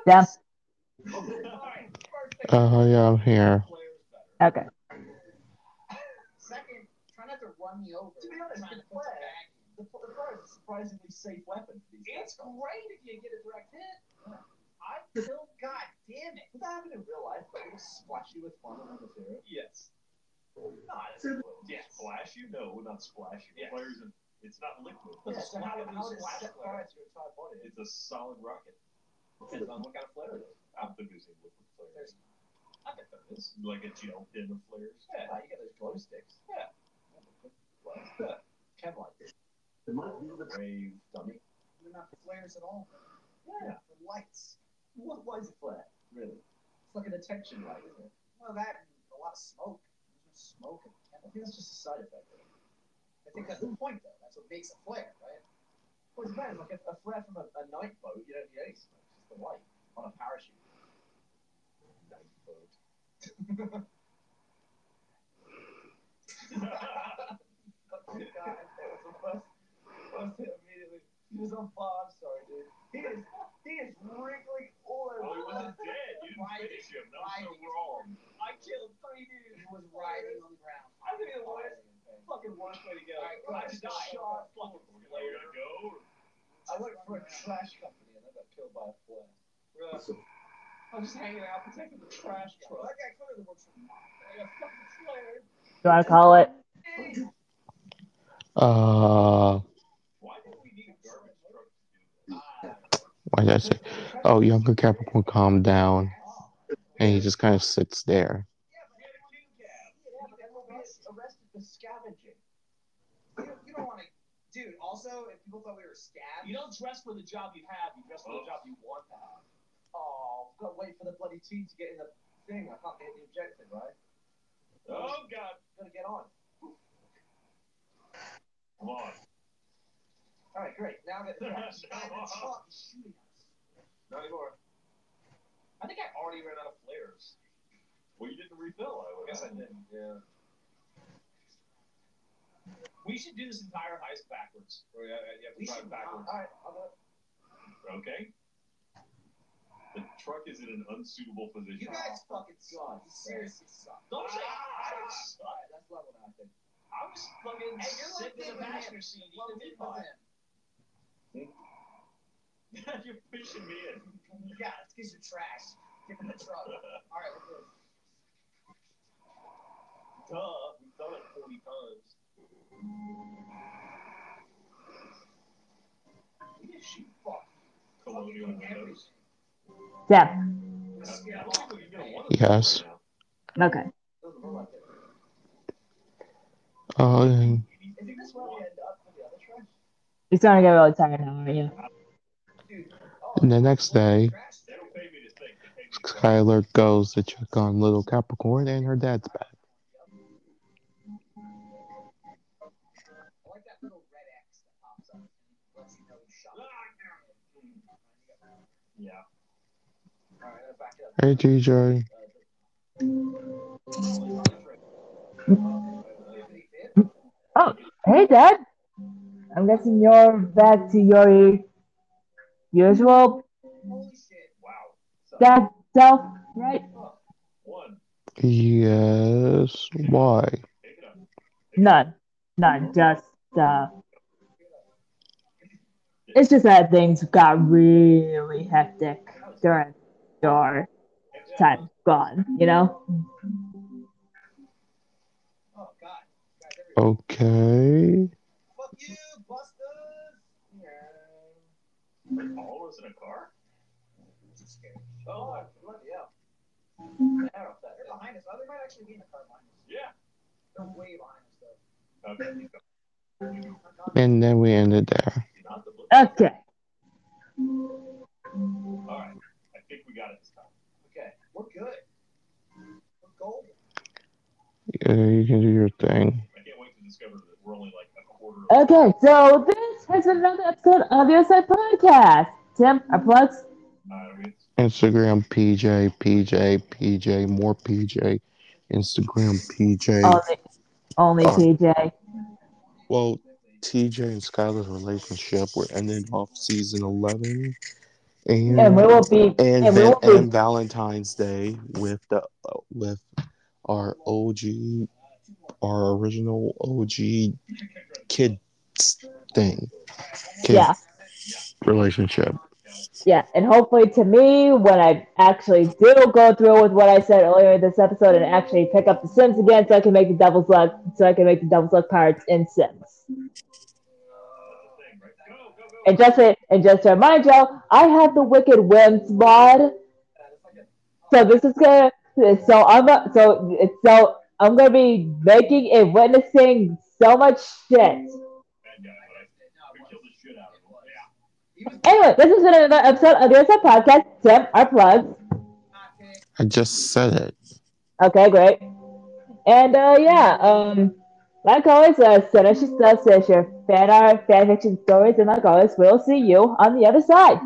Ice. Yeah. Alright. Uh, yeah, I'm here. Okay. Second, try not to run me over. To be honest, the to the flare- bag in. The, the is a surprisingly safe weapon It's great if you get a direct hit. I killed. God damn it! Does that happen in real life? Like, it'll splash you with flammable material? Yes. Not yeah, splash you? No, not splash you. Yeah. Flares in, it's not liquid. Yeah, It's so how, not how a does splash set flare. fire to your entire body? It's a solid rocket. What kind of flare it is. I've been using liquid flares. I bet there is. Like a gel pin of flares. Yeah, you got those glow sticks. Yeah. Yeah. Kevlar. It might be the Brave dummy. They're not flares at all. Yeah. They're lights. What, why is it flare? Really? It's like a detection light, isn't it? Well, that and a lot of smoke. There's no smoke in I think that's just a side effect. I think that's the point, though. That's what makes a flare, right? Well, it's bad. Like a, a flare from a, a night boat, you don't need any smoke. The light on a parachute. Boat. oh, God. That was the immediately. He was on fire. I'm sorry, dude. He is, he is wriggling all over. Oh, he wasn't dead. You didn't finish him. Riding is wrong. I killed three dudes. He was riding on the ground. I think it was fucking worst way to go. Alright, I ahead. just shot fucking flare. go. I worked for a trash company and I got killed by a flare. I was just hanging out protecting the trash truck. That guy clearly works for the I got fucking flared. Do you want to call it? Uh, Why did we need a garbage truck to do this? why did I say? Oh, younger Capricorn, calm down. And he just kind of sits there. arrested for scavenging. You don't, you don't want to, dude. Also, if people thought we were scabs, You don't dress for the job you have, you dress for the job you want to have. Oh, gotta wait for the bloody team to get in the thing. I can't get the objective, right? Oh, God. I've Gotta get on. Come on. All right, great. Now that <laughs> the truck is shooting us. Not anymore. I think I already ran out of flares. Well, you didn't refill. I guess I didn't. Yeah. We should do this entire heist backwards. Or, yeah, yeah, we should backwards. All right, I'll do it. Okay. The truck is in an unsuitable position. You guys fucking suck. You seriously suck. Don't say I don't suck. That's level now, I think. I was fucking Hey, you're like sitting in the passenger seat Well, eating bigger a than meatball. <laughs> You're pushing me in. Yeah, it's because you're trash. Get in the truck. <laughs> Alright, let's do it. Duh, we've done it 40 times. We did shoot fuck. Colonial windows. Zeb. Yeah, I don't think we can get a one of Yes. Okay. Doesn't look like it. Is this where we end up for the other trash? You're starting to get really tired now, aren't you? And the next day, trash. They don't pay me to think. They pay me to Skylar goes to check on little Capricorn and her dad's back. Hey, TJ. Oh, hey, Dad. I'm guessing you're back to your usual Holy shit. Wow. dad self, right? Yes. Why? None. None. Just, uh. It's just that things got really hectic during your time gone, you know? Oh god. Guys, everywhere. Okay. Fuck you, busters! Yeah. All of us in a car? Just scared. Bloody hell. They're They're behind us. They might actually be in the car behind us. Yeah. They're way behind us, though. Okay. And then we ended there. Not the blue. Okay. All right. I think we got it this time. Okay, we're good. We're golden. Yeah, you can do your thing. I can't wait to discover that we're only like a quarter. Okay, so this has been another episode of the Outside Podcast. Tim, our plugs? Instagram PJ, PJ, PJ, more PJ. Instagram PJ. Only, only Uh, PJ. Well, TJ and Skylar's relationship we're ending off season 11. And, And we will be, and, and will be, and Valentine's Day with the with our OG, our original OG kids thing, kid yeah, relationship. yeah. And hopefully to me, when I actually do go through with what I said earlier in this episode and actually pick up the Sims again so I can make the Devil's Luck, so I can make the Devil's Luck parts in Sims. And just to, and just to remind y'all, I have the Wicked Whims mod. So this is gonna so I'm a, so so I'm gonna be making and witnessing so much shit. Bad guy, but I, we killed the shit out of him. Yeah. Anyway, this has been another episode of the Outside Podcast. Tim, our plugs. I just said it. Okay, great. And uh yeah, um like always, uh, send us your stuff, us your fan art, fan fiction stories, and like always, we'll see you on the other side.